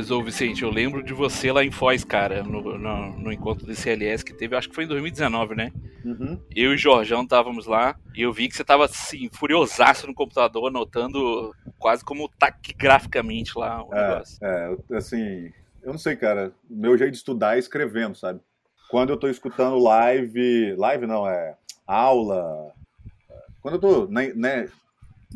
Mas, ô Vicente, eu lembro de você lá em Foz, cara, no, no, no encontro do CLS que teve, acho que foi em 2019, né? Uhum. Eu e o Jorjão estávamos lá e eu vi que você tava assim, furiosaço no computador, anotando quase como taquigraficamente lá o É, negócio. é, assim, eu não sei, cara. Meu jeito de estudar é escrevendo, sabe? Quando eu tô escutando live. Live não, é aula. Quando eu tô na né,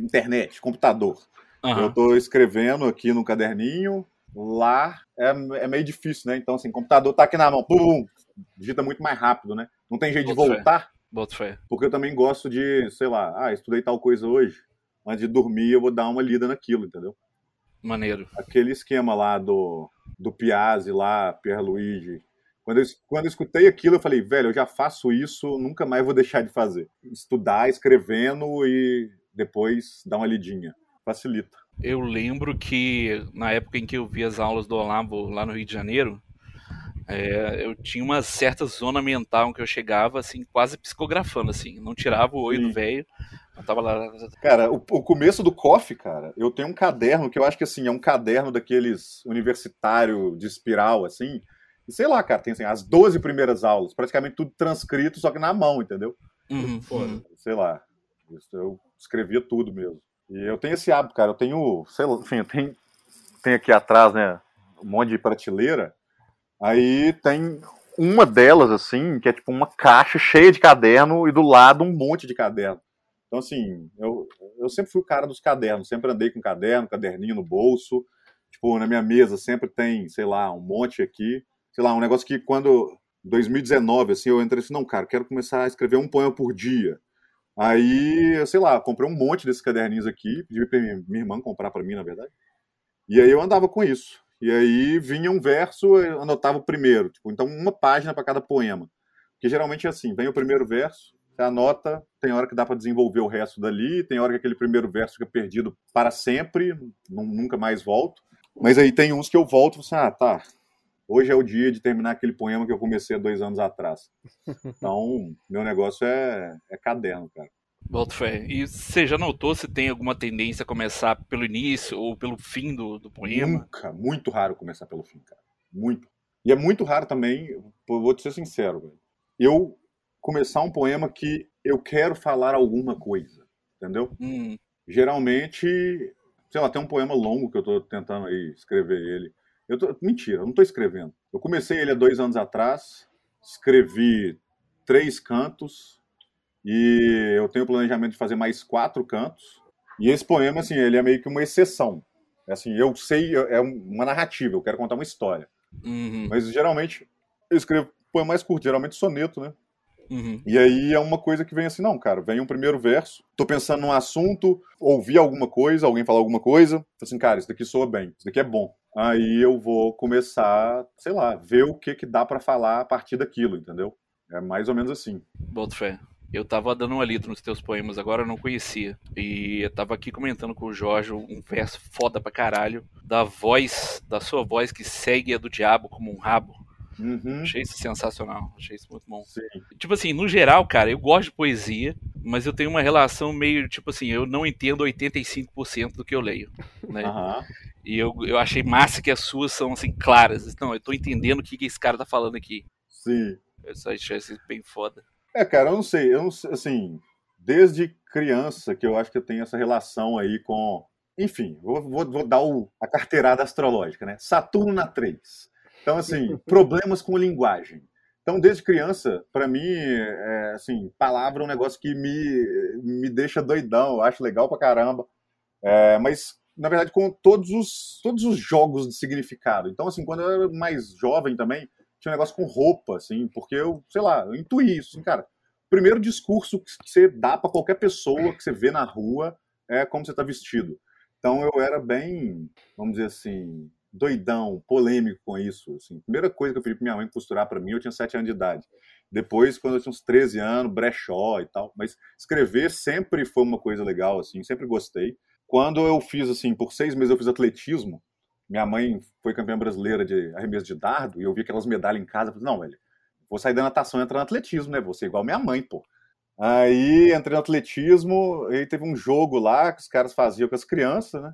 internet, computador, eu Aham. tô escrevendo aqui no caderninho. Lá é, é meio difícil, né? Então, assim, computador tá aqui na mão, pum, digita muito mais rápido, né? Não tem jeito de Boto fé. voltar, Boto fé. porque eu também gosto de, sei lá, ah, estudei tal coisa hoje. Antes de dormir, eu vou dar uma lida naquilo, entendeu? Maneiro. aquele esquema lá do, do Piazzi lá, Pierluigi. Quando eu, quando eu escutei aquilo, eu falei, velho, eu já faço isso, nunca mais vou deixar de fazer. Estudar, escrevendo e depois dar uma lidinha. Facilita. Eu lembro que na época em que eu vi as aulas do Olavo lá no Rio de Janeiro, é, eu tinha uma certa zona mental em que eu chegava, assim, quase psicografando, assim. Não tirava o olho Sim. do velho. Eu tava lá. Cara, o, o começo do COF, cara, eu tenho um caderno que eu acho que assim, é um caderno daqueles universitário de espiral, assim. E sei lá, cara, tem assim, as 12 primeiras aulas, praticamente tudo transcrito, só que na mão, entendeu? Uhum, Foda. uhum. sei lá. Eu escrevia tudo mesmo. E eu tenho esse hábito, cara. Eu tenho, sei lá, enfim, tenho, tenho aqui atrás, né, um monte de prateleira. Aí tem uma delas, assim, que é tipo uma caixa cheia de caderno e do lado um monte de caderno. Então, assim, eu, eu sempre fui o cara dos cadernos, sempre andei com caderno, caderninho no bolso. Tipo, na minha mesa sempre tem, sei lá, um monte aqui. Sei lá, um negócio que quando. 2019, assim, eu entrei assim, não, cara, quero começar a escrever um poema por dia. Aí, eu sei lá, comprei um monte desses caderninhos aqui, pedi pra minha irmã comprar pra mim, na verdade. E aí eu andava com isso. E aí vinha um verso, eu anotava o primeiro. Tipo, então, uma página para cada poema. Porque geralmente é assim: vem o primeiro verso, você anota, tem hora que dá para desenvolver o resto dali, tem hora que aquele primeiro verso fica perdido para sempre, nu- nunca mais volto. Mas aí tem uns que eu volto e falo assim: ah, tá. Hoje é o dia de terminar aquele poema que eu comecei há dois anos atrás. Então, meu negócio é, é caderno, cara. Boto fé. E você já notou se tem alguma tendência a começar pelo início ou pelo fim do, do poema? Nunca, muito raro começar pelo fim, cara. Muito. E é muito raro também, vou te ser sincero, velho. Eu começar um poema que eu quero falar alguma coisa, entendeu? Hum, Geralmente, sei lá, tem um poema longo que eu tô tentando aí escrever ele. Eu tô, mentira, eu não tô escrevendo. Eu comecei ele há dois anos atrás, escrevi três cantos e eu tenho o planejamento de fazer mais quatro cantos. E esse poema, assim, ele é meio que uma exceção. É Assim, eu sei, é uma narrativa, eu quero contar uma história. uhum, Mas geralmente eu escrevo poema mais curto, geralmente soneto, né? uhum. E aí é uma coisa que vem assim, não, cara, vem um primeiro verso, tô pensando num assunto, ouvi alguma coisa, alguém falar alguma coisa, assim, cara, isso daqui soa bem, isso daqui é bom. Aí eu vou começar, sei lá, ver o que que dá pra falar a partir daquilo, entendeu? É mais ou menos assim. Boto fé. Eu tava dando uma lida nos teus poemas agora, eu não conhecia. E eu tava aqui comentando com o Jorge um verso foda pra caralho. Da voz, da sua voz que segue a do diabo como um rabo. Uhum. Achei isso sensacional, achei isso muito bom. Sim. Tipo assim, no geral, cara, eu gosto de poesia, mas eu tenho uma relação meio, tipo assim, eu não entendo 85% do que eu leio, né? Aham. E eu, eu achei massa que as suas são, assim, claras. Não, eu tô entendendo o que, que esse cara tá falando aqui. Sim. Eu só achei isso bem foda. É, cara, eu não sei, eu não sei, assim, desde criança que eu acho que eu tenho essa relação aí com. Enfim, vou, vou, vou dar o- a carteirada astrológica, né? Saturno na 3. Então, assim, problemas com linguagem. Então, desde criança, pra mim, é, assim, palavra é um negócio que me, me deixa doidão, eu acho legal pra caramba. É, mas, na verdade, com todos os, todos os jogos de significado. Então, assim, quando eu era mais jovem também, tinha um negócio com roupa, assim, porque eu, sei lá, eu intuí isso, assim, cara. Primeiro discurso que você dá pra qualquer pessoa que você vê na rua é como você tá vestido. Então eu era bem, vamos dizer assim, doidão, polêmico com isso. Assim. Primeira coisa que eu pedi pra minha mãe costurar pra mim, eu tinha 7 anos de idade. Depois, quando eu tinha uns 13 anos, brechó e tal. Mas escrever sempre foi uma coisa legal, assim, sempre gostei. Quando eu fiz, assim, por seis meses eu fiz atletismo, minha mãe foi campeã brasileira de arremesso de dardo, e eu vi aquelas medalhas em casa, eu falei, não, velho, vou sair da natação e entrar no atletismo, né? Vou ser igual minha mãe, pô. Aí entrei no atletismo, aí teve um jogo lá que os caras faziam com as crianças, né?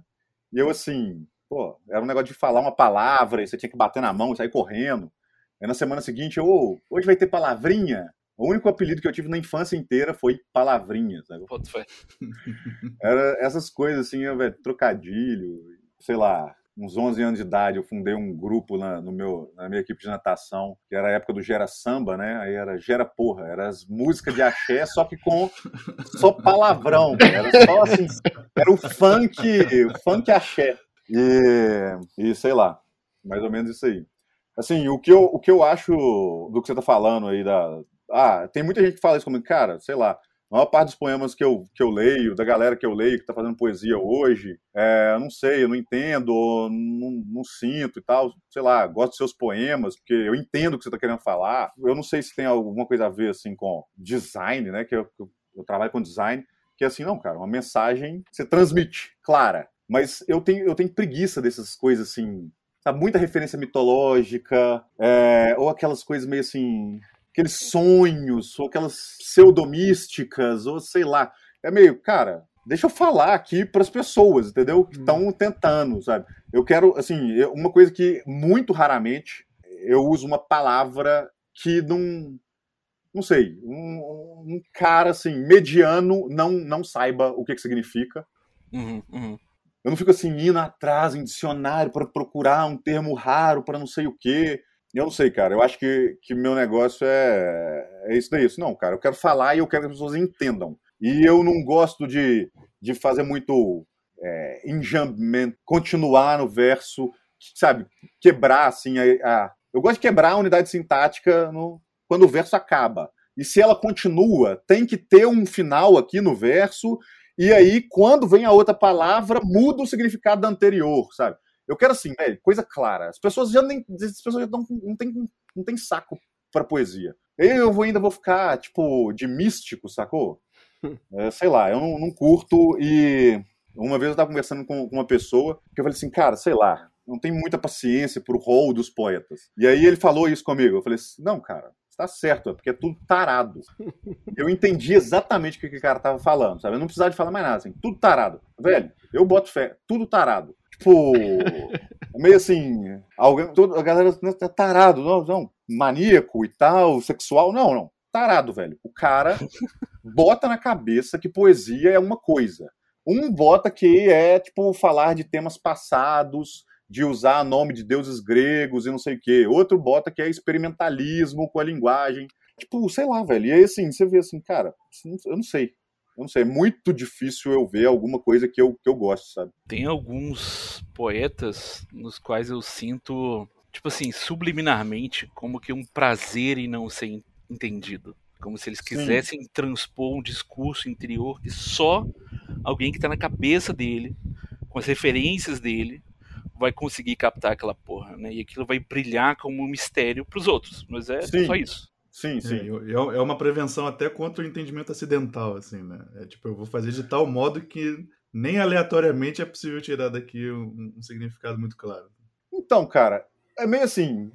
E eu, assim, pô, era um negócio de falar uma palavra e você tinha que bater na mão e sair correndo. Aí na semana seguinte, oh, hoje vai ter palavrinha. O único apelido que eu tive na infância inteira foi palavrinha, sabe? Era essas coisas assim, velho, trocadilho, sei lá, uns 11 anos de idade, eu fundei um grupo na, no meu, na minha equipe de natação, que era a época do Gera Samba, né? Aí era Gera Porra, era as músicas de axé, só que com só palavrão, era só assim, era o funk, o funk axé. E, e sei lá, mais ou menos isso aí. Assim, o que eu, o que eu acho do que você tá falando aí da. Ah, tem muita gente que fala isso como, cara, sei lá, a maior parte dos poemas que eu, que eu leio, da galera que eu leio, que está fazendo poesia hoje, é, não sei, eu não entendo, não, não, sinto e tal. Sei lá, gosto dos seus poemas, porque eu entendo o que você está querendo falar. Eu não sei se tem alguma coisa a ver, assim, com design, né? Que eu, eu, eu trabalho com design, que é assim, não, cara, uma mensagem que você transmite, clara. Mas eu tenho, eu tenho preguiça dessas coisas, assim, sabe? Muita referência mitológica, é, ou aquelas coisas meio assim aqueles sonhos, ou aquelas pseudomísticas, ou sei lá. É meio, cara, deixa eu falar aqui para as pessoas, entendeu? Que estão uhum. tentando, sabe? Eu quero, assim, uma coisa que muito raramente eu uso uma palavra que não. Não sei, um, um cara assim, mediano, não, não saiba o que, que significa. Uhum, uhum. Eu não fico assim, indo atrás em dicionário para procurar um termo raro para não sei o quê. Eu não sei, cara. Eu acho que, que meu negócio é, é isso daí. Isso não, cara. Eu quero falar e eu quero que as pessoas entendam. E eu não gosto de, de fazer muito é, enjambamento, continuar no verso, sabe? Quebrar, assim, a, a, Eu gosto de quebrar a unidade sintática no, quando o verso acaba. E se ela continua, tem que ter um final aqui no verso. E aí, quando vem a outra palavra, muda o significado da anterior, sabe? Eu quero assim, velho, coisa clara. As pessoas já nem. As pessoas já não, não, tem, não tem saco pra poesia. Eu vou, ainda vou ficar, tipo, de místico, sacou? É, sei lá, eu não, não, curto. E uma vez eu tava conversando com uma pessoa que eu falei assim, cara, sei lá, não tem muita paciência pro rol dos poetas. E aí ele falou isso comigo. Eu falei assim, não, cara, tá certo, é porque é tudo tarado. Eu entendi exatamente o que, o cara tava falando, sabe? Eu não precisava de falar mais nada, assim, tudo tarado. Velho, eu boto fé, tudo tarado tipo, meio assim, alguém, toda a galera tá tarado, não, não, maníaco e tal, sexual, não, não, tarado, velho. O cara bota na cabeça que poesia é uma coisa. Um bota que é, tipo, falar de temas passados, de usar nome de deuses gregos e não sei o quê. Outro bota que é experimentalismo com a linguagem. Tipo, sei lá, velho. E aí, assim, você vê assim, cara, eu não sei eu não sei, é muito difícil eu ver alguma coisa que eu, que eu gosto, sabe? Tem alguns poetas nos quais eu sinto, tipo assim, subliminarmente, como que um prazer em não ser entendido. Como se eles quisessem Sim. transpor um discurso interior que só alguém que está na cabeça dele, com as referências dele, vai conseguir captar aquela porra, né? E aquilo vai brilhar como um mistério para os outros, mas é Sim. só isso. Sim, é, sim. É, é, uma prevenção até contra o entendimento acidental, assim, né? É tipo, eu vou fazer de tal modo que nem aleatoriamente é possível tirar daqui um, um significado muito claro. Então, cara, é meio assim.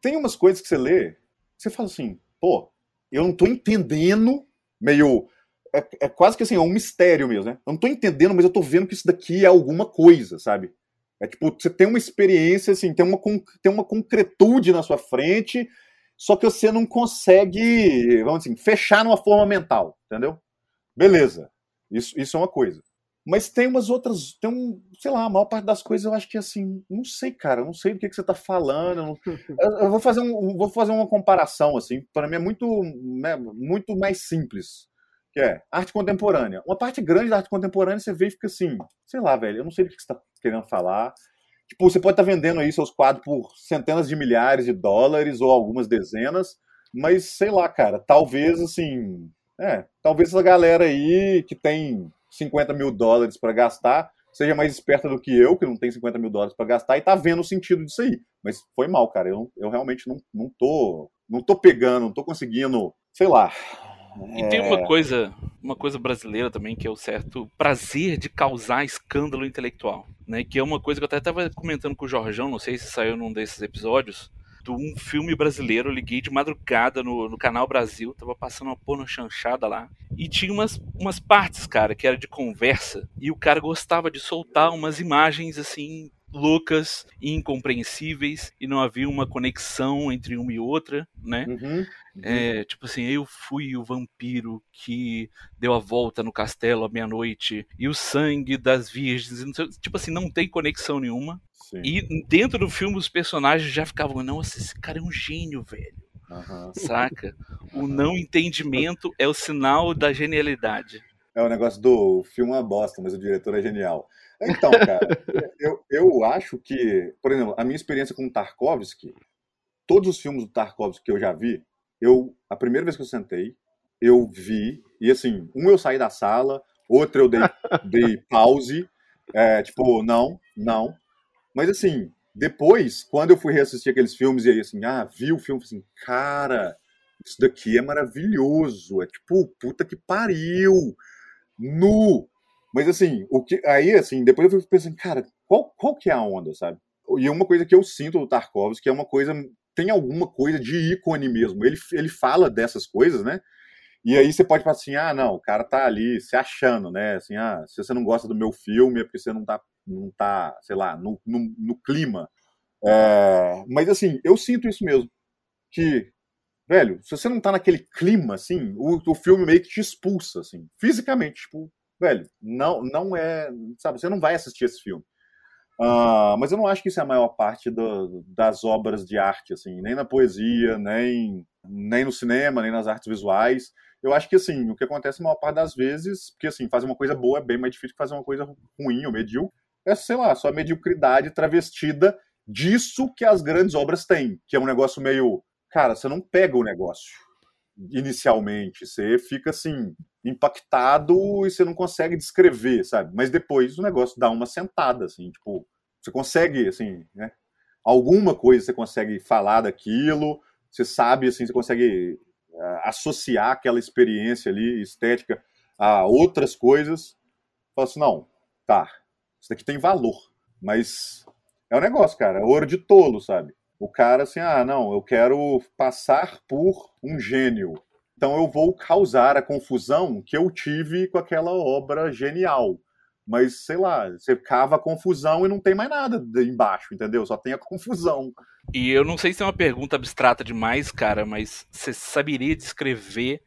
Tem umas coisas que você lê, você fala assim, pô, eu não tô entendendo, meio. É, é, quase que assim, é um mistério mesmo, né? Eu não tô entendendo, mas eu tô vendo que isso daqui é alguma coisa, sabe? É tipo, você tem uma experiência, assim, tem uma, tem uma concretude na sua frente, só que você não consegue, vamos assim, fechar numa forma mental, entendeu? Beleza, isso, isso é uma coisa. Mas tem umas outras, tem um, sei lá, a maior parte das coisas eu acho que é assim, não sei, cara, não sei do que, que você está falando. Eu, eu, vou fazer um, vou fazer uma comparação assim, para mim é muito, né, muito mais simples, que é arte contemporânea. Uma parte grande da arte contemporânea você vê e fica assim, sei lá, velho, eu não sei do que você está querendo falar. Tipo, você pode estar tá vendendo aí seus quadros por centenas de milhares de dólares ou algumas dezenas, mas sei lá, cara, talvez assim. É, talvez essa galera aí que tem 50 mil dólares para gastar seja mais esperta do que eu, que não tem 50 mil dólares para gastar, e tá vendo o sentido disso aí. Mas foi mal, cara. Eu, eu realmente não, não tô. Não tô pegando, não tô conseguindo, sei lá, e é... tem uma é. coisa, uma coisa brasileira também, que é o certo prazer de causar escândalo intelectual, né? Que é uma coisa que eu até estava comentando com o Jorjão, não sei se saiu num desses episódios, de um filme brasileiro, eu liguei de madrugada no, no canal Brasil, tava passando uma porno chanchada lá, e tinha umas, umas partes, cara, que era de conversa, e o cara gostava de soltar umas imagens, assim, loucas e incompreensíveis e não havia uma conexão entre uma e outra, né? Uhum. É, tipo assim, eu fui o vampiro que deu a volta no castelo à meia-noite e o sangue das virgens, tipo assim, não tem conexão nenhuma. Sim. E dentro do filme os personagens já ficavam, nossa, esse cara é um gênio, velho. Aham. Saca? O não entendimento é o sinal da genialidade. É o negócio do filme é uma bosta, mas o diretor é genial. Então, cara, eu, eu acho que, por exemplo, a minha experiência com o Tarkovsky, todos os filmes do Tarkovsky que eu já vi, eu a primeira vez que eu sentei, eu vi, e assim, um eu saí da sala, outro eu dei, dei pause, é, tipo, não, não. Mas assim, depois, quando eu fui reassistir aqueles filmes e aí assim, ah, vi o filme, assim, cara, isso daqui é maravilhoso, é tipo, puta que pariu, nu. Mas assim, o que aí assim, depois eu fui pensando, cara, qual, qual que é a onda, sabe? E uma coisa que eu sinto do Tarkovsky é uma coisa, tem alguma coisa de ícone mesmo. Ele, ele fala dessas coisas, né? E aí você pode falar assim, ah, não, o cara tá ali se achando, né? Assim, ah, se você não gosta do meu filme é porque você não tá, não tá sei lá, no, no, no clima. É, mas assim, eu sinto isso mesmo. Que, velho, se você não tá naquele clima, assim, o, o filme meio que te expulsa, assim, fisicamente. Tipo, velho, não, não é. Sabe, você não vai assistir esse filme. Ah, mas eu não acho que isso é a maior parte do- das obras de arte, assim, nem na poesia, nem, nem no cinema, nem nas artes visuais. Eu acho que, assim, o que acontece a maior parte das vezes, porque, assim, fazer uma coisa boa é bem mais difícil que fazer uma coisa ruim ou medíocre, é, sei lá, só a mediocridade travestida disso que as grandes obras têm, que é um negócio meio. Cara, você não pega o negócio inicialmente, você fica assim, impactado e você não consegue descrever, sabe? Mas depois o negócio dá uma sentada, assim, tipo, você consegue, assim, né? Alguma coisa você consegue falar daquilo, você sabe, assim, você consegue ah, associar aquela experiência ali, estética, a outras coisas. Fala assim, não, tá, isso daqui tem valor, mas é um negócio, cara, é ouro de tolo, sabe? O cara assim, ah, não, eu quero passar por um gênio. Então eu vou causar a confusão que eu tive com aquela obra genial. Mas, sei lá, você cava a confusão e não tem mais nada embaixo, entendeu? Só tem a confusão. E eu não sei se é uma pergunta abstrata demais, cara, mas você saberia descrever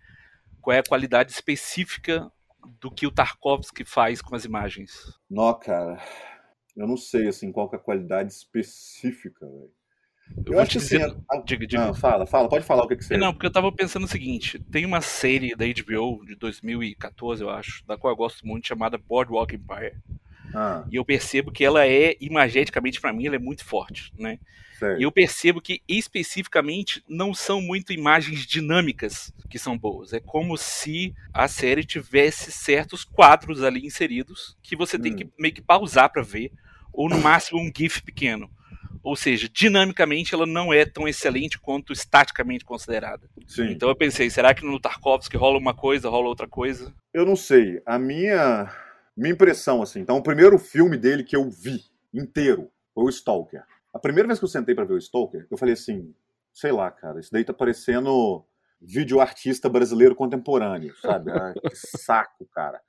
qual é a qualidade específica do que o Tarkovsky faz com as imagens? Nó, cara, eu não sei, assim, qual é a qualidade específica, velho. Eu, Eu, acho que dizer. assim... a- Diga, diga. Ah, fala, fala, pode falar o que que você... Não, porque eu tava pensando o seguinte: tem uma série da HBO de 2014, eu acho, da qual eu gosto muito, chamada Boardwalk Empire. Ah, E eu percebo que ela é, imageticamente, pra mim, ela é muito forte, né? E eu percebo que, especificamente, não são muito imagens dinâmicas que são boas. É como se a série tivesse certos quadros ali inseridos que você tem Hum. que meio que pausar pra ver, ou no máximo um GIF pequeno. Ou seja, dinamicamente ela não é tão excelente quanto estaticamente considerada. Sim. Então eu pensei, será que no Tarkovsky rola uma coisa, rola outra coisa? Eu não sei. A minha, minha impressão, assim. Então, o primeiro filme dele que eu vi inteiro foi o Stalker. A primeira vez que eu sentei pra ver o Stalker, eu falei assim: sei lá, cara, isso daí tá parecendo vídeo artista brasileiro contemporâneo, sabe? Ah, que saco, cara.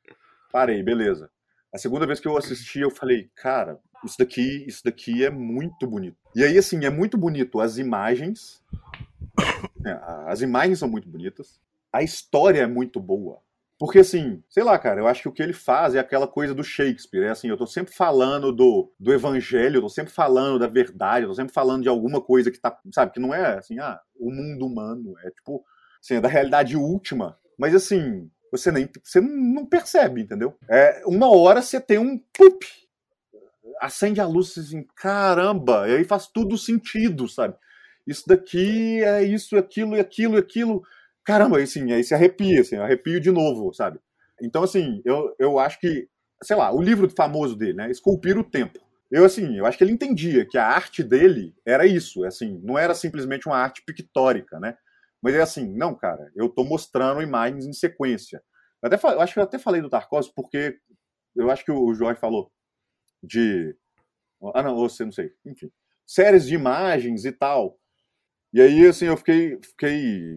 Parei, beleza. A segunda vez que eu assisti, eu falei, cara, isso daqui, isso daqui é muito bonito. E aí, assim, é muito bonito as imagens. né, As imagens são muito bonitas. A história é muito boa. Porque, assim, sei lá, cara, eu acho que o que ele faz é aquela coisa do Shakespeare. É assim, eu tô sempre falando do, do evangelho, eu tô sempre falando da verdade, eu tô sempre falando de alguma coisa que tá, sabe, que não é assim, ah, o mundo humano. É tipo, assim, é da realidade última. Mas, assim, você nem você não percebe, entendeu? É, uma hora você tem um pup, acende a luz assim, caramba, e aí faz tudo sentido, sabe? Isso daqui é isso, aquilo, e aquilo, e aquilo. Caramba, aí sim, aí se arrepia, assim, arrepio de novo, sabe? Então, assim, eu, eu acho que, sei lá, o livro famoso dele, né? Esculpir o Tempo. Eu, assim, eu acho que ele entendia que a arte dele era isso, assim, não era simplesmente uma arte pictórica, né? Mas é assim, não, cara, eu tô mostrando imagens em sequência. Eu, até, eu acho que eu até falei do Tarkovsky porque eu acho que o Jorge falou de. Ah, não, você não sei. Enfim. Séries de imagens e tal. E aí, assim, eu fiquei, fiquei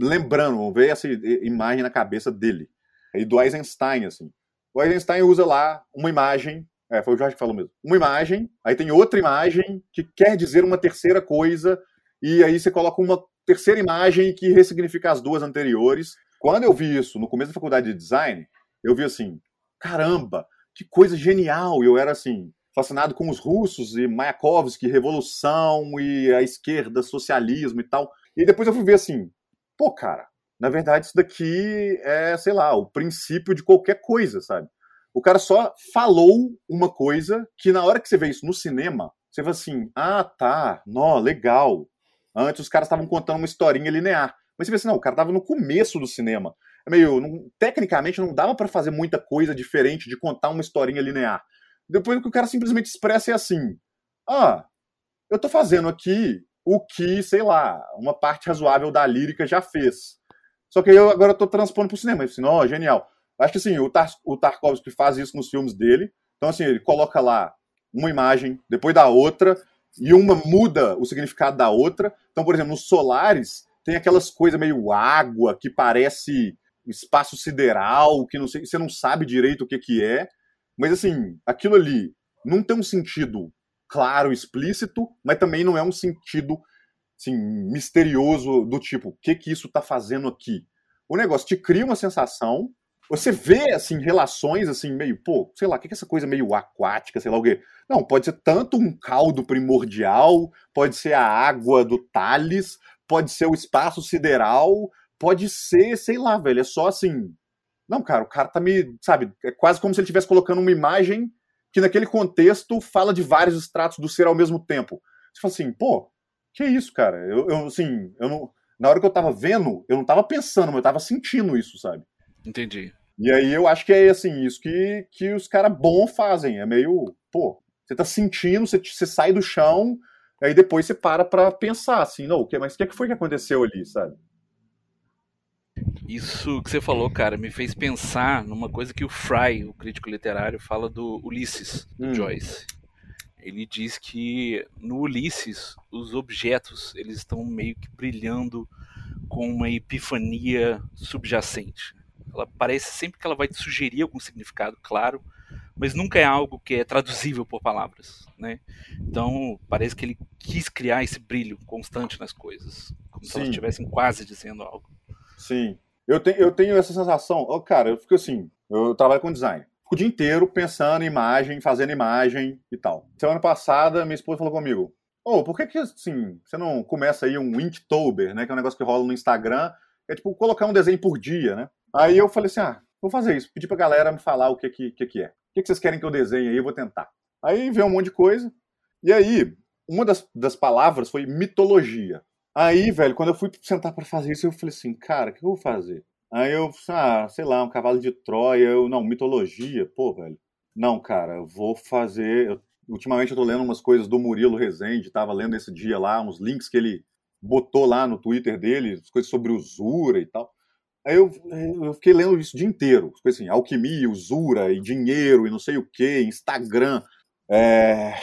lembrando, veio essa imagem na cabeça dele. E do Eisenstein, assim. O Eisenstein usa lá uma imagem É, foi o Jorge que falou mesmo. Uma imagem, aí tem outra imagem que quer dizer uma terceira coisa, e aí você coloca uma terceira imagem que ressignifica as duas anteriores. Quando eu vi isso no começo da faculdade de design, eu vi assim, caramba, que coisa genial! Eu era assim, fascinado com os russos e Mayakovsky, revolução e a esquerda, socialismo e tal. E depois eu fui ver assim, pô, cara, na verdade isso daqui é, sei lá, o princípio de qualquer coisa, sabe? O cara só falou uma coisa que na hora que você vê isso no cinema, você fala assim, ah, tá, nó, legal. Antes os caras estavam contando uma historinha linear. Mas você vê assim, não, o cara tava no começo do cinema. É meio, não, tecnicamente não dava para fazer muita coisa diferente de contar uma historinha linear. Depois o que o cara simplesmente expressa é assim: ah, eu tô fazendo aqui o que, sei lá, uma parte razoável da lírica já fez. Só que eu agora tô transpondo pro cinema. Assim, ó, oh, genial. Acho que assim, o, Tar o Tarkovsky faz isso nos filmes dele. Então, assim, ele coloca lá uma imagem, depois da outra, e uma muda o significado da outra. Então, por exemplo, nos Solares, tem aquelas coisas meio água, que parece espaço sideral, que não sei, você não sabe direito o que, que é. Mas assim, aquilo ali não tem um sentido claro, explícito, mas também não é um sentido assim, misterioso do tipo, o que que isso está fazendo aqui? O negócio te cria uma sensação, você vê assim relações assim meio, pô, sei lá, o que é essa coisa meio aquática, sei lá o quê? Não, pode ser tanto um caldo primordial, pode ser a água do Thales, pode ser o espaço sideral, pode ser, sei lá, velho, é só assim, não, cara, o cara tá me. Sabe? É quase como se ele estivesse colocando uma imagem que, naquele contexto, fala de vários estratos do ser ao mesmo tempo. Você fala assim, pô, que isso, cara? Eu, eu assim, eu não. Na hora que eu tava vendo, eu não tava pensando, mas eu tava sentindo isso, sabe? Entendi. E aí eu acho que é assim, isso que, que os caras bons fazem. É meio, pô, você tá sentindo, você, você sai do chão, aí depois você para pra pensar, assim, não, o que, mas o que, que foi que aconteceu ali, sabe? Isso que você falou, cara, me fez pensar numa coisa que o Fry, o crítico literário, fala do Ulisses, do hum. Joyce. Ele diz que no Ulisses os objetos eles estão meio que brilhando com uma epifania subjacente. Ela parece sempre que ela vai te sugerir algum significado claro, mas nunca é algo que é traduzível por palavras, né? Então parece que ele quis criar esse brilho constante nas coisas, como Sim. se elas estivessem quase dizendo algo. Sim. Eu, te, eu tenho essa sensação. Oh, cara, eu fico assim, eu trabalho com design. Fico o dia inteiro pensando em imagem, fazendo imagem e tal. Semana passada, minha esposa falou comigo: oh, por que que, assim, você não começa aí um Inktober, né? Que é um negócio que rola no Instagram. É tipo colocar um desenho por dia, né? Aí eu falei assim: ah, vou fazer isso. Pedi pra galera me falar o que que, que, que é. O que, que vocês querem que eu desenhe aí? Eu vou tentar. Aí veio um monte de coisa. E aí, uma das, das palavras foi mitologia. Aí, velho, quando eu fui sentar para fazer isso, eu falei assim, cara, o que eu vou fazer? Aí eu, ah, sei lá, um cavalo de Troia, eu, não, mitologia, pô, velho. Não, cara, eu vou fazer. Eu, ultimamente eu tô lendo umas coisas do Murilo Rezende, tava lendo esse dia lá, uns links que ele botou lá no Twitter dele, coisas sobre usura e tal. Aí eu, eu fiquei lendo isso o dia inteiro, coisas assim, alquimia, usura e dinheiro e não sei o que, Instagram, é,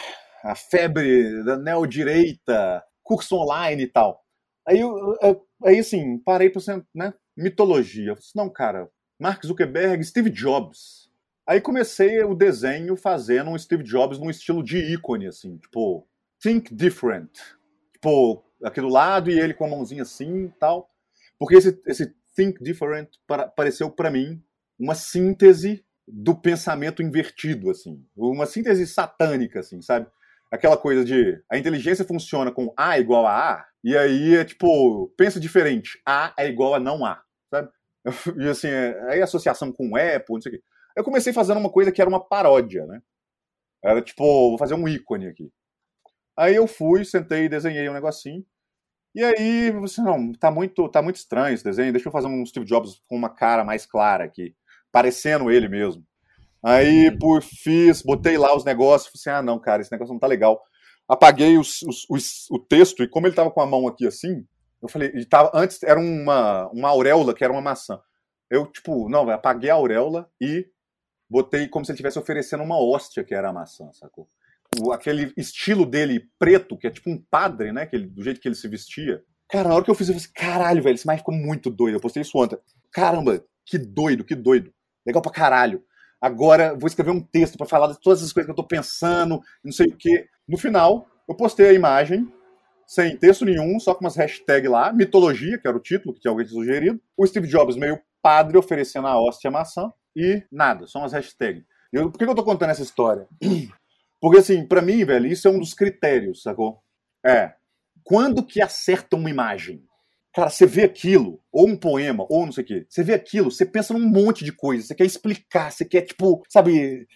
a febre da neodireita, curso online e tal. Aí, eu, aí assim, parei para né? Mitologia. Eu falei, assim, não, cara, Mark Zuckerberg, Steve Jobs. Aí comecei o desenho fazendo um Steve Jobs num estilo de ícone, assim, tipo, think different. Tipo, aqui do lado e ele com a mãozinha assim tal. Porque esse, esse think different para, pareceu para mim uma síntese do pensamento invertido, assim. Uma síntese satânica, assim, sabe? aquela coisa de a inteligência funciona com A igual a A, e aí é tipo, pensa diferente, A é igual a não A, sabe? E assim, é, aí associação com Apple, não sei o quê. Eu comecei fazendo uma coisa que era uma paródia, né? Era tipo, vou fazer um ícone aqui. Aí eu fui, sentei e desenhei um negocinho. E aí, você não, tá muito, tá muito estranho esse desenho. Deixa eu fazer um Steve Jobs com uma cara mais clara aqui, parecendo ele mesmo. Aí, uhum. por fiz, botei lá os negócios, falei assim, ah, não, cara, esse negócio não tá legal. Apaguei os, os, os, o texto e como ele tava com a mão aqui assim, eu falei, ele tava, antes era uma, uma auréola que era uma maçã. Eu, tipo, não, apaguei a auréola e botei como se ele estivesse oferecendo uma hóstia que era a maçã, sacou? O, aquele estilo dele preto, que é tipo um padre, né? Que ele, do jeito que ele se vestia. Cara, na hora que eu fiz, eu falei assim, caralho, velho, esse mais ficou muito doido. Eu postei isso ontem. Caramba, que doido, que doido. Legal pra caralho. agora vou escrever um texto para falar de todas as coisas que eu tô pensando, não sei o quê. No final, eu postei a imagem, sem texto nenhum, só com umas hashtags lá, mitologia, que era o título que tinha alguém sugerido, o Steve Jobs meio padre oferecendo a hóstia maçã, e nada, só umas hashtags. Eu, por que eu tô contando essa história? Porque, assim, para mim, velho, isso é um dos critérios, sacou? É, quando que acerta uma imagem? Cara, você vê aquilo, ou um poema, ou não sei o quê, você vê aquilo, você pensa num monte de coisa, você quer explicar, você quer, tipo, sabe,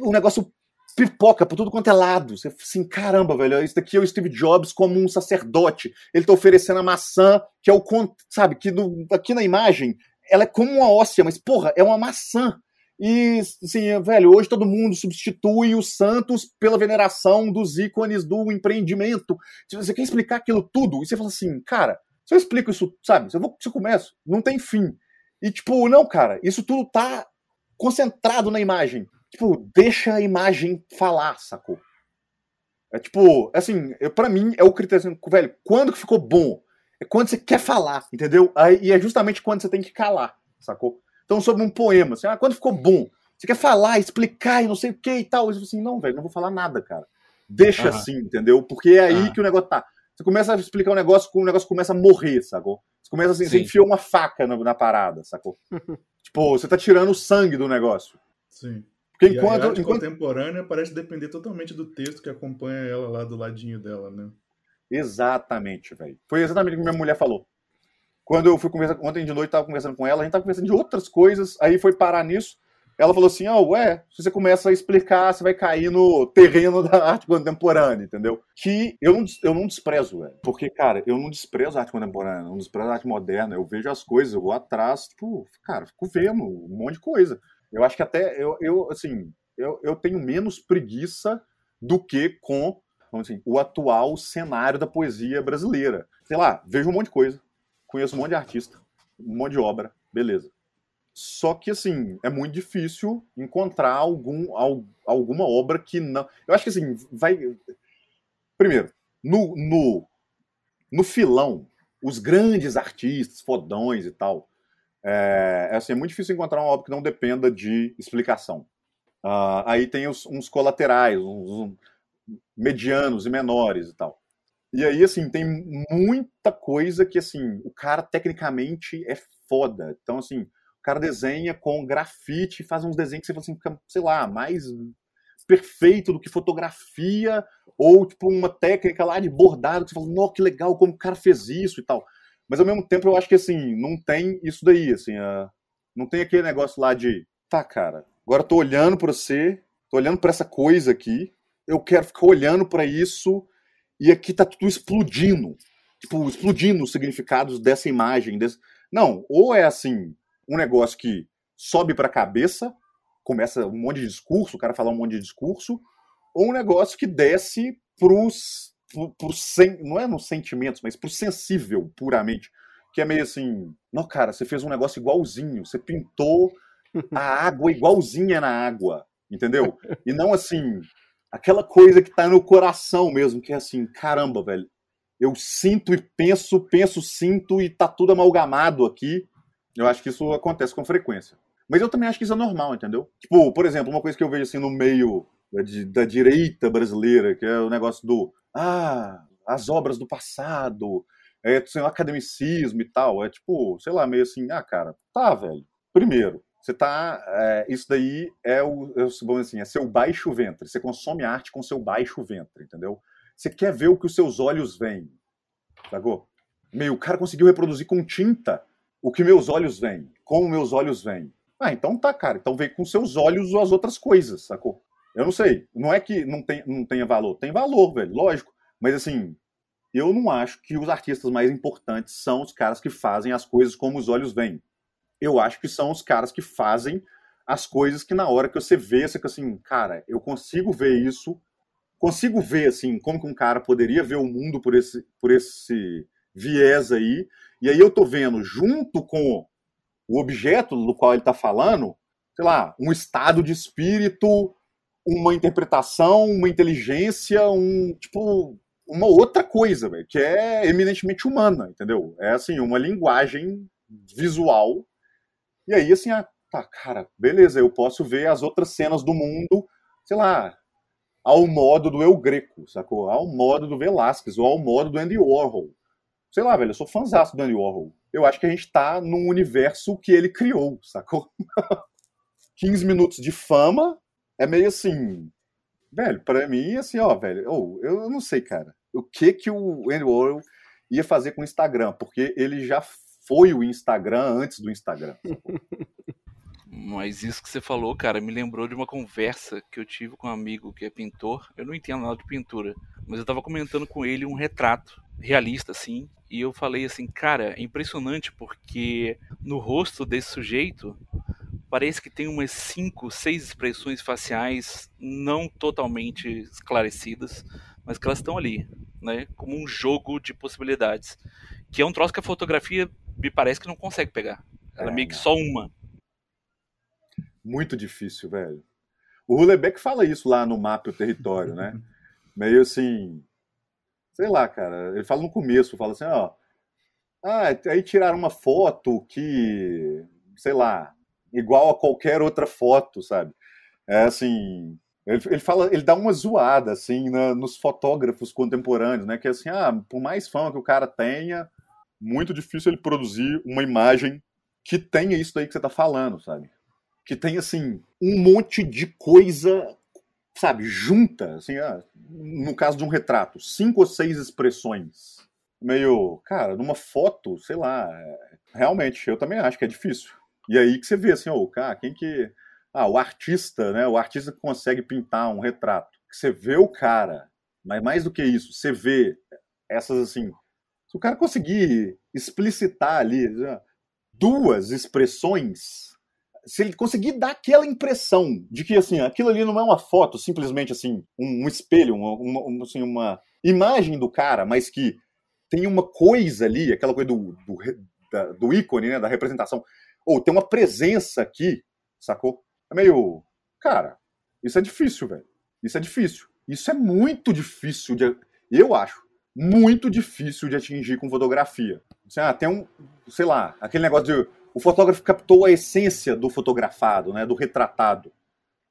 um negócio pipoca por tudo quanto é lado. Você assim, caramba, velho, isso daqui é o Steve Jobs como um sacerdote. Ele tá oferecendo a maçã, que é o, sabe, que do, aqui na imagem, ela é como uma óssea, mas, porra, é uma maçã. E, assim, velho, hoje todo mundo substitui os santos pela veneração dos ícones do empreendimento. Você quer explicar aquilo tudo? E você fala assim, cara, se eu explico isso, sabe, se eu, vou, se eu começo, não tem fim. E, tipo, não, cara, isso tudo tá concentrado na imagem. Tipo, deixa a imagem falar, sacou? É tipo, assim, para mim é o critério, assim, velho, quando que ficou bom? É quando você quer falar, entendeu? Aí, e é justamente quando você tem que calar, sacou? Então, sobre um poema, assim, ah, quando ficou bom? Você quer falar, explicar e não sei o que e tal. Eu assim, não, velho, não vou falar nada, cara. Deixa assim, entendeu? Porque é aí que o negócio tá. Você começa a explicar um negócio, o negócio começa a morrer, sacou? Você começa assim, Sim. você enfia uma faca na, na parada, sacou? tipo, você tá tirando o sangue do negócio. Sim. Porque enquanto, a arte enquanto... contemporânea parece depender totalmente do texto que acompanha ela lá do ladinho dela, né? Exatamente, velho. Foi exatamente o que minha mulher falou. Quando eu fui conversar, ontem de noite tava conversando com ela, a gente tava conversando de outras coisas, aí foi parar nisso. Ela falou assim: "Ah, ué, se você começa a explicar, você vai cair no terreno da arte contemporânea, entendeu?" Que eu não, eu não desprezo, velho. Porque, cara, eu não desprezo a arte contemporânea, não desprezo a arte moderna. Eu vejo as coisas, eu vou atrás, tipo, cara, fico vendo um monte de coisa. Eu acho que até eu, eu assim, eu, eu tenho menos preguiça do que com assim, o atual cenário da poesia brasileira. Sei lá, vejo um monte de coisa, conheço um monte de artista, um monte de obra, beleza. Só que, assim, é muito difícil encontrar algum, alguma obra que não. Eu acho que, assim, vai. Primeiro, no, no, no filão, os grandes artistas, fodões e tal, é, é, assim, é muito difícil encontrar uma obra que não dependa de explicação. Uh, aí tem os, uns colaterais, uns, uns, medianos e menores e tal. E aí, assim, tem muita coisa que, assim, o cara tecnicamente é foda. Então, assim, o cara desenha com grafite, faz uns desenhos que você fala assim, sei lá, mais perfeito do que fotografia, ou, tipo, uma técnica lá de bordado, que você fala, nossa, que legal como o cara fez isso e tal. Mas ao mesmo tempo eu acho que assim, não tem isso daí, assim, não tem aquele negócio lá de, tá, cara, agora eu tô olhando para você, tô olhando para essa coisa aqui, eu quero ficar olhando para isso e aqui tá tudo explodindo. Tipo, explodindo os significados dessa imagem. Desse... Não, ou é assim, um negócio que sobe para a cabeça, começa um monte de discurso, o cara fala um monte de discurso, ou um negócio que desce pros por sen, não é nos sentimentos, mas pro sensível, puramente. Que é meio assim, não, cara, você fez um negócio igualzinho, você pintou a água igualzinha na água, entendeu? E não assim, aquela coisa que tá no coração mesmo, que é assim, caramba, velho, eu sinto e penso, penso, sinto e tá tudo amalgamado aqui. Eu acho que isso acontece com frequência. Mas eu também acho que isso é normal, entendeu? Tipo, por exemplo, uma coisa que eu vejo assim no meio da, da direita brasileira, que é o negócio do ah, as obras do passado, é, o academicismo e tal. É tipo, sei lá, meio assim, ah, cara, tá, velho. Primeiro, você tá. É, isso daí é o. É, vamos assim, é seu baixo ventre. Você consome arte com seu baixo ventre, entendeu? Você quer ver o que os seus olhos veem. Sacou? Meio, o cara conseguiu reproduzir com tinta o que meus olhos veem, como meus olhos veem. Ah, então tá, cara. Então vem com seus olhos as outras coisas, sacou? Eu não sei. Não é que não, tem, não tenha valor. Tem valor, velho, lógico. Mas assim, eu não acho que os artistas mais importantes são os caras que fazem as coisas como os olhos veem. Eu acho que são os caras que fazem as coisas que na hora que você vê, você fica assim, cara, eu consigo ver isso, consigo ver assim como que um cara poderia ver o mundo por esse por esse viés aí. E aí eu tô vendo junto com o objeto do qual ele está falando, sei lá, um estado de espírito uma interpretação, uma inteligência, um tipo uma outra coisa, véio, que é eminentemente humana, entendeu? É assim, uma linguagem visual. E aí assim, a, tá, cara, beleza, eu posso ver as outras cenas do mundo, sei lá, ao modo do El Greco, sacou? Ao modo do Velázquez, ou ao modo do Andy Warhol. Sei lá, velho, eu sou fãzaço do Andy Warhol. Eu acho que a gente tá num universo que ele criou, sacou? 15 minutos de fama é meio assim. Velho, para mim, assim, ó, velho, oh, eu não sei, cara. O que que o Andy Warhol ia fazer com o Instagram? Porque ele já foi o Instagram antes do Instagram. Mas isso que você falou, cara, me lembrou de uma conversa que eu tive com um amigo que é pintor. Eu não entendo nada de pintura, mas eu tava comentando com ele um retrato realista, assim. E eu falei assim, cara, é impressionante porque no rosto desse sujeito parece que tem umas cinco, seis expressões faciais não totalmente esclarecidas, mas que elas estão ali, né? Como um jogo de possibilidades. Que é um troço que a fotografia me parece que não consegue pegar. Ela é meio que só uma. Muito difícil, velho. O Hulebeck fala isso lá no Mapa o Território, né? Meio assim. Sei lá, cara. Ele fala no começo, fala assim, ó. Ah, aí tiraram uma foto que. Sei lá. Igual a qualquer outra foto, sabe? É assim. Ele, ele fala, ele dá uma zoada, assim, na, nos fotógrafos contemporâneos, né? Que é assim, ah, por mais fama que o cara tenha, muito difícil ele produzir uma imagem que tenha isso daí que você tá falando, sabe? que tem assim um monte de coisa, sabe, junta, assim, ah, no caso de um retrato, cinco ou seis expressões. Meio, cara, numa foto, sei lá, é, realmente, eu também acho que é difícil. E aí que você vê assim, oh, cara, quem que. Ah, o artista, né? O artista que consegue pintar um retrato. Que você vê o cara, mas mais do que isso, você vê essas assim. Se o cara conseguir explicitar ali duas expressões se ele conseguir dar aquela impressão de que assim, aquilo ali não é uma foto, simplesmente assim, um, um espelho, uma, uma, assim, uma imagem do cara, mas que tem uma coisa ali, aquela coisa do, do, da, do ícone, né, da representação, ou tem uma presença aqui, sacou? É meio. Cara, isso é difícil, velho. Isso é difícil. Isso é muito difícil de. Eu acho. Muito difícil de atingir com fotografia. Assim, ah, tem um. Sei lá, aquele negócio de o fotógrafo captou a essência do fotografado, né, do retratado.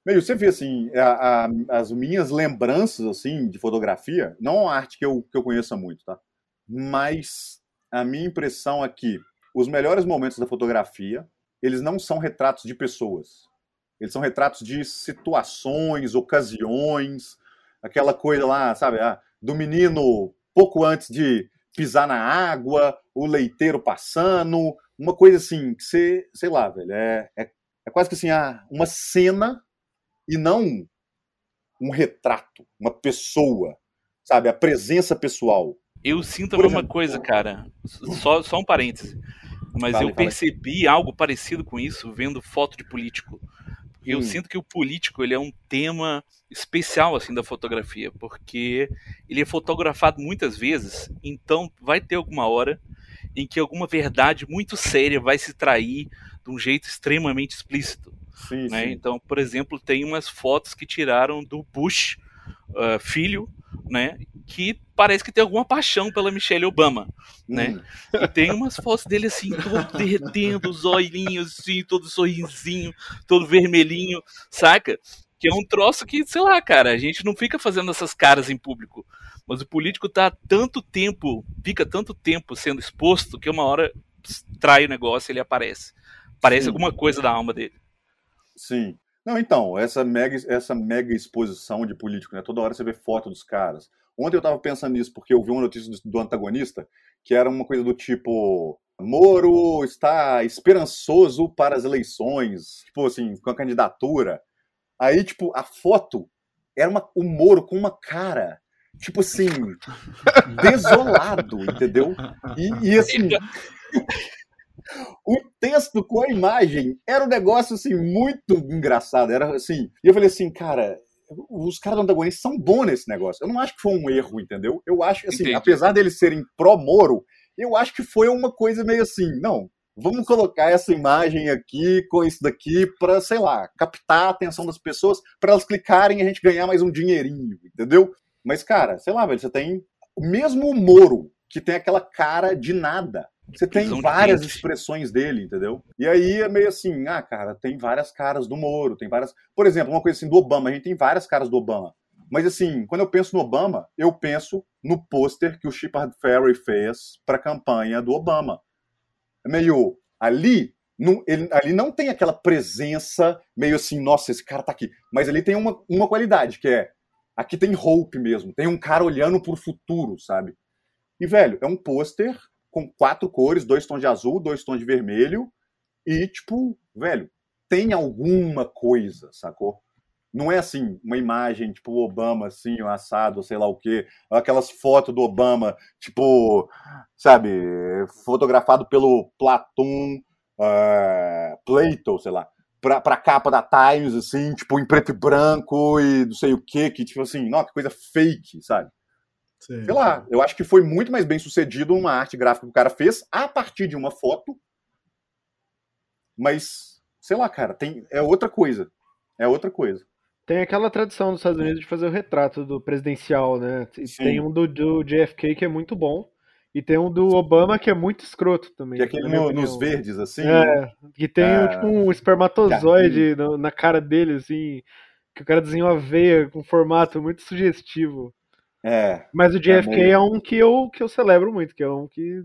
Meio, você vê assim, a, a, as minhas lembranças assim de fotografia, não é uma arte que eu, que eu conheça muito, tá? Mas a minha impressão é que os melhores momentos da fotografia, eles não são retratos de pessoas. Eles são retratos de situações, ocasiões, aquela coisa lá, sabe, ah, do menino pouco antes de pisar na água, o leiteiro passando, uma coisa assim, que você, sei lá, velho, é, é, é quase que assim, ah, uma cena e não um retrato, uma pessoa, sabe? A presença pessoal. Eu sinto a mesma exemplo, coisa, cara. Só, só um parêntese. Mas vale, eu percebi vale. algo parecido com isso vendo foto de político. Eu hum. sinto que o político ele é um tema especial assim da fotografia, porque ele é fotografado muitas vezes, então vai ter alguma hora em que alguma verdade muito séria vai se trair de um jeito extremamente explícito. Sim, né? sim. Então, por exemplo, tem umas fotos que tiraram do Bush uh, filho, né? Que parece que tem alguma paixão pela Michelle Obama, né? hum. E tem umas fotos dele assim, todo derretendo, os olhinhos assim, todo sorrisinho, todo vermelhinho, saca? Que é um troço que, sei lá, cara, a gente não fica fazendo essas caras em público. Mas o político tá tanto tempo, fica tanto tempo sendo exposto que uma hora trai o negócio e ele aparece. Parece Sim. alguma coisa da alma dele. Sim. Não, então, essa mega, essa mega exposição de político, né? Toda hora você vê foto dos caras. Ontem eu tava pensando nisso, porque eu vi uma notícia do, do antagonista, que era uma coisa do tipo. Moro está esperançoso para as eleições, tipo assim, com a candidatura. Aí, tipo, a foto era uma, o Moro com uma cara, tipo assim, desolado, entendeu? E, e assim. O texto com a imagem era um negócio assim muito engraçado. Era assim. E eu falei assim, cara, os caras do antagonista são bons nesse negócio. Eu não acho que foi um erro, entendeu? Eu acho que, assim, Entendi. apesar deles serem pró-Moro, eu acho que foi uma coisa meio assim, não, vamos colocar essa imagem aqui com isso daqui para, sei lá, captar a atenção das pessoas, para elas clicarem e a gente ganhar mais um dinheirinho, entendeu? Mas, cara, sei lá, velho, você tem o mesmo Moro, que tem aquela cara de nada. Você tem várias expressões dele, entendeu? E aí é meio assim, ah, cara, tem várias caras do Moro, tem várias. Por exemplo, uma coisa assim do Obama, a gente tem várias caras do Obama. Mas assim, quando eu penso no Obama, eu penso no pôster que o Shepard Fairey fez para a campanha do Obama. É meio ali, não, ele, ali não tem aquela presença meio assim, nossa, esse cara tá aqui. Mas ali tem uma, uma qualidade, que é aqui tem hope mesmo, tem um cara olhando pro futuro, sabe? E, velho, é um pôster com quatro cores, dois tons de azul, dois tons de vermelho, e, tipo, velho, tem alguma coisa, sacou? Não é assim, uma imagem, tipo, Obama, assim, assado, sei lá o quê, aquelas fotos do Obama, tipo, sabe, fotografado pelo Platon, uh, Plato, sei lá, pra, pra capa da Times, assim, tipo, em preto e branco e não sei o quê, que, tipo assim, nossa, que coisa fake, sabe? Sim, Sei lá, eu acho que foi muito mais bem sucedido uma arte gráfica que o cara fez a partir de uma foto. Mas, sei lá, cara, tem, é outra coisa. É outra coisa. Tem aquela tradição dos Estados Unidos de fazer o retrato do presidencial, né? Sim. Tem um do, do JFK que é muito bom. E tem um do Obama que é muito escroto também. Que é aquele na minha no- nos verdes, assim. né? É, que tem É. tipo um espermatozoide no- na cara dele, assim. Que o cara desenhou a veia com formato muito sugestivo. É. Mas o JFK meio- é um que eu, que eu celebro muito, que é um que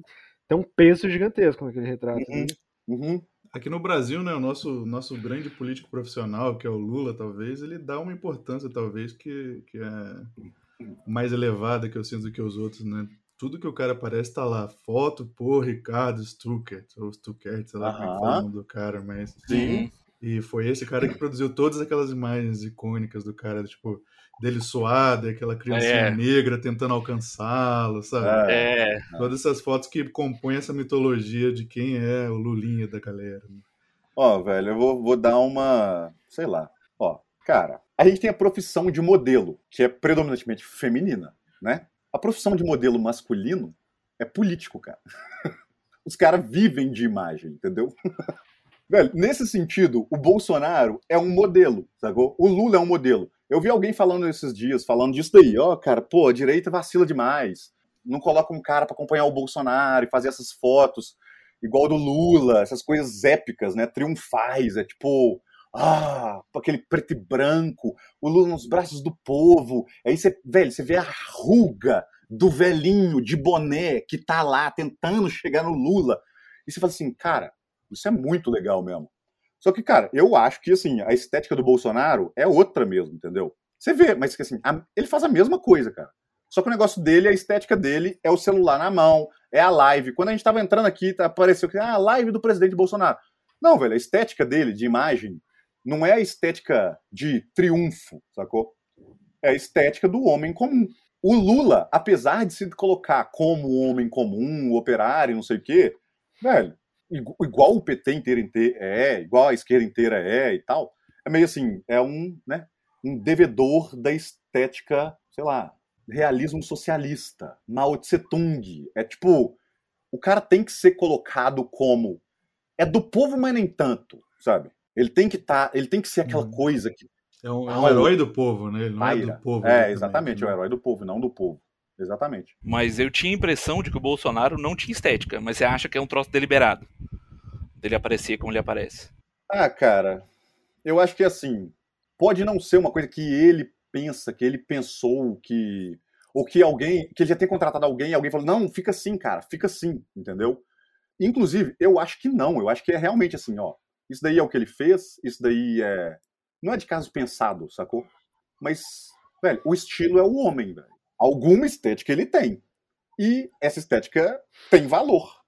tem um peso gigantesco naquele retrato. Uhum. né? Uhum. Aqui no Brasil, né, o nosso, nosso grande político profissional, que é o Lula, talvez, ele dá uma importância, talvez, que, que é mais elevada que eu sinto do que os outros, né? Tudo que o cara aparece tá lá. Foto por Ricardo Stuckert, ou Stuckert, sei lá como é que fala o nome do cara, mas... Sim. E foi esse cara que produziu todas aquelas imagens icônicas do cara, tipo, dele suado, aquela criancinha É. negra tentando alcançá-lo, sabe? É. É, Todas essas fotos que compõem essa mitologia de quem é o Lulinha da galera. né? Ó, velho, eu vou, vou dar uma. Sei lá. Ó, cara, a gente tem a profissão de modelo, que é predominantemente feminina, né? A profissão de modelo masculino é político, cara. Os caras vivem de imagem, entendeu? Velho, nesse sentido, o Bolsonaro é um modelo, sacou? O Lula é um modelo. Eu vi alguém falando esses dias, falando disso daí, ó, cara, pô, a direita vacila demais. Não coloca um cara pra acompanhar o Bolsonaro e fazer essas fotos igual do Lula, essas coisas épicas, né? Triunfais, é tipo, ah, aquele preto e branco, o Lula nos braços do povo. Aí você, velho, você vê a ruga do velhinho de boné que tá lá tentando chegar no Lula. E você fala assim, cara, isso é muito legal mesmo. Só que, cara, eu acho que, assim, a estética do Bolsonaro é outra mesmo, entendeu? Você vê, mas assim, a- ele faz a mesma coisa, cara. Só que o negócio dele, a estética dele é o celular na mão, é a live. Quando a gente tava entrando aqui, tá, apareceu que, ah, a live do presidente Bolsonaro. Não, velho, a estética dele, de imagem, não é a estética de triunfo, sacou? É a estética do homem comum. O Lula, apesar de se colocar como homem comum, operário, não sei o quê, velho, igual o PT inteiro inte- é, igual a esquerda inteira é e tal, é meio assim, é um, né, um devedor da estética, sei lá, realismo socialista, Mao Tse Tung. É tipo, o cara tem que ser colocado como é do povo, mas nem tanto, sabe? Ele tem que tá, ele tem que ser aquela Uhum. coisa que É um, é um herói do povo, né? Ele não é do povo. É, exatamente, é né? herói do povo, não do povo. Exatamente. mas eu tinha a impressão de que o Bolsonaro não tinha estética, mas você acha que é um troço deliberado. Dele aparecer como ele aparece. Ah, cara, eu acho que assim, pode não ser uma coisa que ele pensa, que ele pensou, que. Ou que alguém. Que ele já tenha contratado alguém e alguém falou, não, fica assim, cara, fica assim, entendeu? Inclusive, eu acho que não, eu acho que é realmente assim, ó. Isso daí é o que ele fez, isso daí é. Não é de caso pensado, sacou? Mas, velho, o estilo é o homem, velho. Alguma estética ele tem. E essa estética tem valor.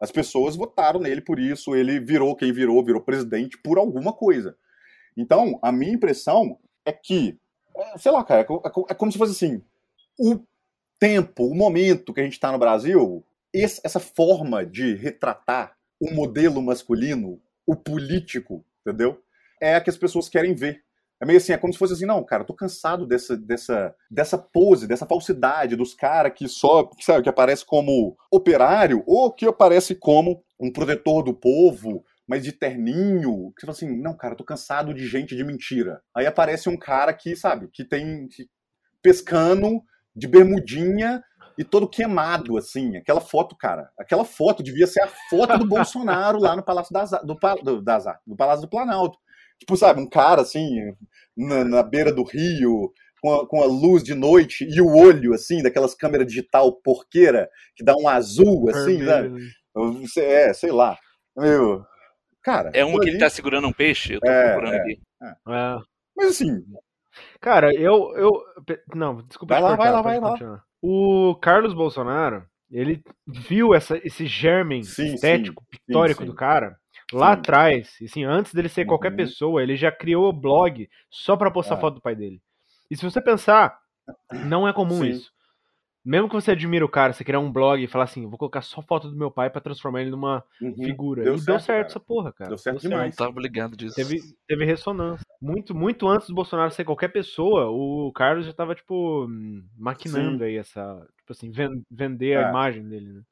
As pessoas votaram nele por isso, ele virou quem virou, virou presidente por alguma coisa. Então, a minha impressão é que, é, sei lá, cara, é é é como se fosse assim: o tempo, o momento que a gente está no Brasil, essa forma de retratar o modelo masculino, o político, entendeu? É a que as pessoas querem ver. É meio assim, é como se fosse assim, não, cara, tô cansado dessa, dessa, dessa pose, dessa falsidade dos caras que só, sabe, que aparece como operário ou que aparece como um protetor do povo, mas de terninho. Que você fala assim, não, cara, tô cansado de gente de mentira. Aí aparece um cara que, sabe, que tem que- pescando de bermudinha e todo queimado, assim. Aquela foto, cara, aquela foto devia ser a foto do Bolsonaro lá no Palácio das, do, do, das, do Palácio do Planalto. Tipo, sabe, um cara assim, na, na beira do rio, com a, com a, luz de noite e o olho, assim, daquelas câmeras digital porqueira, que dá um azul, assim, né? É, sei lá. Meu, cara. É uma que ele tá segurando um peixe? Eu tô é, procurando é, aqui. É. é. Mas assim. Cara, eu. eu não, desculpa. Vai lá, cortar, vai lá, vai continuar. lá. O Carlos Bolsonaro, ele viu essa, esse germen sim, estético, sim, pictórico sim, do cara lá atrás. Assim, antes dele ser qualquer uhum. pessoa, ele já criou o blog só para postar é. foto do pai dele. E se você pensar, não é comum isso. Mesmo que você admire o cara, você criar um blog e falar assim, vou colocar só foto do meu pai para transformar ele numa uhum. figura. Deu e certo, deu certo essa porra, cara. Deu certo deu demais. Certo. Tava ligado disso. Teve, teve ressonância. Muito, muito antes do Bolsonaro ser qualquer pessoa, o Carlos já tava, tipo, maquinando Sim. aí essa. Tipo assim, vender é. a imagem dele, né?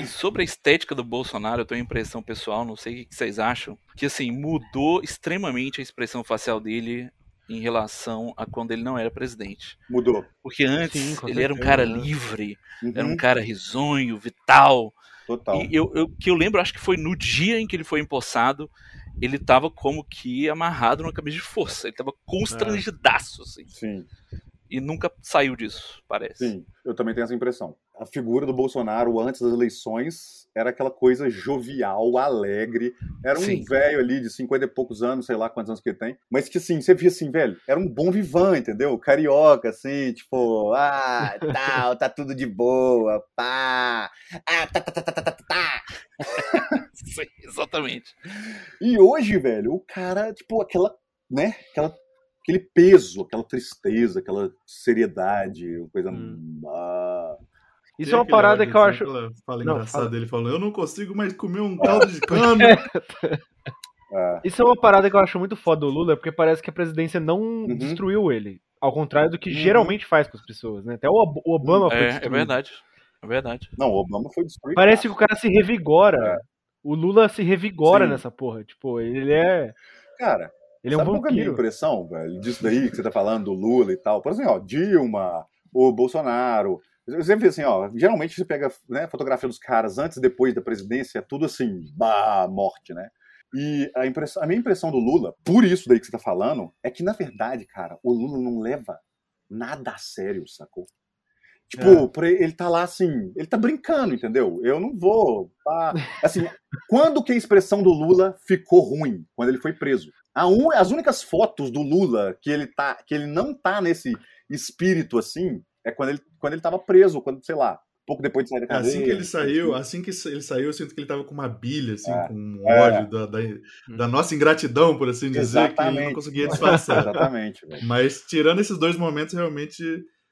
E sobre a estética do Bolsonaro, eu tenho a impressão pessoal, não sei o que vocês acham, que assim, mudou extremamente a expressão facial dele em relação a quando ele não era presidente. Mudou. Porque antes Sim, ele era um cara livre, uhum. era um cara risonho, vital. Total. E eu, eu, que eu lembro, acho que foi no dia em que ele foi empossado, ele tava como que amarrado numa camisa de força. Ele tava constrangidaço, assim. Sim. E nunca saiu disso, parece. Sim, eu também tenho essa impressão. A figura do Bolsonaro antes das eleições era aquela coisa jovial, alegre. Era um velho ali de 50 e poucos anos, sei lá quantos anos que ele tem. Mas que assim, você via assim, velho, era um bom vivan, entendeu? Carioca, assim, tipo, ah, tal, tá tudo de boa, pá, ah, tá, tá, tá, tá, tá, tá. tá. Sim, exatamente. E hoje, velho, o cara, tipo, aquela, né, aquela aquele peso, aquela tristeza, aquela seriedade, coisa. Hum. Ah, isso é uma parada que eu acho. Fala engraçada dele falando, eu não consigo mais comer um caldo de cana. É. Isso é uma parada que eu acho muito foda do Lula, porque parece que a presidência não uhum. destruiu ele. Ao contrário do que uhum. geralmente faz com as pessoas, né? Até o Obama foi é, destruído. É verdade. É verdade. Não, o Obama foi destruído. Parece que o cara se revigora. É. O Lula se revigora Sim. nessa porra. Tipo, ele é. Cara, ele é um sabe vampiro. qual é a minha impressão, velho, disso daí que você tá falando do Lula e tal? Por exemplo, ó, Dilma, o Bolsonaro, eu sempre assim, ó, geralmente você pega né, fotografia dos caras antes e depois da presidência, é tudo assim, bah, morte, né? E a, impressão, a minha impressão do Lula, por isso daí que você tá falando, é que na verdade, cara, o Lula não leva nada a sério, sacou? Tipo, é. ele tá lá assim, ele tá brincando, entendeu? Eu não vou. Tá... Assim, quando que a expressão do Lula ficou ruim? Quando ele foi preso. Un... As únicas fotos do Lula que ele tá, que ele não tá nesse espírito assim, é quando ele, quando ele tava preso, quando, sei lá, pouco depois de sair da cadeia. Assim que ele saiu, assim que ele saiu, eu sinto que ele tava com uma bilha, assim, é, com um ódio é. da, da, da, nossa ingratidão, por assim dizer, Exatamente. que ele não conseguia disfarçar. Exatamente. Mas tirando esses dois momentos, realmente.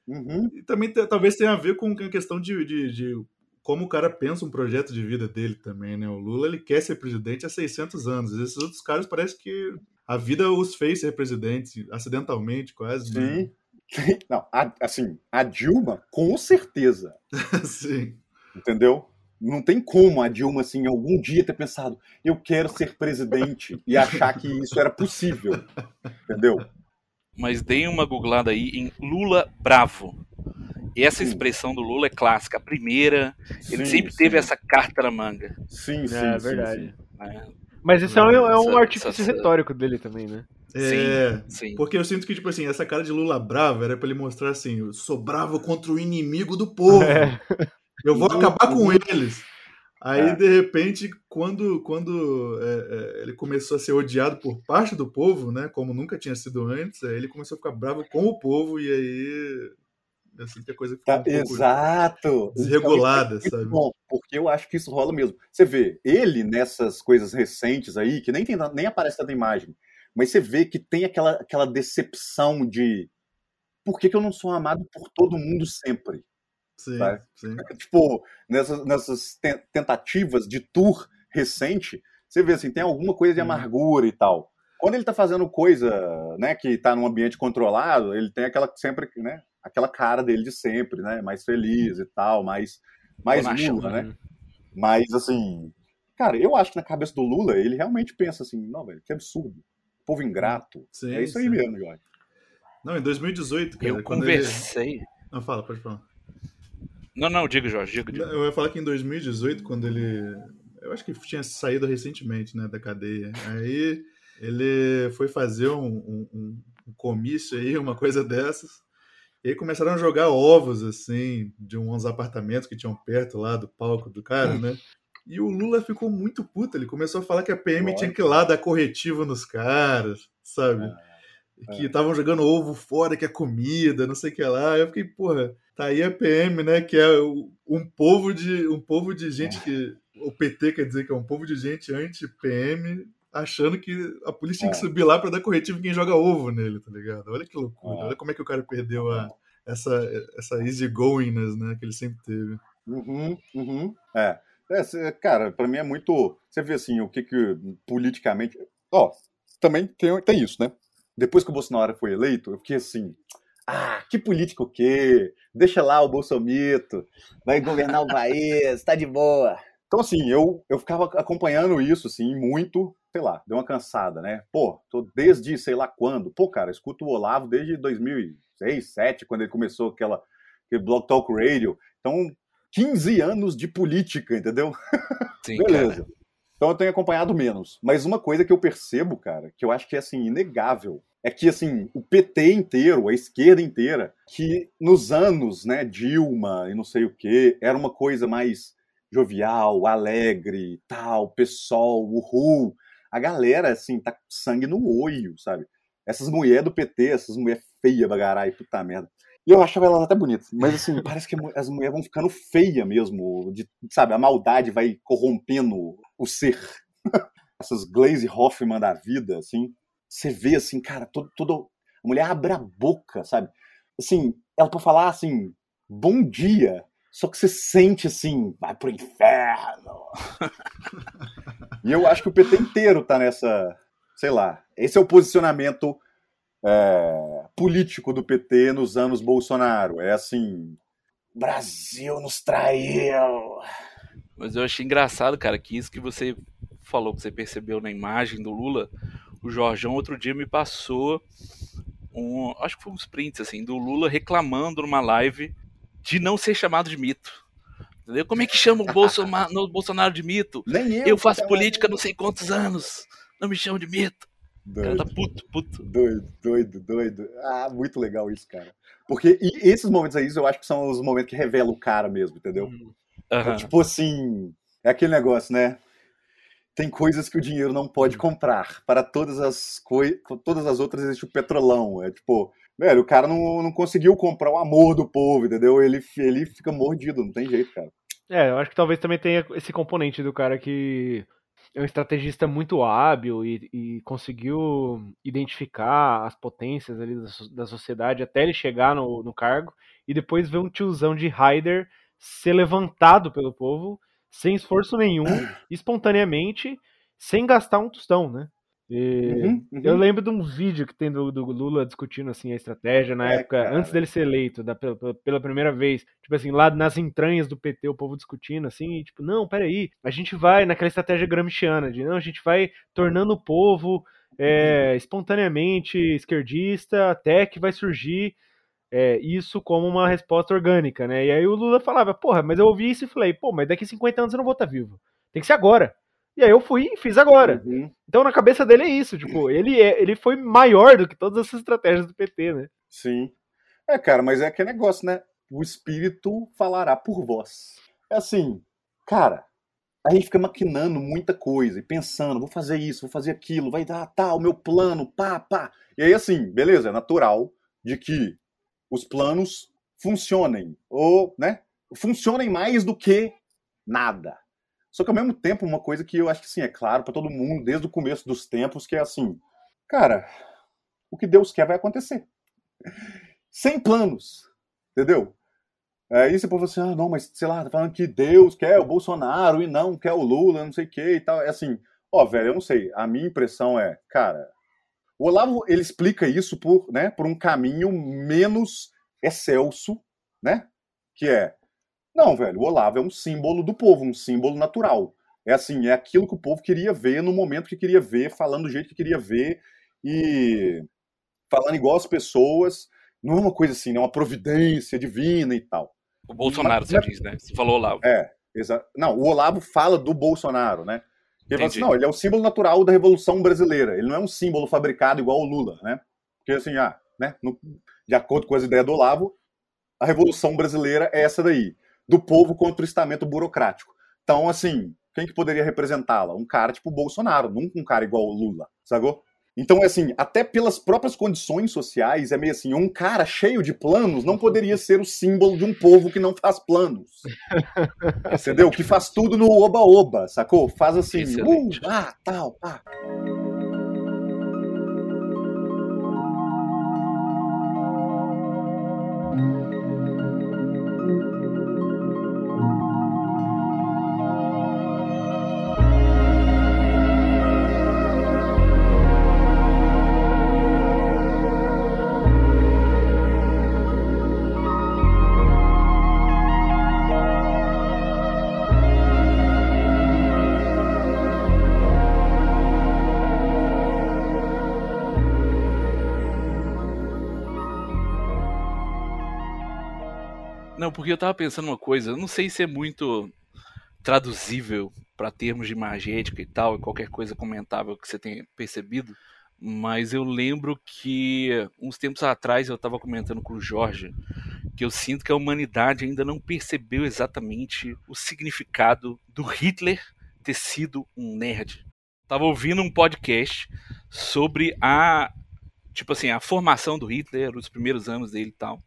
Uhum. E também talvez tenha a ver com a questão de, de, de, como o cara pensa um projeto de vida dele também, né? O Lula ele quer ser presidente há 600 anos. Esses outros caras parece que a vida os fez ser presidente acidentalmente, quase. Né? Sim. Né? Não, a, assim, a Dilma, com certeza. Sim. Entendeu? Não tem como a Dilma, assim, algum dia ter pensado, eu quero ser presidente e achar que isso era possível. Entendeu? Mas dei uma googlada aí em Lula bravo. E essa expressão do Lula é clássica. A primeira, ele sim, sempre sim. teve essa carta na manga. Sim, sim. É, verdade. É. Mas isso é um, é um artifício retórico dele também, né? É, sim, sim. Porque eu sinto que, tipo assim, essa cara de Lula bravo era pra ele mostrar assim: eu sou bravo contra o inimigo do povo. É. Eu vou acabar com eles. Aí, é. de repente, quando, quando é, é, ele começou a ser odiado por parte do povo, né? Como nunca tinha sido antes, aí ele começou a ficar bravo com o povo, e aí. Assim que a coisa ficou tá, um Exato! Desregulada, então, sabe? Bom, porque eu acho que isso rola mesmo. Você vê, ele nessas coisas recentes aí, que nem, tem, nem aparece na imagem, mas você vê que tem aquela, aquela decepção de por que, que eu não sou amado por todo mundo sempre? Sim, sim. Tipo, nessas, nessas tentativas de tour recente, você vê assim, tem alguma coisa de amargura e tal. Quando ele tá fazendo coisa, né, que tá num ambiente controlado, ele tem aquela sempre, né, aquela cara dele de sempre, né, mais feliz e tal, mais mais Lula, né? né? Mas assim, cara, eu acho que na cabeça do Lula, ele realmente pensa assim, não, velho, que absurdo povo ingrato. Sim, é isso aí sim. mesmo, Jorge. Não, em 2018, cara. Eu conversei. Ele... Não, fala, pode falar. Não, não, diga, Jorge, diga, diga. Eu ia falar que em 2018, quando ele. Eu acho que tinha saído recentemente, né, da cadeia. Aí ele foi fazer um, um, um comício aí, uma coisa dessas. E aí começaram a jogar ovos, assim, de uns apartamentos que tinham perto lá do palco do cara, né? E o Lula ficou muito puto. Ele começou a falar que a PM tinha que ir lá dar corretivo nos caras, sabe? É, que estavam jogando ovo fora, que é comida, não sei o que lá. Eu fiquei, porra, tá aí a PM, né? Que é um povo de, um povo de gente é. que. O PT quer dizer que é um povo de gente anti-PM, achando que a polícia tinha que é. subir lá para dar corretivo em quem joga ovo nele, tá ligado? Olha que loucura. Olha como é que o cara perdeu a, essa, essa easygoingness, né? Que ele sempre teve. Uhum, uhum. É. É, cara, para mim é muito. Você vê assim, o que que politicamente. Ó, oh, também tem, tem isso, né? Depois que o Bolsonaro foi eleito, eu fiquei assim. Ah, que político o quê? Deixa lá o Bolsomito, vai governar o país, tá de boa. Então, assim, eu, eu ficava acompanhando isso, assim, muito, sei lá, deu uma cansada, né? Pô, tô desde sei lá quando. Pô, cara, escuto o Olavo desde 2006, 2007, quando ele começou aquela, aquele Blog Talk Radio. Então, 15 anos de política, entendeu? Sim, Beleza. Cara. Então eu tenho acompanhado menos. Mas uma coisa que eu percebo, cara, que eu acho que é assim, inegável, é que assim, o PT inteiro, a esquerda inteira, que nos anos, né, Dilma e não sei o quê, era uma coisa mais jovial, alegre, tal, pessoal, uhul. A galera, assim, tá com sangue no olho, sabe? Essas mulheres do PT, essas mulheres feias, bagarai, puta merda. E eu achava elas até bonitas. Mas assim, parece que as mulheres vão ficando feias mesmo. De, sabe, a maldade vai corrompendo o ser. Essas Glaze Hoffman da vida, assim. Você vê assim, cara, todo, todo, a mulher abre a boca, sabe? Assim, ela pra falar assim, bom dia. Só que você sente assim, vai pro inferno. e eu acho que o PT inteiro tá nessa, sei lá, esse é o posicionamento é, político do PT nos anos Bolsonaro. É assim, Brasil nos traiu. Mas eu achei engraçado, cara, que isso que você falou, que você percebeu na imagem do Lula, o Jorjão outro dia me passou um, acho que foi uns prints assim, do Lula reclamando numa live de não ser chamado de mito. Entendeu? Como é que chama o Bolsonaro, Bolsonaro de mito? Nem eu, eu faço política não sei quantos anos. Não me chama de mito. Doido. O cara tá puto, puto. Doido, doido, doido. Ah, muito legal isso, cara. Porque esses momentos aí, eu acho que são os momentos que revelam o cara mesmo, entendeu? Uhum. É, tipo assim, é aquele negócio, né? Tem coisas que o dinheiro não pode comprar. Para todas as coisas, todas as outras existe o petrolão. É tipo, velho, o cara não, não conseguiu comprar o amor do povo, entendeu? Ele, ele fica mordido, não tem jeito, cara. É, eu acho que talvez também tenha esse componente do cara que é um estrategista muito hábil e, e conseguiu identificar as potências ali da, da, sociedade até ele chegar no, no cargo e depois ver um tiozão de Ryder ser levantado pelo povo sem esforço nenhum, espontaneamente, sem gastar um tostão, né? Uhum, uhum. Eu lembro de um vídeo que tem do, do, Lula discutindo assim a estratégia na é, época, cara. antes dele ser eleito, da, pela, pela, primeira vez. Tipo assim, lá nas entranhas do PT, o povo discutindo assim, e, tipo, não, peraí, a gente vai naquela estratégia gramsciana de não, a gente vai tornando o povo é, espontaneamente esquerdista até que vai surgir é, isso como uma resposta orgânica, né? E aí o Lula falava, porra, mas eu ouvi isso e falei, pô, mas daqui 50 anos eu não vou estar vivo. Tem que ser agora. E aí eu fui e fiz agora. Uhum. Então na cabeça dele é isso, tipo, ele, é, ele foi maior do que todas essas estratégias do PT, né? Sim. É, cara, mas é aquele negócio, né? O espírito falará por vós. É assim, cara, a gente fica maquinando muita coisa e pensando, vou fazer isso, vou fazer aquilo, vai dar tá, o meu plano, pá, pá. E aí, assim, beleza, é natural de que os planos funcionem, ou, né, funcionem mais do que nada. Só que ao mesmo tempo, uma coisa que eu acho que sim, é claro para todo mundo, desde o começo dos tempos, que é assim, cara, o que Deus quer vai acontecer. Sem planos, entendeu? Aí você pode falar assim, ah, não, mas sei lá, tá falando que Deus quer o Bolsonaro e não quer o Lula, não sei o que e tal. É assim, ó, velho, eu não sei. A minha impressão é, cara, o Olavo, ele explica isso por, né, por um caminho menos excelso, né? Que é, não, velho, o Olavo é um símbolo do povo, um símbolo natural. É assim, é aquilo que o povo queria ver no momento que queria ver, falando do jeito que queria ver e falando igual as pessoas. Não é uma coisa assim, é uma providência divina e tal. O Bolsonaro, mas, você diz, né? Você falou Olavo. É, exato. Não, o Olavo fala do Bolsonaro, né? Ele fala assim, não, ele é o símbolo natural da Revolução Brasileira. Ele não é um símbolo fabricado igual o Lula, né? Porque assim, ah, né? No, de acordo com as ideias do Olavo, a Revolução Brasileira é essa daí, do povo contra o estamento burocrático. Então, assim, quem que poderia representá-la? Um cara tipo Bolsonaro, nunca um cara igual o Lula, sacou? Então, é assim, até pelas próprias condições sociais, é meio assim, um cara cheio de planos não poderia ser o símbolo de um povo que não faz planos. Entendeu? Que faz tudo no oba-oba, sacou? Faz assim, uh, ah, tal, ah. Porque eu tava pensando uma coisa, não sei se é muito traduzível para termos de imagética e tal, e qualquer coisa comentável que você tenha percebido, mas eu lembro que uns tempos atrás eu estava comentando com o Jorge que eu sinto que a humanidade ainda não percebeu exatamente o significado do Hitler ter sido um nerd. Tava ouvindo um podcast sobre a tipo assim, a formação do Hitler, os primeiros anos dele e tal.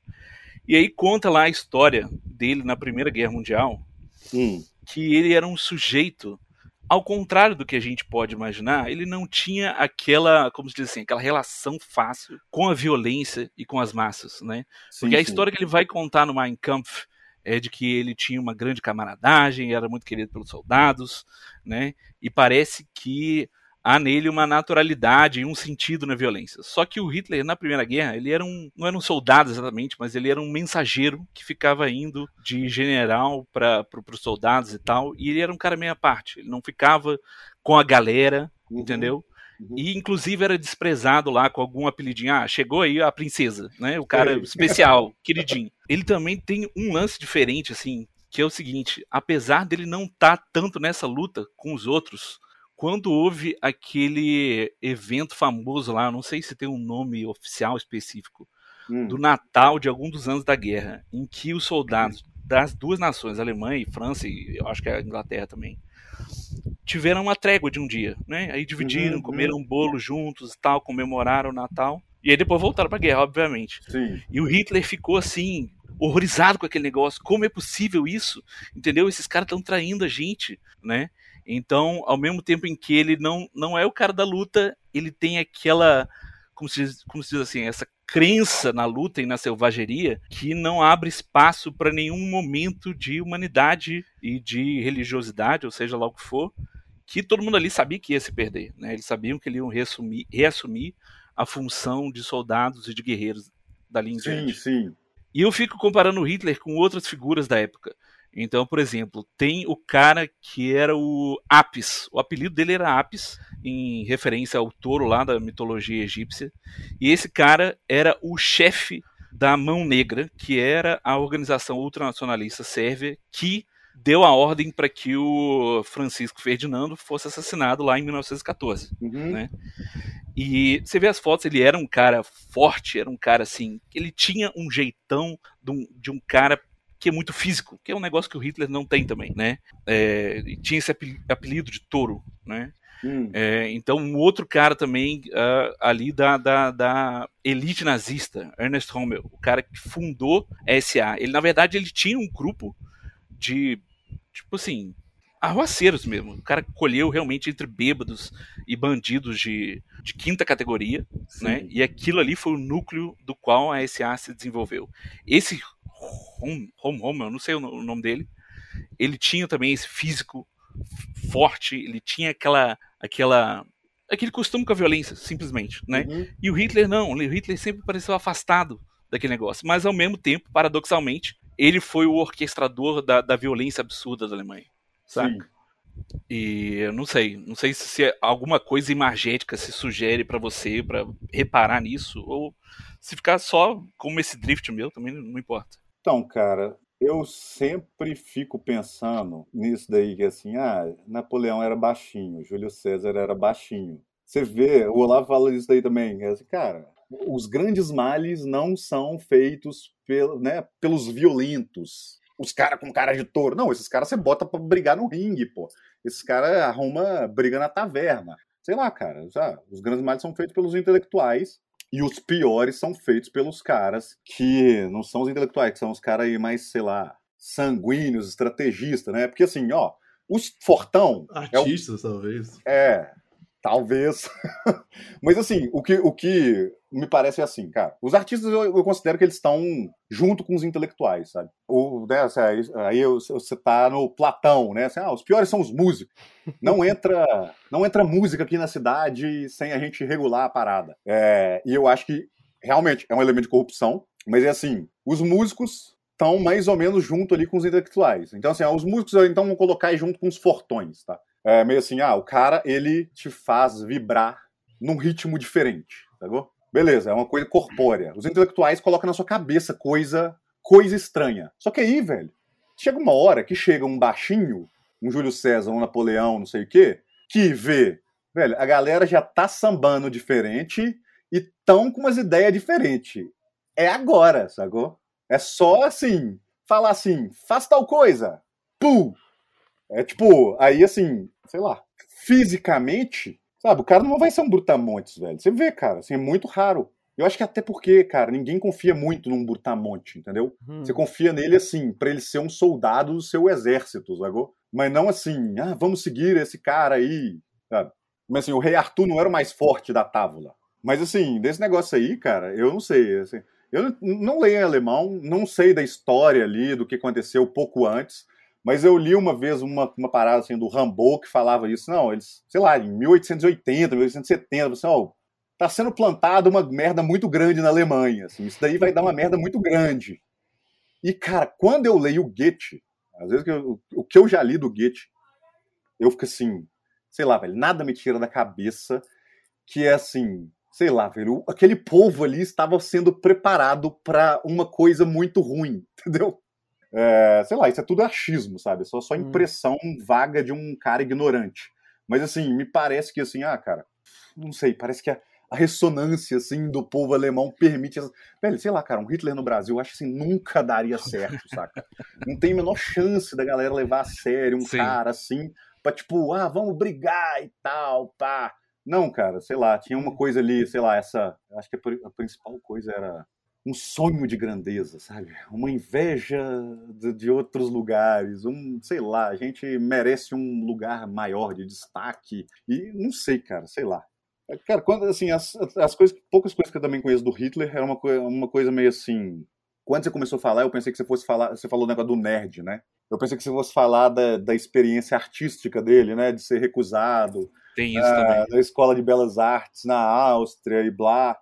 E aí conta lá a história dele na Primeira Guerra Mundial, hum. que ele era um sujeito, ao contrário do que a gente pode imaginar, ele não tinha aquela, como se diz assim, aquela relação fácil com a violência e com as massas, né? Sim, Porque a sim. história que ele vai contar no Mein Kampf é de que ele tinha uma grande camaradagem, era muito querido pelos soldados, né? E parece que há nele uma naturalidade e um sentido na violência. Só que o Hitler, na Primeira Guerra, ele era um, não era um soldado exatamente, mas ele era um mensageiro que ficava indo de general para pro, os soldados e tal, e ele era um cara meia parte, ele não ficava com a galera, uhum. entendeu? Uhum. E inclusive era desprezado lá com algum apelidinho. Ah, chegou aí a princesa, né? O cara especial, queridinho. Ele também tem um lance diferente, assim, que é o seguinte: apesar dele não estar tá tanto nessa luta com os outros, quando houve aquele evento famoso lá, não sei se tem um nome oficial específico, hum. do Natal de algum dos anos da guerra, em que os soldados hum. das duas nações, Alemanha e França, e eu acho que a Inglaterra também, tiveram uma trégua de um dia, né? Aí dividiram, uhum, comeram um bolo juntos e tal, comemoraram o Natal. E aí depois voltaram pra guerra, obviamente. Sim. E o Hitler ficou assim, horrorizado com aquele negócio. Como é possível isso? Entendeu? Esses caras estão traindo a gente, né? Então, ao mesmo tempo em que ele não, não é o cara da luta, ele tem aquela, como se, diz, como se diz assim, essa crença na luta e na selvageria que não abre espaço para nenhum momento de humanidade e de religiosidade, ou seja lá o que for, que todo mundo ali sabia que ia se perder. Né? Eles sabiam que eles iam reassumir, reassumir a função de soldados e de guerreiros dali em sim, diante. Sim. E eu fico comparando Hitler com outras figuras da época. Então, por exemplo, tem o cara que era o Apis. O apelido dele era Apis, em referência ao touro lá da mitologia egípcia. E esse cara era o chefe da Mão Negra, que era a organização ultranacionalista sérvia que deu a ordem para que o Francisco Ferdinando fosse assassinado lá em 1914, uhum. né? E você vê as fotos, ele era um cara forte, era um cara assim, ele tinha um jeitão de um, de um cara que é muito físico, que é um negócio que o Hitler não tem também, né? É, tinha esse apelido de touro, né? Hum. É, então, um outro cara também uh, ali da, da, da, elite nazista, Ernest Rommel, o cara que fundou a SA. Ele, na verdade, ele tinha um grupo de, tipo assim, arruaceiros mesmo. O cara colheu realmente entre bêbados e bandidos de, de quinta categoria, Sim. né? E aquilo ali foi o núcleo do qual a SA se desenvolveu. Esse Home, Home, Home, eu não sei o nome dele. Ele tinha também esse físico forte, ele tinha aquela, aquela, aquele costume com a violência, simplesmente, né? Uhum. E o Hitler não, o Hitler sempre pareceu afastado daquele negócio, mas ao mesmo tempo, paradoxalmente, ele foi o orquestrador da, da violência absurda da Alemanha, sabe? E eu não sei, não sei se alguma coisa imagética se sugere para você para reparar nisso ou se ficar só como esse drift meu também não importa. Então, cara, eu sempre fico pensando nisso daí, que assim, ah, Napoleão era baixinho, Júlio César era baixinho. Você vê, o Olavo fala isso daí também, é assim, cara, os grandes males não são feitos pel, né, pelos violentos, os caras com cara de touro. Não, esses caras você bota pra brigar no ringue, pô. Esses caras arruma briga na taverna. Sei lá, cara, já, os grandes males são feitos pelos intelectuais e os piores são feitos pelos caras que não são os intelectuais, que são os caras aí mais, sei lá, sanguíneos, estrategistas, né? Porque assim, ó, os fortão. Artistas, é o... talvez. É, Talvez. Mas assim, o que, o que me parece é assim, cara. Os artistas eu, eu considero que eles estão junto com os intelectuais, sabe? O, né, assim, aí, você tá no Platão, né? Assim, ah, os piores são os músicos. Não entra, não entra música aqui na cidade sem a gente regular a parada. É, e eu acho que realmente é um elemento de corrupção, mas é assim, os músicos estão mais ou menos junto ali com os intelectuais. Então, assim, os músicos então vão colocar junto com os fortões, tá? É meio assim, ah, o cara, ele te faz vibrar num ritmo diferente, sacou? Beleza, é uma coisa corpórea. Os intelectuais colocam na sua cabeça coisa, coisa estranha. Só que aí, velho, chega uma hora que chega um baixinho, um Júlio César, um Napoleão, não sei o quê, que vê, velho, a galera já tá sambando diferente e tão com umas ideias diferentes. É agora, sacou? É só assim, falar assim, faz tal coisa. Pum! É tipo, aí assim, sei lá, fisicamente, sabe, o cara não vai ser um brutamontes, velho. Você vê, cara, assim, é muito raro. Eu acho que até porque, cara, ninguém confia muito num brutamonte, entendeu? Hum. Você confia nele assim, para ele ser um soldado do seu exército, sabe? Mas não assim, ah, vamos seguir esse cara aí, sabe? Mas assim, o rei Arthur não era o mais forte da tábula. Mas assim, desse negócio aí, cara, eu não sei, assim, eu não leio em alemão, não sei da história ali, do que aconteceu pouco antes, mas eu li uma vez uma, uma parada assim do Rambo que falava isso. Não, eles, sei lá, em 1880, 1870, você, ó, tá sendo plantada uma merda muito grande na Alemanha. Assim, isso daí vai dar uma merda muito grande. E, cara, quando eu leio o Goethe, às vezes eu, o que eu já li do Goethe, eu fico assim, sei lá, velho, nada me tira da cabeça que é assim, sei lá, velho, aquele povo ali estava sendo preparado para uma coisa muito ruim, entendeu? É, sei lá, isso é tudo achismo, sabe? Só, só hum. impressão hum. vaga de um cara ignorante. Mas assim, me parece que assim, ah, cara, não sei, parece que a, a ressonância assim do povo alemão permite. Velho, sei lá, cara, um Hitler no Brasil, eu acho assim, nunca daria certo, saca? Não tem a menor chance da galera levar a sério um Sim. cara assim, pra tipo, ah, vamos brigar e tal, pá. Não, cara, sei lá, tinha uma coisa ali, sei lá, essa. Acho que a, a principal coisa era um sonho de grandeza, sabe? Uma inveja de, de, outros lugares, um, sei lá, a gente merece um lugar maior de destaque e não sei, cara, sei lá. Cara, quando assim, as, as coisas, poucas coisas que eu também conheço do Hitler era uma, coisa, uma coisa meio assim. Quando você começou a falar, eu pensei que você fosse falar, você falou o negócio do nerd, né? Eu pensei que você fosse falar da, da experiência artística dele, né? De ser recusado. Tem isso uh, também. Da escola de belas artes na Áustria e blá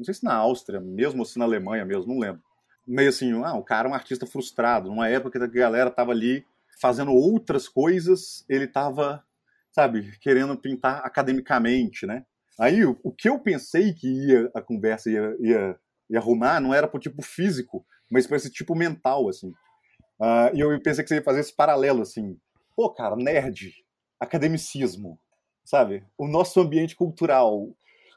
não sei se na Áustria mesmo ou se na Alemanha mesmo, não lembro. Meio assim, ah, o cara é um artista frustrado. Numa época que a galera tava ali fazendo outras coisas, ele tava, sabe, querendo pintar academicamente, né? Aí o, o que eu pensei que ia a conversa ia, ia, ia arrumar não era pro tipo físico, mas para esse tipo mental, assim. Uh, e eu pensei que você ia fazer esse paralelo, assim. Pô, cara, nerd, academicismo, sabe? O nosso ambiente cultural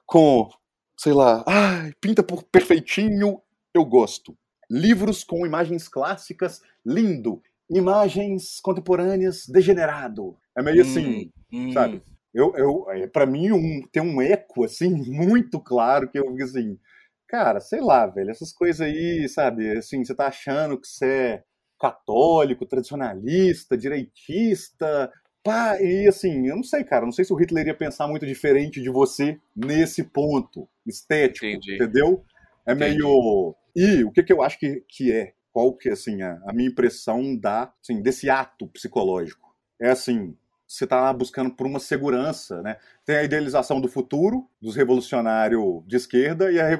com sei lá, ai, pinta por perfeitinho, eu gosto. Livros com imagens clássicas, lindo. Imagens contemporâneas, degenerado. É meio hum, assim, hum. sabe? Eu, eu, é, para mim, um, tem um eco, assim, muito claro que eu fico assim, cara, sei lá, velho, essas coisas aí, sabe? Assim, você tá achando que você é católico, tradicionalista, direitista, Pá, e assim, eu não sei, cara, não sei se o Hitler ia pensar muito diferente de você nesse ponto estético, Entendi. entendeu? É Entendi. meio. E o que, que eu acho que, que é? Qual que assim, a, a minha impressão da, assim, desse ato psicológico? É assim, você está buscando por uma segurança, né? Tem a idealização do futuro, dos revolucionários de esquerda, e a,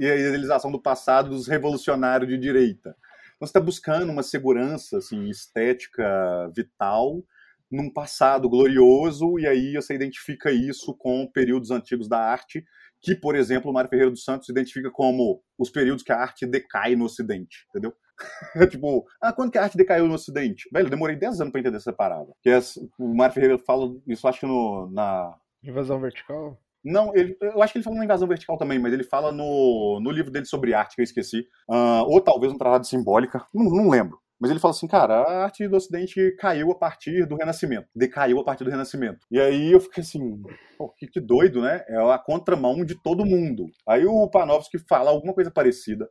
e a idealização do passado, dos revolucionários de direita. Então, você está buscando uma segurança assim, estética vital num passado glorioso, e aí você identifica isso com períodos antigos da arte, que, por exemplo, o Mário Ferreira dos Santos identifica como os períodos que a arte decai no Ocidente, entendeu? tipo, ah, quando que a arte decaiu no Ocidente? Velho, eu demorei 10 anos pra entender essa parada. Que é, o Mário Ferreira fala isso, acho que no, na... Invasão Vertical? Não, ele, eu acho que ele fala na Invasão Vertical também, mas ele fala no, no livro dele sobre arte, que eu esqueci. Uh, ou talvez um tratado simbólica, não, não lembro. Mas ele fala assim, cara, a arte do Ocidente caiu a partir do Renascimento. Decaiu a partir do Renascimento. E aí eu fiquei assim, pô, que, que doido, né? É a contramão de todo mundo. Aí o Panofsky fala alguma coisa parecida.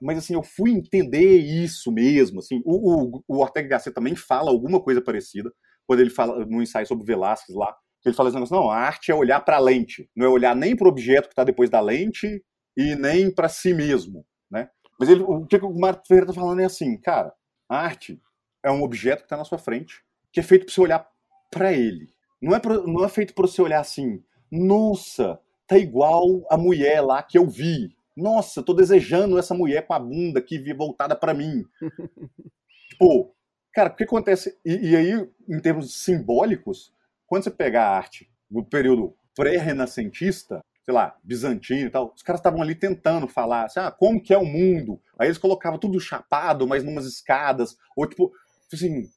Mas assim, eu fui entender isso mesmo. Assim, o, o, o Ortega Gasset também fala alguma coisa parecida. Quando ele fala no ensaio sobre Velázquez lá, ele fala assim, não, a arte é olhar para a lente. Não é olhar nem para o objeto que está depois da lente e nem para si mesmo, né? Mas ele, o que o Marco Ferreira está falando é assim, cara, a arte é um objeto que está na sua frente, que é feito para você olhar para ele. Não é, pra, não é feito para você olhar assim, nossa, tá igual a mulher lá que eu vi. Nossa, tô desejando essa mulher com a bunda aqui voltada para mim. tipo, cara, o que acontece? E, e, aí, em termos simbólicos, quando você pega a arte no período pré-renascentista, sei lá, bizantino e tal, os caras estavam ali tentando falar assim, ah, como que é o mundo? Aí eles colocavam tudo chapado, mas numas escadas, ou tipo, assim,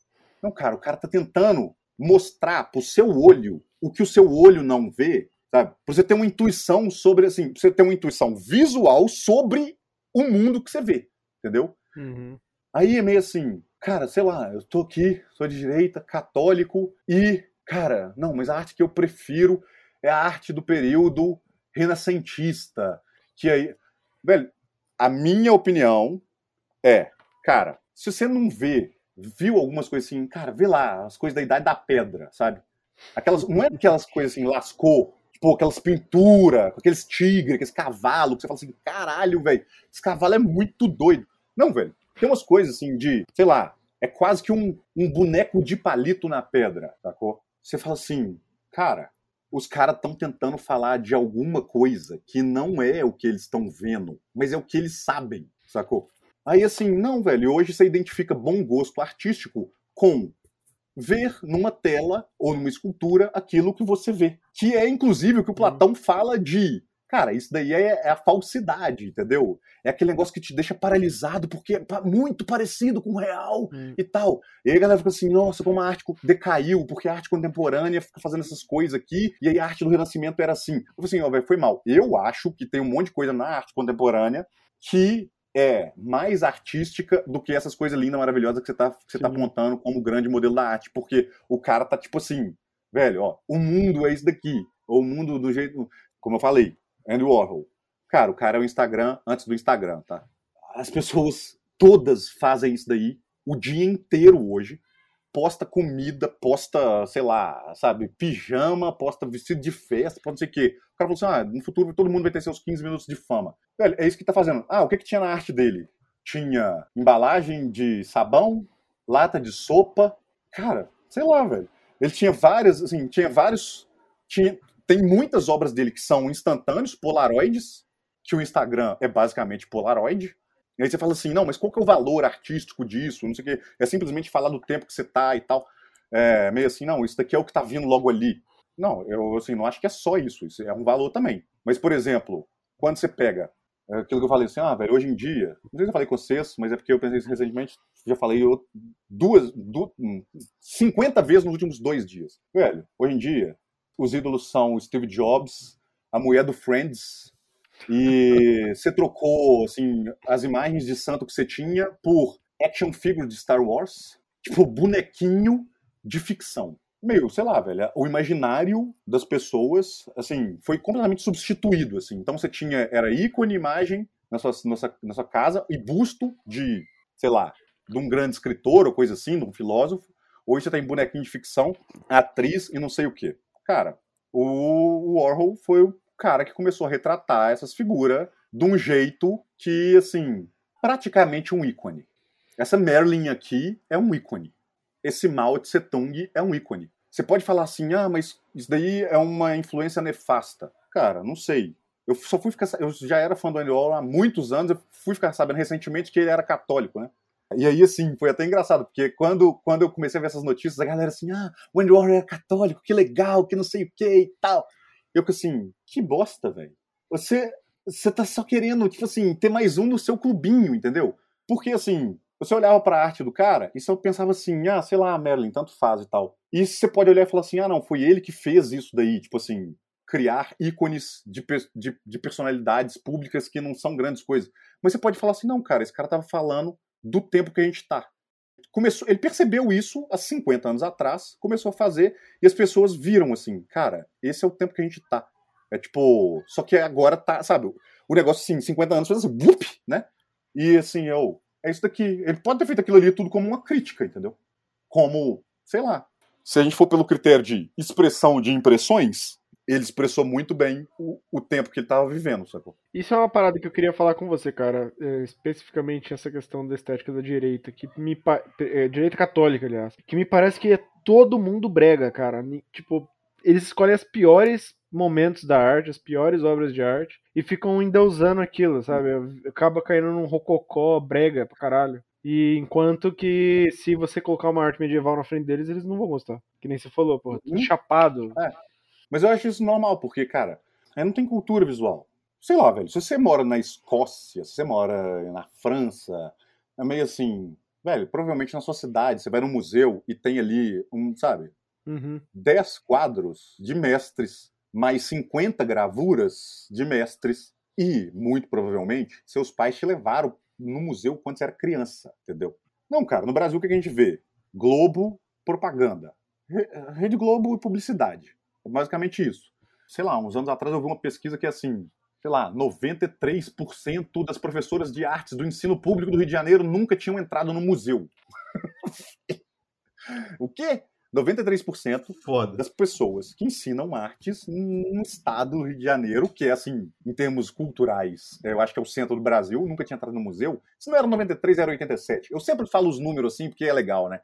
não, cara, o cara tá tentando mostrar pro seu olho o que o seu olho não vê, sabe? Pra você ter uma intuição sobre, assim, pra você ter uma intuição visual sobre o mundo que você vê, entendeu? Uhum. Aí é meio assim, cara, sei lá, eu tô aqui, sou de direita, católico, e, cara, não, mas a arte que eu prefiro é a arte do período renascentista, que aí, velho, a minha opinião é, cara, se você não vê, viu algumas coisas assim, cara, vê lá as coisas da idade da pedra, sabe? Aquelas, não é aquelas coisas assim, lascou, tipo, aquelas pinturas, aqueles tigres, aqueles cavalos, que você fala assim, caralho, velho, esse cavalo é muito doido. Não, velho, tem umas coisas assim de, sei lá, é quase que um, um boneco de palito na pedra, sacou? Você fala assim, cara, os caras estão tentando falar de alguma coisa que não é o que eles estão vendo, mas é o que eles sabem, sacou? Aí assim, não, velho, hoje você identifica bom gosto artístico com ver numa tela ou numa escultura aquilo que você vê. Que é, inclusive, o que o Platão fala de Cara, isso daí é, é, a falsidade, entendeu? É aquele negócio que te deixa paralisado porque é muito parecido com o real hum. e tal. E aí a galera fica assim, nossa, como a arte decaiu, porque a arte contemporânea fica fazendo essas coisas aqui, e aí a arte do Renascimento era assim. Eu falei assim, ó, velho, foi mal. Eu acho que tem um monte de coisa na arte contemporânea que é mais artística do que essas coisas lindas, maravilhosas que você tá, que você tá apontando como grande modelo da arte. Porque o cara tá tipo assim, velho, ó, o mundo é isso daqui. Ou o mundo do jeito. Como eu falei, Andy Warhol. Cara, o cara é o Instagram antes do Instagram, tá? As pessoas todas fazem isso daí o dia inteiro hoje. Posta comida, posta, sei lá, sabe, pijama, posta vestido de festa, pode ser que. O cara falou assim: ah, no futuro todo mundo vai ter seus 15 minutos de fama. Velho, é isso que tá fazendo. Ah, o que que tinha na arte dele? Tinha embalagem de sabão, lata de sopa. Cara, sei lá, velho. Ele tinha várias, assim, tinha vários. Tinha, tem muitas obras dele que são instantâneos, polaroides, que o Instagram é basicamente polaroid. E aí você fala assim, não, mas qual que é o valor artístico disso? Não sei o quê. É simplesmente falar do tempo que você tá e tal. É meio assim, não, isso daqui é o que tá vindo logo ali. Não, eu assim, não acho que é só isso. Isso é um valor também. Mas, por exemplo, quando você pega é aquilo que eu falei assim, ah, velho, hoje em dia, não sei se eu falei com vocês, mas é porque eu pensei recentemente, já falei duas, duas 50 vezes nos últimos dois dias. Velho, hoje em dia, os ídolos são o Steve Jobs, a mulher do Friends, e você trocou assim, as imagens de santo que você tinha por action figure de Star Wars, tipo bonequinho de ficção. Meio, sei lá, velho, o imaginário das pessoas, assim, foi completamente substituído, assim. Então você tinha, era ícone, imagem na sua, na sua, na sua casa e busto de, sei lá, de um grande escritor ou coisa assim, de um filósofo. Hoje você tem bonequinho de ficção, atriz e não sei o quê. Cara, o Warhol foi o cara que começou a retratar essas figuras de um jeito que, assim, praticamente um ícone. Essa Merlin aqui é um ícone. Esse Mao Tse Tung é um ícone. Você pode falar assim, ah, mas isso daí é uma influência nefasta. Cara, não sei. Eu só fui ficar. Eu já era fã do Andy Warhol há muitos anos, eu fui ficar sabendo recentemente que ele era católico, né? E aí, assim, foi até engraçado, porque quando, quando eu comecei a ver essas notícias, a galera assim, ah, o Andy Warhol é católico, que legal, que não sei o que e tal. Eu que assim, que bosta, velho. Você, você tá só querendo, tipo assim, ter mais um no seu clubinho, entendeu? Porque, assim, você olhava para a arte do cara e você pensava assim, ah, sei lá, Merlin, tanto faz e tal. E você pode olhar e falar assim, ah, não, foi ele que fez isso daí, tipo assim, criar ícones de, de, de personalidades públicas que não são grandes coisas. Mas você pode falar assim, não, cara, esse cara tava falando do tempo que a gente tá. Começou, ele percebeu isso há 50 anos atrás, começou a fazer, e as pessoas viram assim, cara, esse é o tempo que a gente tá. É tipo, só que agora tá, sabe, o negócio assim, 50 anos fez assim, bup, né? E assim, eu, é isso daqui. Ele pode ter feito aquilo ali tudo como uma crítica, entendeu? Como, sei lá. Se a gente for pelo critério de expressão de impressões, ele expressou muito bem o, o tempo que ele estava vivendo, sacou? Isso é uma parada que eu queria falar com você, cara. É, especificamente essa questão da estética da direita, que me é, direita católica, aliás, que me parece que é todo mundo brega, cara. Tipo, eles escolhem as piores momentos da arte, as piores obras de arte, e ficam endeusando aquilo, sabe? Acaba caindo num rococó, brega pra caralho. E enquanto que se você colocar uma arte medieval na frente deles, eles não vão gostar. Que nem você falou, pô, tudo uhum. chapado. É. Mas eu acho isso normal, porque, cara, não tem cultura visual. Sei lá, velho, se você mora na Escócia, se você mora na França, é meio assim, velho, provavelmente na sua cidade, você vai num museu e tem ali um, sabe, uhum. 10 quadros de mestres mais 50 gravuras de mestres e, muito provavelmente, seus pais te levaram no museu quando você era criança, entendeu? Não, cara, no Brasil o que a gente vê? Globo, propaganda. Rede Globo e publicidade. É basicamente isso. Sei lá, uns anos atrás eu vi uma pesquisa que é assim, sei lá, 93% das professoras de artes do ensino público do Rio de Janeiro nunca tinham entrado no museu. o quê? 93% Foda. das pessoas que ensinam artes no estado do Rio de Janeiro, que é assim, em termos culturais, é, eu acho que é o centro do Brasil, nunca tinha entrado no museu. Se não era 93, era 87. Eu sempre falo os números assim, porque é legal, né?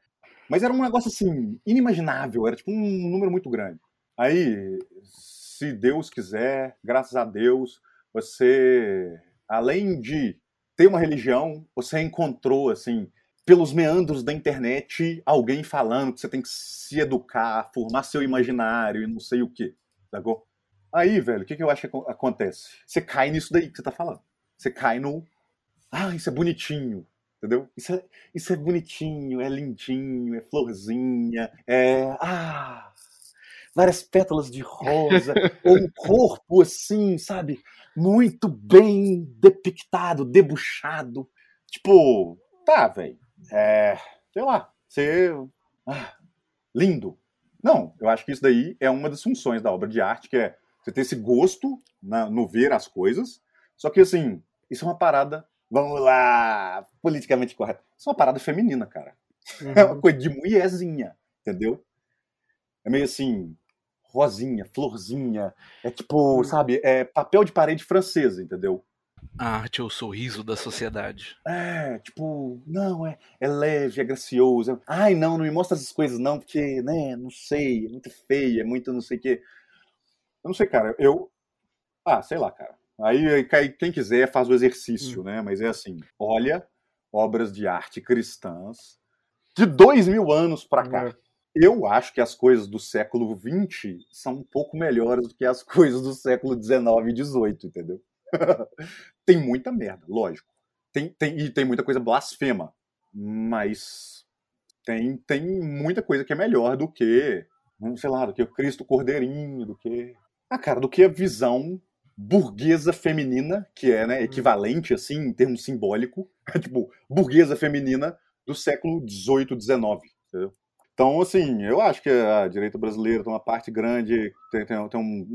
Mas era um negócio assim, inimaginável, era tipo um número muito grande. Aí, se Deus quiser, graças a Deus, você, além de ter uma religião, você encontrou, assim, pelos meandros da internet, alguém falando que você tem que se educar, formar seu imaginário e não sei o quê. Sacou? Aí, velho, o que, que eu acho que acontece? Você cai nisso daí que você tá falando. Você cai no. Ah, isso é bonitinho. Entendeu? Isso é, isso é bonitinho, é lindinho, é florzinha, é. Ah! Várias pétalas de rosa, ou um corpo assim, sabe? Muito bem depictado, debuxado. Tipo, tá, velho é, sei lá, ser ah, lindo. Não, eu acho que isso daí é uma das funções da obra de arte, que é você ter esse gosto na, no ver as coisas. Só que, assim, isso é uma parada, vamos lá, politicamente correto. Isso é uma parada feminina, cara. Uhum. É uma coisa de mulherzinha, entendeu? É meio assim, rosinha, florzinha. É tipo, uhum. sabe, é papel de parede francesa, entendeu? A arte é o sorriso da sociedade. É, tipo, não, é, é leve, é gracioso. Ai, não, não me mostra essas coisas não, porque, né, não sei, é muito feia, é muito não sei o quê. Eu não sei, cara, eu... Ah, sei lá, cara. Aí, quem quiser faz o exercício, hum. né? Mas é assim, olha obras de arte cristãs de dois mil anos para cá. Eu acho que as coisas do século XX são um pouco melhores do que as coisas do século XIX e XVIII, entendeu? tem muita merda, lógico. Tem, tem, e tem muita coisa blasfema. Mas tem, tem muita coisa que é melhor do que, sei lá, do que o Cristo Cordeirinho, do que. Ah, cara, do que a visão burguesa feminina, que é né, equivalente, assim, em termos simbólico, tipo, burguesa feminina do século XVIII, XIX, entendeu? Então, assim, eu acho que a direita brasileira tem uma parte grande, tem, tem, tem um,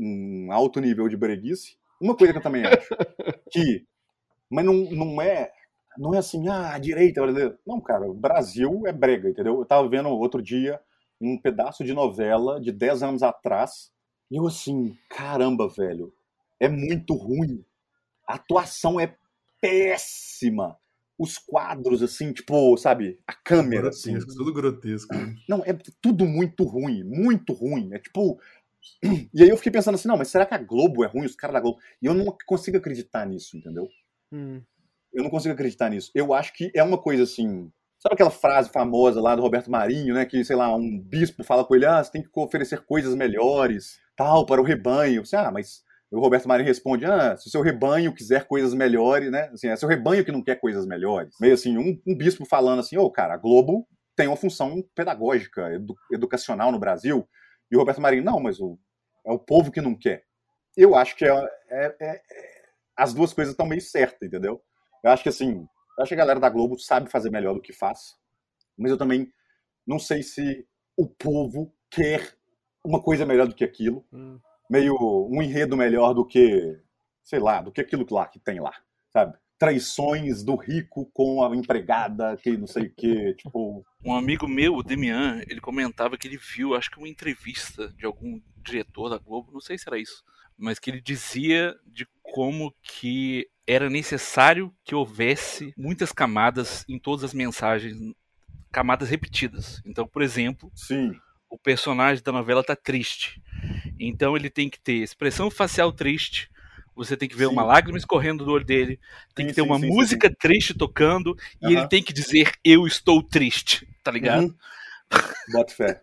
um, alto nível de breguice, uma coisa que eu também acho, que, mas não, não é não é assim, ah, a direita brasileira. Não, cara, o Brasil é brega, entendeu? Eu tava vendo outro dia um pedaço de novela de 10 anos atrás, e eu assim, caramba, velho, é muito ruim. A atuação é péssima. Os quadros, assim, tipo, sabe, a câmera, assim. grotesco, assim. Tudo grotesco. Não, é tudo muito ruim, muito ruim. É tipo, e aí eu fiquei pensando assim, não, mas será que a Globo é ruim, os caras da Globo? E eu não consigo acreditar nisso, entendeu? Hum. Eu não consigo acreditar nisso. Eu acho que é uma coisa assim. Sabe aquela frase famosa lá do Roberto Marinho, né? Que, sei lá, um bispo fala com ele: ah, você tem que oferecer coisas melhores, tal, para o rebanho. Você, ah, mas o Roberto Marinho responde: ah, se o seu rebanho quiser coisas melhores, né? Assim, é seu rebanho que não quer coisas melhores. Meio assim, um, um bispo falando assim: ô, oh, cara, a Globo tem uma função pedagógica, edu, educacional no Brasil. E o Roberto Marinho, não, mas o, é o povo que não quer. Eu acho que é, é, é, é as duas coisas estão meio certas, entendeu? Eu acho que assim, eu acho que a galera da Globo sabe fazer melhor do que faz, mas eu também não sei se o povo quer uma coisa melhor do que aquilo. Hum meio um enredo melhor do que, sei lá, do que aquilo lá que tem lá, sabe? Traições do rico com a empregada, que não sei o que, tipo. Um amigo meu, o Demian, ele comentava que ele viu, acho que uma entrevista de algum diretor da Globo, não sei se era isso, mas que ele dizia de como que era necessário que houvesse muitas camadas em todas as mensagens, camadas repetidas. Então, por exemplo, Sim. o personagem da novela tá triste. Então ele tem que ter expressão facial triste. Você tem que ver sim. uma lágrima escorrendo do olho dele. Tem sim, que ter sim, uma música triste tocando. E ele tem que dizer: Eu estou triste. Tá ligado? Uhum. Bota fé.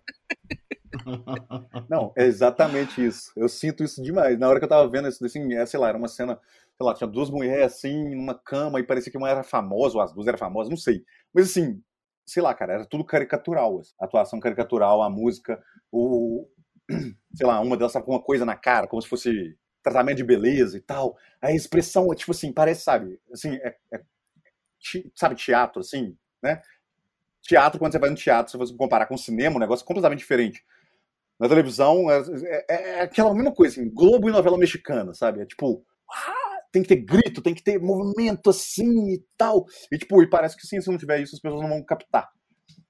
Não, é exatamente isso. Eu sinto isso demais. Na hora que eu tava vendo isso, assim, é, sei lá, era uma cena, sei lá, tinha duas mulheres assim, numa cama, e parecia que uma era famosa, ou as duas eram famosas, não sei. Mas assim, sei lá, cara, era tudo caricatural. A atuação caricatural, a música, o, sei lá, uma delas tá com uma coisa na cara, como se fosse tratamento de beleza e tal. A expressão é tipo assim, parece, sabe, assim, é, é sabe, teatro, assim, né? Teatro, quando você vai no teatro, se você comparar com cinema, um negócio completamente diferente. Na televisão, é, é, é aquela mesma coisa, assim, Globo e novela mexicana, sabe? É tipo, ah, tem que ter grito, tem que ter movimento assim e tal. E tipo, e parece que sim, se não tiver isso, as pessoas não vão captar.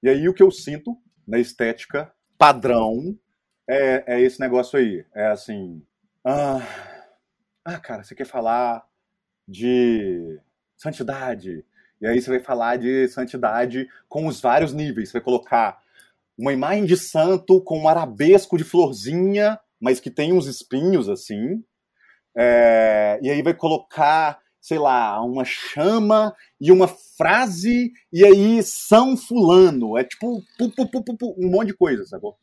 E aí o que eu sinto na estética padrão é, é esse negócio aí. É assim. Ah, ah, cara, você quer falar de santidade. E aí você vai falar de santidade com os vários níveis. Você vai colocar uma imagem de santo com um arabesco de florzinha, mas que tem uns espinhos assim. É, e aí vai colocar, sei lá, uma chama e uma frase, e aí São Fulano. É tipo pu, pu, pu, um monte de coisa, sacou?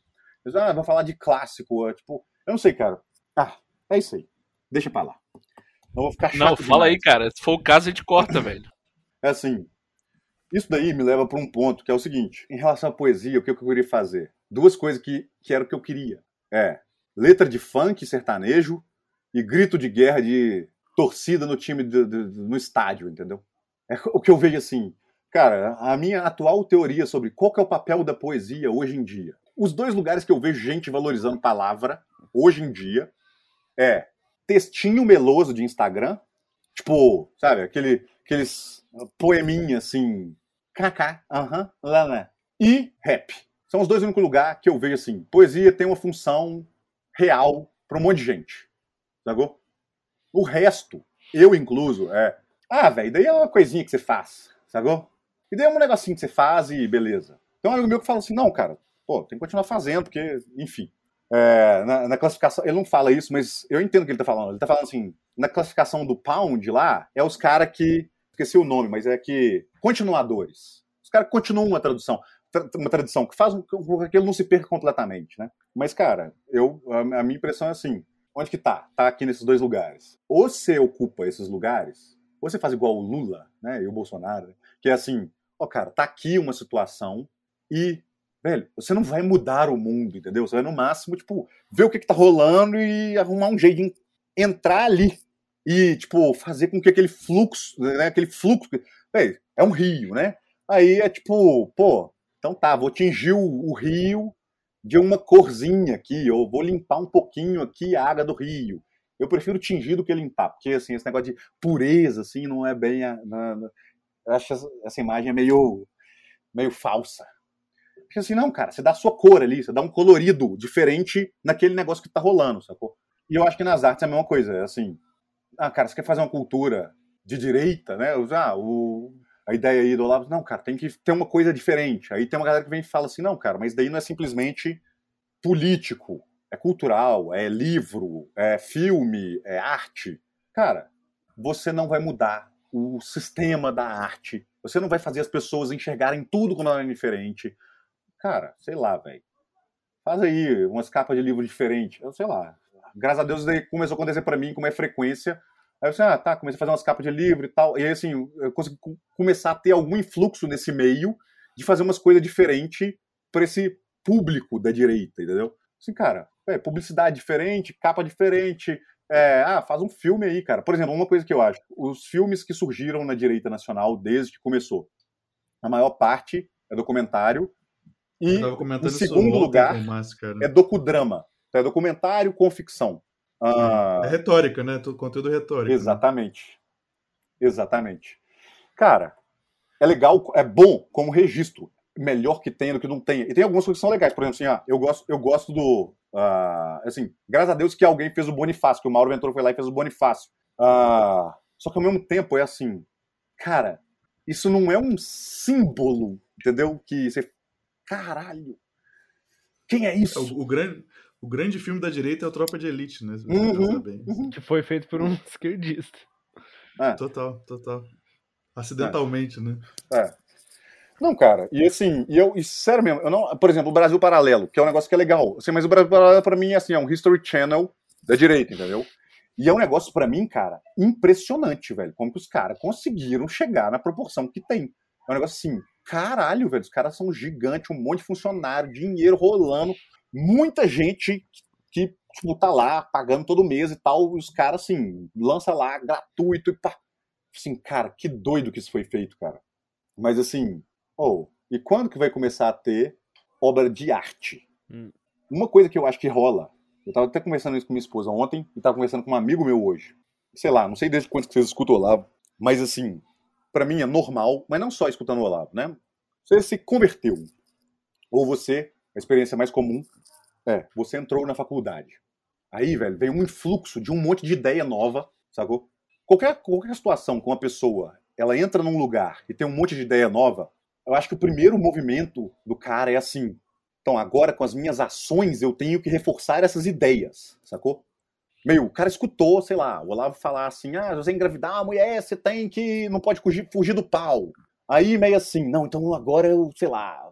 Mas, ah, vou falar de clássico. É, tipo, eu não sei, cara. Ah, é isso aí. Deixa pra lá. Não vou ficar chato. Não, fala demais. aí, cara. Se for o caso, a gente corta, velho. É assim. Isso daí me leva para um ponto que é o seguinte: em relação à poesia, o que eu queria fazer? Duas coisas que, que era o que eu queria. É letra de funk sertanejo e grito de guerra de torcida no time do, do, no estádio, entendeu? É o que eu vejo assim. Cara, a minha atual teoria sobre qual é o papel da poesia hoje em dia os dois lugares que eu vejo gente valorizando palavra hoje em dia é textinho meloso de Instagram, tipo, sabe, aquele, aqueles poeminha assim, kkk, aham, lá, lá, e rap. São os dois únicos lugares que eu vejo assim, poesia tem uma função real para um monte de gente, sacou? O resto, eu incluso, é, ah, velho, daí é uma coisinha que você faz, sacou? E daí é um negocinho que você faz e beleza. Então um amigo meu que fala assim, não, cara, pô, tem que continuar fazendo, porque, enfim. É, na, na, classificação, ele não fala isso, mas eu entendo o que ele tá falando. Ele tá falando assim, na classificação do Pound lá, é os caras que, esqueci o nome, mas é que, continuadores. Os caras continuam uma tradução, uma tradição que faz com que ele não se perca completamente, né? Mas, cara, eu, a, a minha impressão é assim, onde que tá? Tá aqui nesses dois lugares. Ou você ocupa esses lugares, ou você faz igual o Lula, né, e o Bolsonaro, que é assim, ó, cara, tá aqui uma situação e velho, você não vai mudar o mundo, entendeu? Você vai no máximo, tipo, ver o que, que tá rolando e arrumar um jeito de entrar ali. E, tipo, fazer com que aquele fluxo, né, aquele fluxo, velho, é um rio, né? Aí é tipo, pô, então tá, vou tingir o, o rio de uma corzinha aqui, ou vou limpar um pouquinho aqui a água do rio. Eu prefiro tingir do que limpar, porque assim, esse negócio de pureza, assim, não é bem. A, na, na, eu acho essa, essa imagem é meio, meio falsa. Porque assim, não, cara, você dá a sua cor ali, você dá um colorido diferente naquele negócio que tá rolando, sacou? E eu acho que nas artes é a mesma coisa, é assim, ah, cara, você quer fazer uma cultura de direita, né? Ah, o, a ideia aí do Olavo, não, cara, tem que ter uma coisa diferente. Aí tem uma galera que vem e fala assim, não, cara, mas daí não é simplesmente político, é cultural, é livro, é filme, é arte. Cara, você não vai mudar o sistema da arte. Você não vai fazer as pessoas enxergarem tudo como é diferente. Cara, sei lá, velho. Faz aí umas capas de livro diferentes. Eu sei lá. graças a Deus daí começou a acontecer para mim com mais frequência. Aí eu disse, ah, tá, comecei a fazer umas capas de livro e tal. E aí, assim, eu consegui começar a ter algum influxo nesse meio de fazer umas coisas diferentes para esse público da direita, entendeu? Assim, cara, é, publicidade diferente, capa diferente. É, ah, faz um filme aí, cara. Por exemplo, uma coisa que eu acho: os filmes que surgiram na direita nacional desde que começou, a maior parte é documentário. E, em segundo lugar, é docudrama. Então, é documentário com ficção. Ah, é retórica, né? Conteúdo retórico. Né? Exatamente. Né? Exatamente. Cara, é legal, é bom como registro. Melhor que tenha do que não tenha. E tem algumas coisas que são legais. Por exemplo, assim, ah, eu, gosto, eu gosto do. Uh, assim, graças a Deus que alguém fez o Bonifácio, que o Mauro Ventura foi lá e fez o Bonifácio. Uh, só que ao mesmo tempo é assim, cara, isso não é um símbolo, entendeu? Que você. Caralho! Quem é isso? O, o grande, o grande filme da direita é o Tropa de Elite, né? Se você uhum, uhum. Que foi feito por um esquerdista. É. Total, total. Acidentalmente, é. né? É. Não, cara, e assim, e eu, e sério mesmo, eu não, por exemplo, o Brasil Paralelo, que é um negócio que é legal, assim, mas o Brasil Paralelo pra mim assim, é um History Channel da direita, entendeu? E é um negócio para mim, cara, impressionante, velho, como que os caras conseguiram chegar na proporção que tem. É um negócio assim, caralho, velho, os caras são gigantes, um monte de funcionário, dinheiro rolando, muita gente que, tipo, tá lá pagando todo mês e tal, e os caras, assim, lança lá gratuito e pá, assim, cara, que doido que isso foi feito, cara. Mas assim, oh, e quando que vai começar a ter obra de arte? Hum. Uma coisa que eu acho que rola, eu tava até conversando isso com minha esposa ontem, e tava conversando com um amigo meu hoje. Sei lá, não sei desde quando que vocês escutam Olavo, mas assim, para mim é normal, mas não só escutando o Olavo, né? Você se converteu. Ou você, a experiência mais comum, é, você entrou na faculdade. Aí, velho, vem um influxo de um monte de ideia nova, sacou? Qualquer, qualquer situação com uma pessoa, ela entra num lugar e tem um monte de ideia nova, eu acho que o primeiro movimento do cara é assim. Então, agora com as minhas ações, eu tenho que reforçar essas ideias, sacou? Meio, o cara escutou, sei lá, o Olavo falar assim: ah, você engravidar a mulher, você tem que. não pode fugir, fugir do pau. Aí, meio assim, não, então agora eu, sei lá,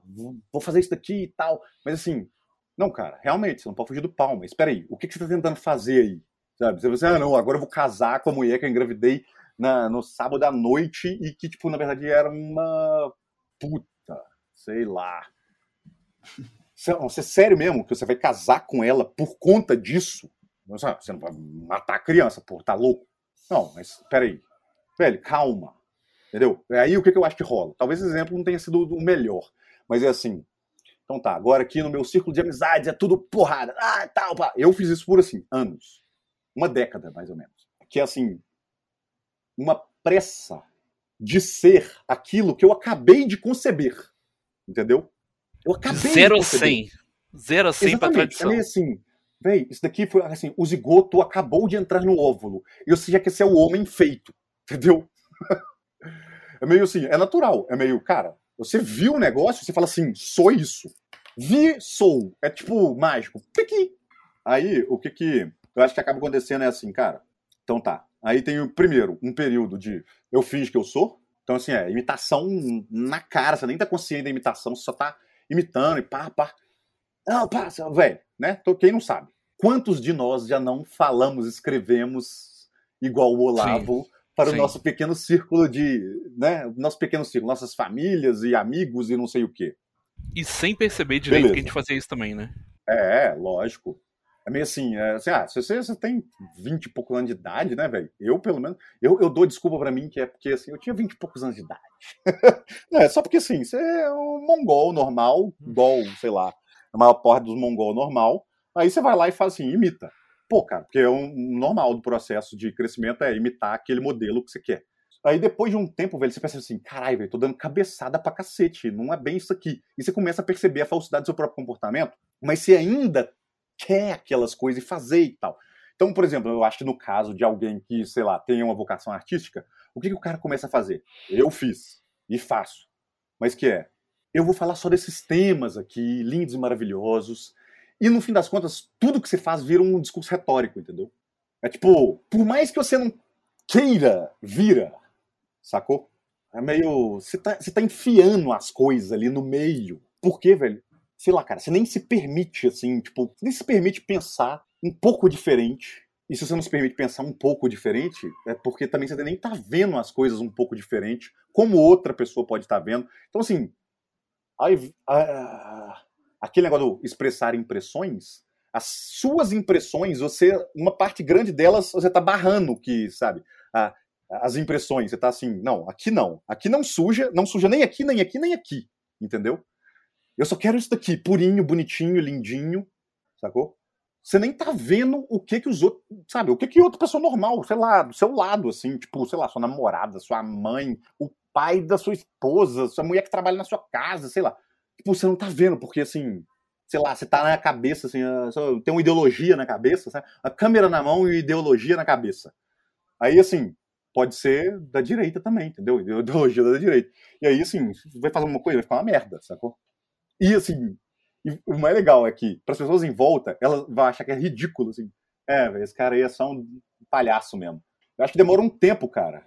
vou fazer isso daqui e tal. Mas assim, não, cara, realmente, você não pode fugir do pau, mas espera aí, o que, que você está tentando fazer aí? Sabe? Você você, ah, não, agora eu vou casar com a mulher que eu engravidei na, no sábado à noite e que, tipo, na verdade era uma puta, sei lá. Você, você é sério mesmo que você vai casar com ela por conta disso? Você não vai matar a criança, pô, tá louco? Não, mas peraí. Velho, calma. Entendeu? É aí o que, que eu acho que rola. Talvez esse exemplo não tenha sido o melhor. Mas é assim. Então tá, agora aqui no meu círculo de amizades é tudo porrada. Ah, tal, pá. Eu fiz isso por assim, anos uma década, mais ou menos. Que é assim, uma pressa de ser aquilo que eu acabei de conceber. Entendeu? Eu acabei Zero de conceber. 100. Zero a 100 para tradição. É assim, véi, isso daqui foi assim, o zigoto acabou de entrar no óvulo. E você já quer ser o homem feito. Entendeu? é meio assim, é natural. É meio, cara, você viu o negócio, você fala assim, sou isso. Vi, sou. É tipo mágico. Piqui. Aí, o que que eu acho que acaba acontecendo é assim, cara. Então tá. Aí tem o primeiro, um período de eu finge que eu sou. Então, assim, é imitação na cara, você nem tá consciente da imitação, você só tá imitando e pá, pá. Não, pá, velho, né? Então, quem não sabe? Quantos de nós já não falamos, escrevemos igual o Olavo sim, para sim. o nosso pequeno círculo de, né? Nosso pequeno círculo, nossas famílias e amigos e não sei o quê. E sem perceber direito Beleza. que a gente fazia isso também, né? É, lógico. É meio assim, é, assim ah, se você, você tem 20 e poucos anos de idade, né, velho? Eu, pelo menos, eu, eu dou desculpa para mim que é porque, assim, eu tinha 20 e poucos anos de idade. é, só porque, assim, você é um mongol normal, igual, sei lá, a maior parte dos mongol normal. Aí você vai lá e faz assim, imita. Pô, cara, porque é um normal do processo de crescimento é imitar aquele modelo que você quer. Aí depois de um tempo, velho, você pensa assim, caralho, velho, tô dando cabeçada pra cacete, não é bem isso aqui. E você começa a perceber a falsidade do seu próprio comportamento, mas você ainda quer aquelas coisas e fazer e tal. Então, por exemplo, eu acho que no caso de alguém que, sei lá, tenha uma vocação artística, o que, que o cara começa a fazer? Eu fiz e faço. Mas que é, eu vou falar só desses temas aqui, lindos e maravilhosos, e no fim das contas, tudo que você faz vira um discurso retórico, entendeu? É tipo, por mais que você não queira, vira, sacou? É meio. Você tá, você tá enfiando as coisas ali no meio. Por quê, velho? sei lá, cara, você nem se permite, assim, tipo, nem se permite pensar um pouco diferente. E se você não se permite pensar um pouco diferente, é porque também você nem tá vendo as coisas um pouco diferente, como outra pessoa pode estar tá vendo. Então, assim, aquele negócio do expressar impressões, as suas impressões, você, uma parte grande delas, você tá barrando que, sabe, as impressões. Você tá assim, não, aqui não. Aqui não suja, não suja nem aqui, nem aqui, nem aqui. Entendeu? Eu só quero isso daqui, purinho, bonitinho, lindinho, sacou? Você nem tá vendo o que que os outros, sabe, o que que outra pessoa normal, sei lá, do seu lado, assim, tipo, sei lá, sua namorada, sua mãe, o pai da sua esposa, sua mulher que trabalha na sua casa, sei lá. Tipo, você não tá vendo, porque assim, sei lá, você tá na cabeça, assim, tem uma ideologia na cabeça, sabe? a câmera na mão e ideologia na cabeça. Aí, assim, pode ser da direita também, entendeu? Ideologia da direita. E aí, assim, vai fazer uma coisa, vai ficar uma merda, sacou? E, assim, o mais legal é que, para as pessoas em volta, elas vão achar que é ridículo, assim. É, velho, esse cara aí é só um palhaço mesmo. Eu acho que demora um tempo, cara,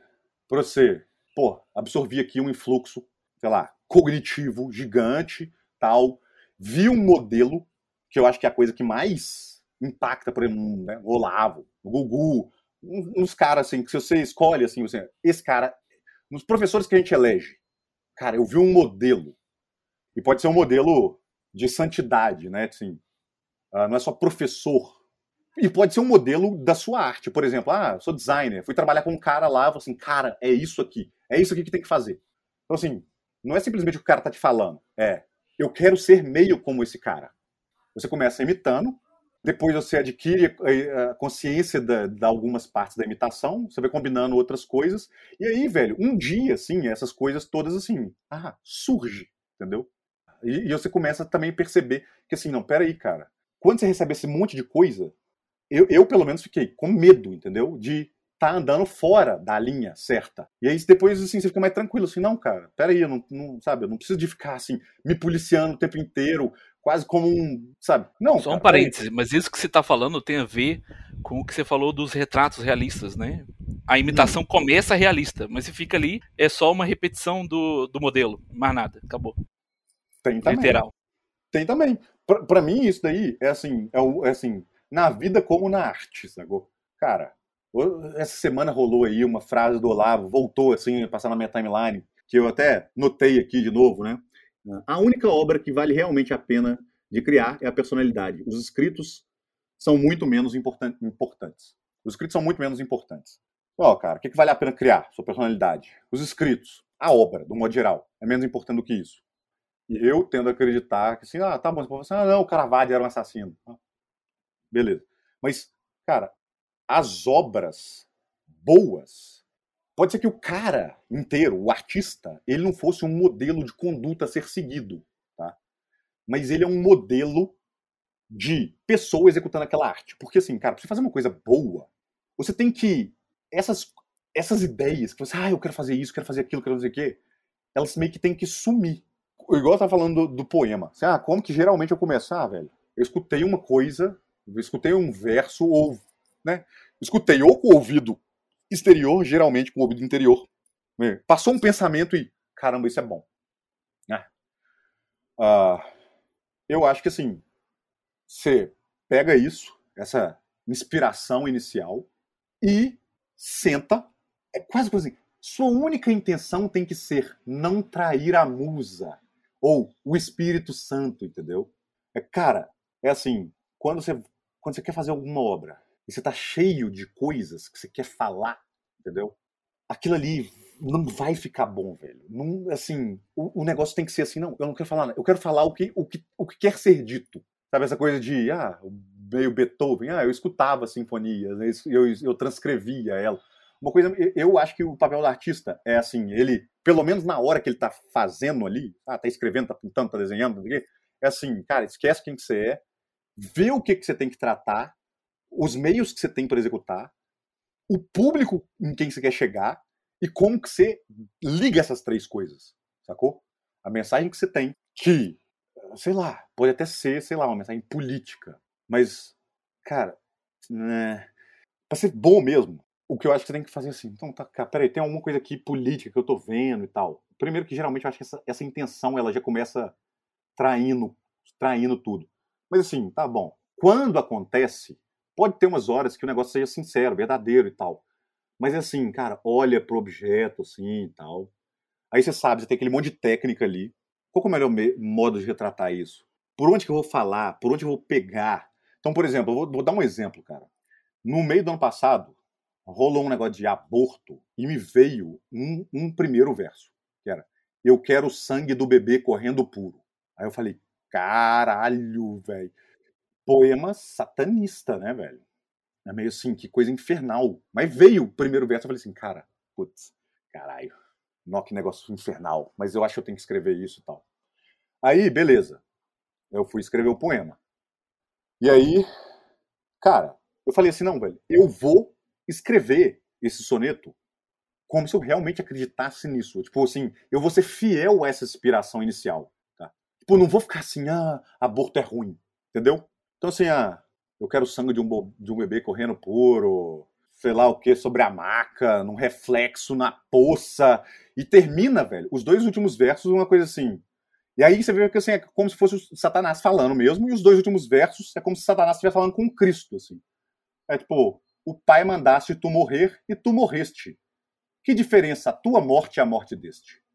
pra você, pô, absorver aqui um influxo, sei lá, cognitivo, gigante, tal. Vi um modelo, que eu acho que é a coisa que mais impacta, por exemplo, né, o Olavo, o Gugu, uns caras assim, que se você escolhe assim, você, esse cara, nos professores que a gente elege, cara, eu vi um modelo, e pode ser um modelo de santidade, né? Assim, uh, não é só professor. E pode ser um modelo da sua arte. Por exemplo, ah, sou designer, fui trabalhar com um cara lá, falei assim, cara, é isso aqui, é isso aqui que tem que fazer. Então, assim, não é simplesmente o que o cara tá te falando, é, eu quero ser meio como esse cara. Você começa imitando, depois você adquire a consciência de, de, algumas partes da imitação, você vai combinando outras coisas, e aí, velho, um dia, assim, essas coisas todas, assim, ah, surge, entendeu? E, e você começa também a perceber que, assim, não, peraí, cara, quando você recebe esse monte de coisa, eu, eu pelo menos fiquei com medo, entendeu? De tá andando fora da linha certa. E aí depois assim, você fica mais tranquilo, assim, não, cara, peraí, eu não, não, sabe, eu não preciso de ficar assim, me policiando o tempo inteiro, quase como um, sabe? Não. Só um parêntese, mas isso que você está falando tem a ver com o que você falou dos retratos realistas, né? A imitação hum. começa realista, mas você fica ali, é só uma repetição do, do modelo, mais nada, acabou. Tem também. Literal. Tem também. Para mim, isso daí é assim, é, é, assim, na vida como na arte, sacou? Cara, essa semana rolou aí uma frase do Olavo, voltou assim, passar na minha timeline, que eu até notei aqui de novo, né? A única obra que vale realmente a pena de criar é a personalidade. Os escritos são muito menos important importantes. Os escritos são muito menos importantes. Ó, cara, o que, que vale a pena criar? Sua personalidade. Os escritos, a obra, do modo geral, é menos importante do que isso. E eu tendo a acreditar que assim, ah, tá bom, você falar assim, ah, não, o Caravaggio era um assassino. Beleza. Mas, cara, as obras boas Pode ser que o cara inteiro, o artista, ele não fosse um modelo de conduta a ser seguido, tá? Mas ele é um modelo de pessoa executando aquela arte. Porque assim, cara, pra você fazer uma coisa boa, você tem que essas essas ideias que você, ah, eu quero fazer isso, quero fazer aquilo, quero fazer o quê, elas meio que tem que sumir. Igual eu tava falando do, do poema. Ah, como que geralmente eu começo? Ah, velho, eu escutei uma coisa, eu escutei um verso, ou, né, escutei ou com o ouvido exterior, geralmente com o ouvido interior. Né? Passou um pensamento e, caramba, isso é bom. Né? Uh, eu acho que assim, você pega isso, essa inspiração inicial, e senta. É quase coisa assim. Sua única intenção tem que ser não trair a musa ou o Espírito Santo, entendeu? É, cara, é assim, quando você, quando você quer fazer alguma obra, e você tá cheio de coisas que você quer falar, entendeu? Aquilo ali não vai ficar bom, velho. Não, assim, o, o, negócio tem que ser assim, não, eu não quero falar, eu quero falar o que, o que, o que quer ser dito. Sabe essa coisa de, ah, meio Beethoven, ah, eu escutava sinfonias, né, eu, eu transcrevia ela. Uma coisa, eu acho que o papel do artista é assim, ele, pelo menos na hora que ele tá fazendo ali, ah, tá escrevendo, tá pintando, tá desenhando, é assim, cara, esquece quem que você é, vê o que, que você tem que tratar, os meios que você tem para executar, o público em quem você quer chegar e como que você liga essas três coisas, sacou? A mensagem que você tem, que, sei lá, pode até ser, sei lá, uma mensagem política, mas, cara, né, ser bom mesmo, o que eu acho que você tem que fazer assim, então, tá, peraí, tem alguma coisa aqui política que eu tô vendo e tal. Primeiro que geralmente eu acho que essa, essa intenção, ela já começa traindo, traindo tudo. Mas assim, tá bom. Quando acontece, pode ter umas horas que o negócio seja sincero, verdadeiro e tal. Mas assim, cara, olha pro objeto assim e tal. Aí você sabe, você tem aquele monte de técnica ali. Qual é o melhor modo de retratar isso? Por onde que eu vou falar? Por onde eu vou pegar? Então, por exemplo, eu vou, vou dar um exemplo, cara. No meio do ano passado, rolou um negócio de aborto e me veio um, um primeiro verso, que era Eu quero o sangue do bebê correndo puro. Aí eu falei, caralho, velho. Poema satanista, né, velho? É meio assim, que coisa infernal. Mas veio o primeiro verso, eu falei assim, cara, putz, caralho. Nó, que negócio infernal. Mas eu acho que eu tenho que escrever isso e tal. Aí, beleza. Eu fui escrever o poema. E aí, cara, eu falei assim, não, velho, eu vou escrever esse soneto como se eu realmente acreditasse nisso. Tipo assim, eu vou ser fiel a essa inspiração inicial. Tipo, não vou ficar assim, ah, aborto é ruim. Entendeu? Então, assim, ah, eu quero sangue de um, de um bebê correndo puro, sei lá o que, sobre a maca, num reflexo na poça. E termina, velho, os dois últimos versos, uma coisa assim. E aí você vê que assim, é como se fosse o Satanás falando mesmo, e os dois últimos versos é como se Satanás estivesse falando com Cristo, assim. É tipo, o Pai mandaste tu morrer e tu morreste. Que diferença a tua morte e a morte deste?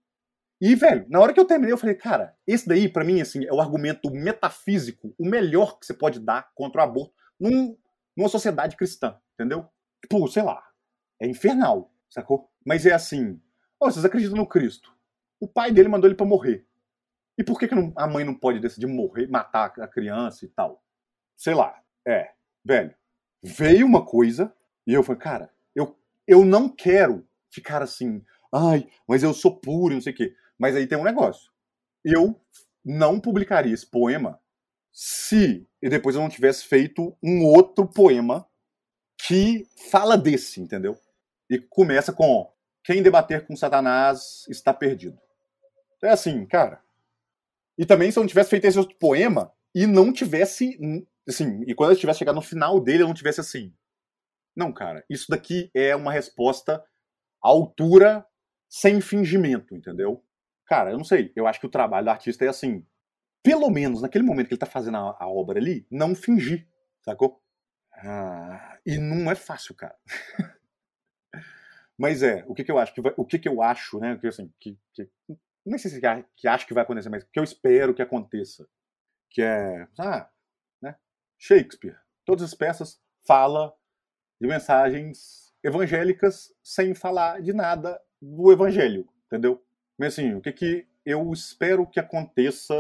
E, velho, na hora que eu terminei, eu falei, cara, esse daí, para mim, assim, é o argumento metafísico, o melhor que você pode dar contra o aborto num, numa sociedade cristã, entendeu? Tipo, sei lá, é infernal, sacou? Mas é assim, oh, vocês acreditam no Cristo. O pai dele mandou ele para morrer. E por que, que não, a mãe não pode decidir morrer, matar a criança e tal? Sei lá, é, velho veio uma coisa e eu falei, cara, eu, eu não quero ficar assim, ai, mas eu sou puro, não sei o quê. Mas aí tem um negócio. Eu não publicaria esse poema se e depois eu não tivesse feito um outro poema que fala desse, entendeu? E começa com quem debater com Satanás está perdido. É assim, cara. E também se eu não tivesse feito esse outro poema e não tivesse assim, e quando eu tivesse chegado no final dele, eu não tivesse assim. Não, cara, isso daqui é uma resposta à altura sem fingimento, entendeu? Cara, eu não sei. Eu acho que o trabalho do artista é assim. Pelo menos naquele momento que ele tá fazendo a, a obra ali, não fingir, sacou? Ah, e não é fácil, cara. mas é, o que, que eu acho que vai, o que, que eu acho, né? Que assim, que, que não sei se que, que acho que vai acontecer, mas que eu espero que aconteça, que é, ah, Shakespeare. Todas as peças fala de mensagens evangélicas sem falar de nada do evangelho, entendeu? Mas assim, o que que eu espero que aconteça,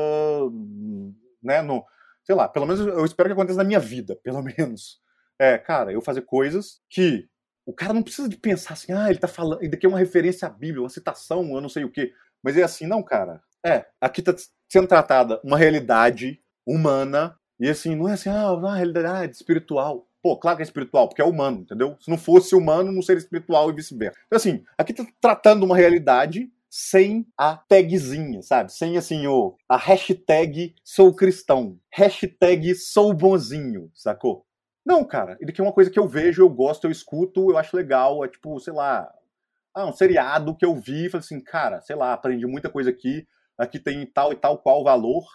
né, no, sei lá, pelo menos eu espero que aconteça na minha vida, pelo menos. É, cara, eu fazer coisas que o cara não precisa de pensar assim, ah, ele tá falando, aqui é uma referência à Bíblia, uma citação, eu não sei o quê. Mas é assim, não, cara. É, aqui tá sendo tratada uma realidade humana e assim, não é assim, ah, na realidade espiritual. Pô, claro que é espiritual, porque é humano, entendeu? Se não fosse humano, não seria espiritual e vice-versa. Então, assim, aqui tá tratando uma realidade sem a tagzinha, sabe? Sem assim, o, a hashtag sou cristão, hashtag sou bonzinho, sacou? Não, cara, isso aqui é uma coisa que eu vejo, eu gosto, eu escuto, eu acho legal, é tipo, sei lá, ah, um seriado que eu vi falei assim, cara, sei lá, aprendi muita coisa aqui, aqui tem tal e tal qual valor,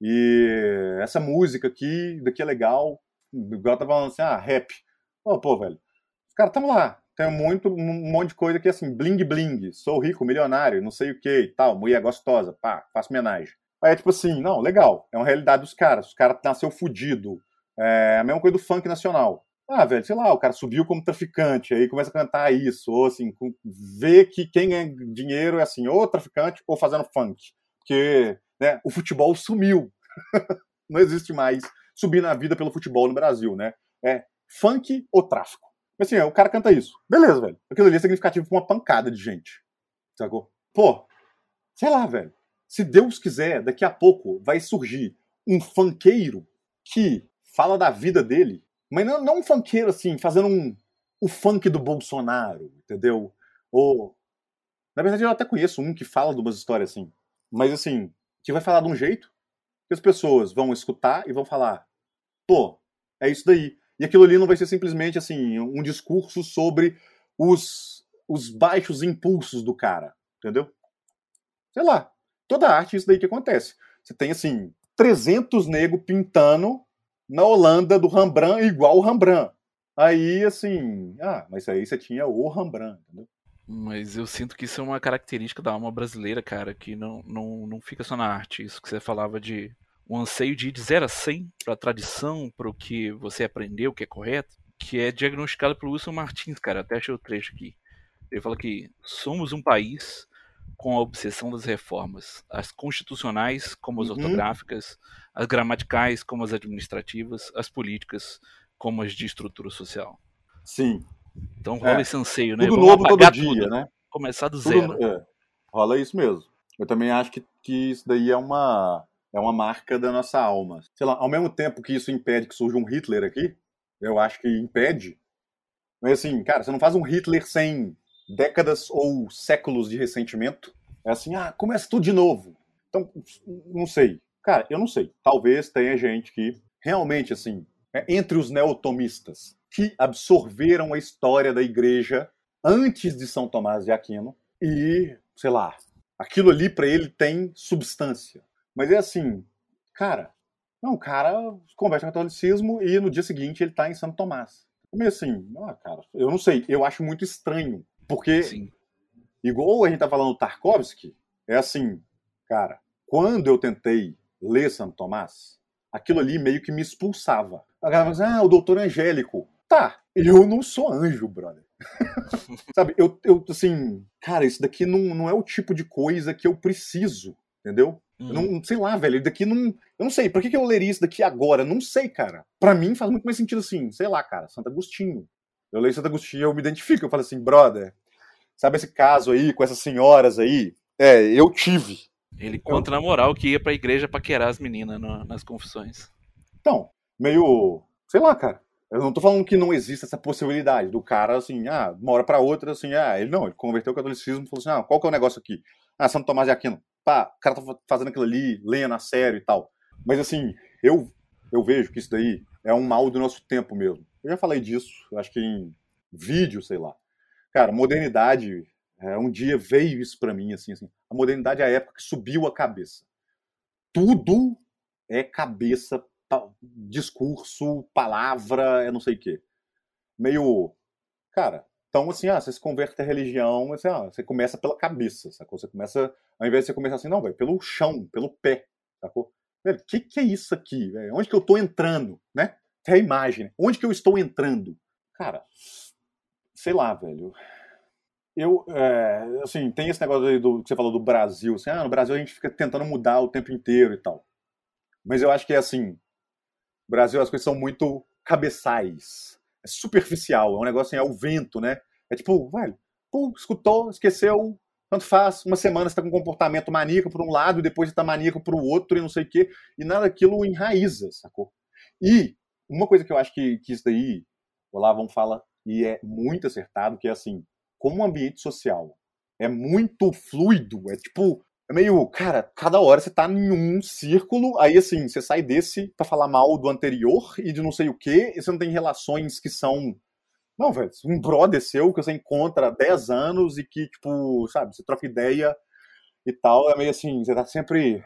e essa música aqui, daqui é legal. Igual tá falando assim, ah, rap. Oh, pô, velho. Os caras tamo lá. Tem muito, um monte de coisa aqui assim, bling bling, sou rico, milionário, não sei o que e tal, mulher gostosa, pá, faço homenagem. Aí é tipo assim, não, legal, é uma realidade dos caras. Os caras nasceu fudido. É a mesma coisa do funk nacional. Ah, velho, sei lá, o cara subiu como traficante, aí começa a cantar isso, ou assim, vê que quem ganha dinheiro é assim, ou traficante ou fazendo funk. Porque né, o futebol sumiu. não existe mais subir na vida pelo futebol no Brasil, né? É funk ou tráfico. Mas assim, o cara canta isso. Beleza, velho. Aquilo ali é significativo pra uma pancada de gente. Sacou? Pô, sei lá, velho. Se Deus quiser, daqui a pouco vai surgir um funkeiro que fala da vida dele, mas não, não um funkeiro assim, fazendo um, o funk do Bolsonaro, entendeu? Ou. Na verdade, eu até conheço um que fala de umas histórias assim. Mas assim, que vai falar de um jeito que as pessoas vão escutar e vão falar: pô, é isso daí. E aquilo ali não vai ser simplesmente assim um discurso sobre os, os baixos impulsos do cara, entendeu? Sei lá. Toda arte é isso daí que acontece. Você tem assim 300 negros pintando na Holanda do Rembrandt igual o Rembrandt. Aí, assim, ah, mas aí você tinha o Rembrandt, entendeu? Mas eu sinto que isso é uma característica da alma brasileira, cara, que não, não, não fica só na arte. Isso que você falava de um anseio de ir de 0 a 100 para a tradição, para o que você aprendeu, o que é correto, que é diagnosticado por Wilson Martins, cara. Até achei o trecho aqui. Ele fala que somos um país com a obsessão das reformas, as constitucionais como as uhum. ortográficas, as gramaticais como as administrativas, as políticas como as de estrutura social. Sim. Então rola é. esse anseio, né? Tudo Vamos novo todo dia, tudo, né? Começar do tudo, zero. É. Rola isso mesmo. Eu também acho que, que isso daí é uma, é uma marca da nossa alma. Sei lá, ao mesmo tempo que isso impede que surja um Hitler aqui, eu acho que impede. Mas assim, cara, você não faz um Hitler sem décadas ou séculos de ressentimento. É assim, ah, começa tudo de novo. Então, não sei. Cara, eu não sei. Talvez tenha gente que realmente, assim, é entre os neotomistas, que absorveram a história da igreja antes de São Tomás de Aquino e, sei lá, aquilo ali para ele tem substância. Mas é assim, cara, não, o cara converte ao catolicismo e no dia seguinte ele tá em Santo Tomás. Meio assim, ah, cara, eu não sei, eu acho muito estranho porque, Sim. igual a gente tá falando do Tarkovsky, é assim, cara, quando eu tentei ler Santo Tomás, aquilo ali meio que me expulsava. A galera fala, ah, o doutor Angélico. Tá, eu não sou anjo, brother. Sabe, eu, eu, assim, cara, isso daqui não, não é o tipo de coisa que eu preciso, entendeu? Hum. Não, sei lá, velho, daqui não. Eu não sei, pra que, que eu leria isso daqui agora? Não sei, cara. Pra mim faz muito mais sentido assim, sei lá, cara, Santo Agostinho. Eu leio Santo Agostinho e eu me identifico. Eu falo assim, brother, sabe esse caso aí com essas senhoras aí? É, eu tive. Ele conta eu... na moral que ia pra igreja paquerar as meninas no, nas confissões. Então, meio. Sei lá, cara. Eu não tô falando que não existe essa possibilidade do cara, assim, ah, uma hora pra outra, assim, ah, ele não, ele converteu o catolicismo e falou assim, ah, qual que é o negócio aqui? Ah, Santo Tomás de Aquino. Pá, o cara tá fazendo aquilo ali, lendo a sério e tal. Mas, assim, eu, eu vejo que isso daí é um mal do nosso tempo mesmo. Eu já falei disso, acho que em vídeo, sei lá. Cara, modernidade, é, um dia veio isso para mim, assim, assim. A modernidade é a época que subiu a cabeça. Tudo é cabeça, discurso, palavra, é não sei o quê. Meio. Cara, então assim, ah, você se converte à religião, assim, ah, você começa pela cabeça, sacou? Você começa, ao invés de você começar assim, não, vai pelo chão, pelo pé, sacou? o que, que é isso aqui? Véio? Onde que eu tô entrando, né? até a imagem. Onde que eu estou entrando? Cara, sei lá, velho. Eu, é, assim, tem esse negócio aí do que você falou do Brasil. Assim, ah, no Brasil a gente fica tentando mudar o tempo inteiro e tal. Mas eu acho que é assim. No Brasil as coisas são muito cabeçais. É superficial. É um negócio assim, é o vento, né? É tipo, velho, pô, escutou, esqueceu, tanto faz. Uma semana você tá com um comportamento maníaco por um lado, e depois você tá maníaco pro outro e não sei o quê. E nada daquilo enraiza, sacou? E uma coisa que eu acho que, que isso daí, o Lavão fala, e é muito acertado, que é assim, como um ambiente social é muito fluido, é tipo, meio, cara, cada hora você tá em um círculo, aí assim, você sai desse para falar mal do anterior e de não sei o quê, e você não tem relações que são. Não, velho, um brother seu que você encontra há 10 anos e que, tipo, sabe, você troca ideia e tal, é meio assim, você tá sempre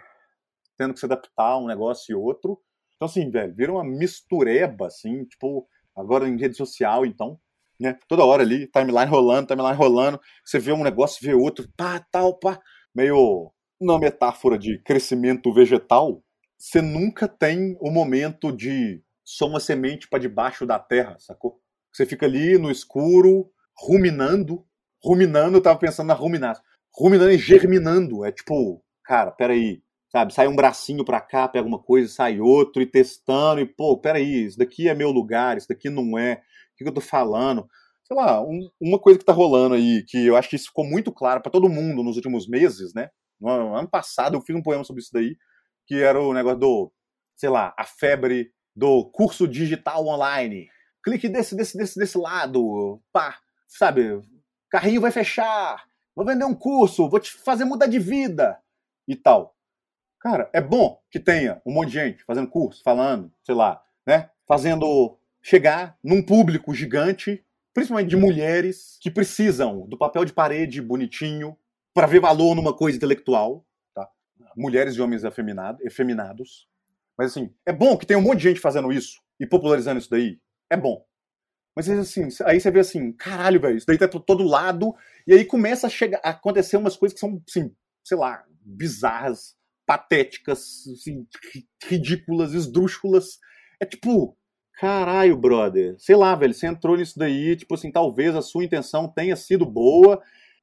tendo que se adaptar a um negócio e outro. Então, assim, velho, vira uma mistureba, assim, tipo, agora em rede social, então, né? Toda hora ali, timeline rolando, timeline rolando, você vê um negócio, vê outro, pá, tal, pá, meio na metáfora de crescimento vegetal, você nunca tem o momento de só uma semente para debaixo da terra, sacou? Você fica ali no escuro, ruminando, ruminando, eu tava pensando na ruminar, ruminando e germinando, é tipo, cara, peraí, sabe? Sai um bracinho para cá, pega uma coisa, sai outro, e testando, e pô, peraí, isso daqui é meu lugar, isso daqui não é, o que, eu tô falando? Sei lá, um, uma coisa que tá rolando aí, que eu acho que isso ficou muito claro para todo mundo nos últimos meses, né? No ano passado eu fiz um poema sobre isso daí, que era o negócio do, sei lá, a febre do curso digital online. Clique desse, desse, desse, desse lado, pá, sabe? Carrinho vai fechar, vou vender um curso, vou te fazer mudar de vida e tal. Cara, é bom que tenha um monte de gente fazendo curso, falando, sei lá, né? Fazendo chegar num público gigante, principalmente de mulheres que precisam do papel de parede bonitinho para ver valor numa coisa intelectual, tá? Mulheres e homens efeminado, efeminados. Mas assim, é bom que tem um monte de gente fazendo isso e popularizando isso daí. É bom. Mas assim, aí você vê assim, caralho, velho, isso daí tá todo lado, e aí começa a, chegar, a acontecer umas coisas que são, assim, sei lá, bizarras, patéticas, assim, ridículas, esdrúxulas. É tipo, caralho, brother, sei lá, velho, você entrou nisso daí, tipo assim, talvez a sua intenção tenha sido boa,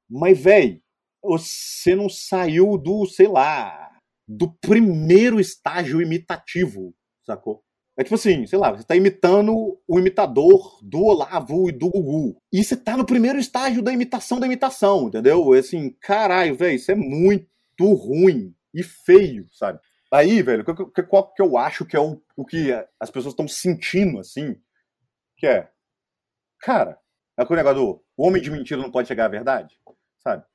mas, velho, você não saiu do, sei lá, do primeiro estágio imitativo, sacou? É tipo assim, sei lá, você tá imitando o imitador do Olavo e do Gugu. E você tá no primeiro estágio da imitação da imitação, entendeu? É assim, caralho, velho, isso é muito ruim e feio, sabe? Aí, velho, qual que eu acho que é o, o que as pessoas estão sentindo, assim, que é, cara, é aquele negócio do o homem de mentira não pode chegar à verdade, sabe?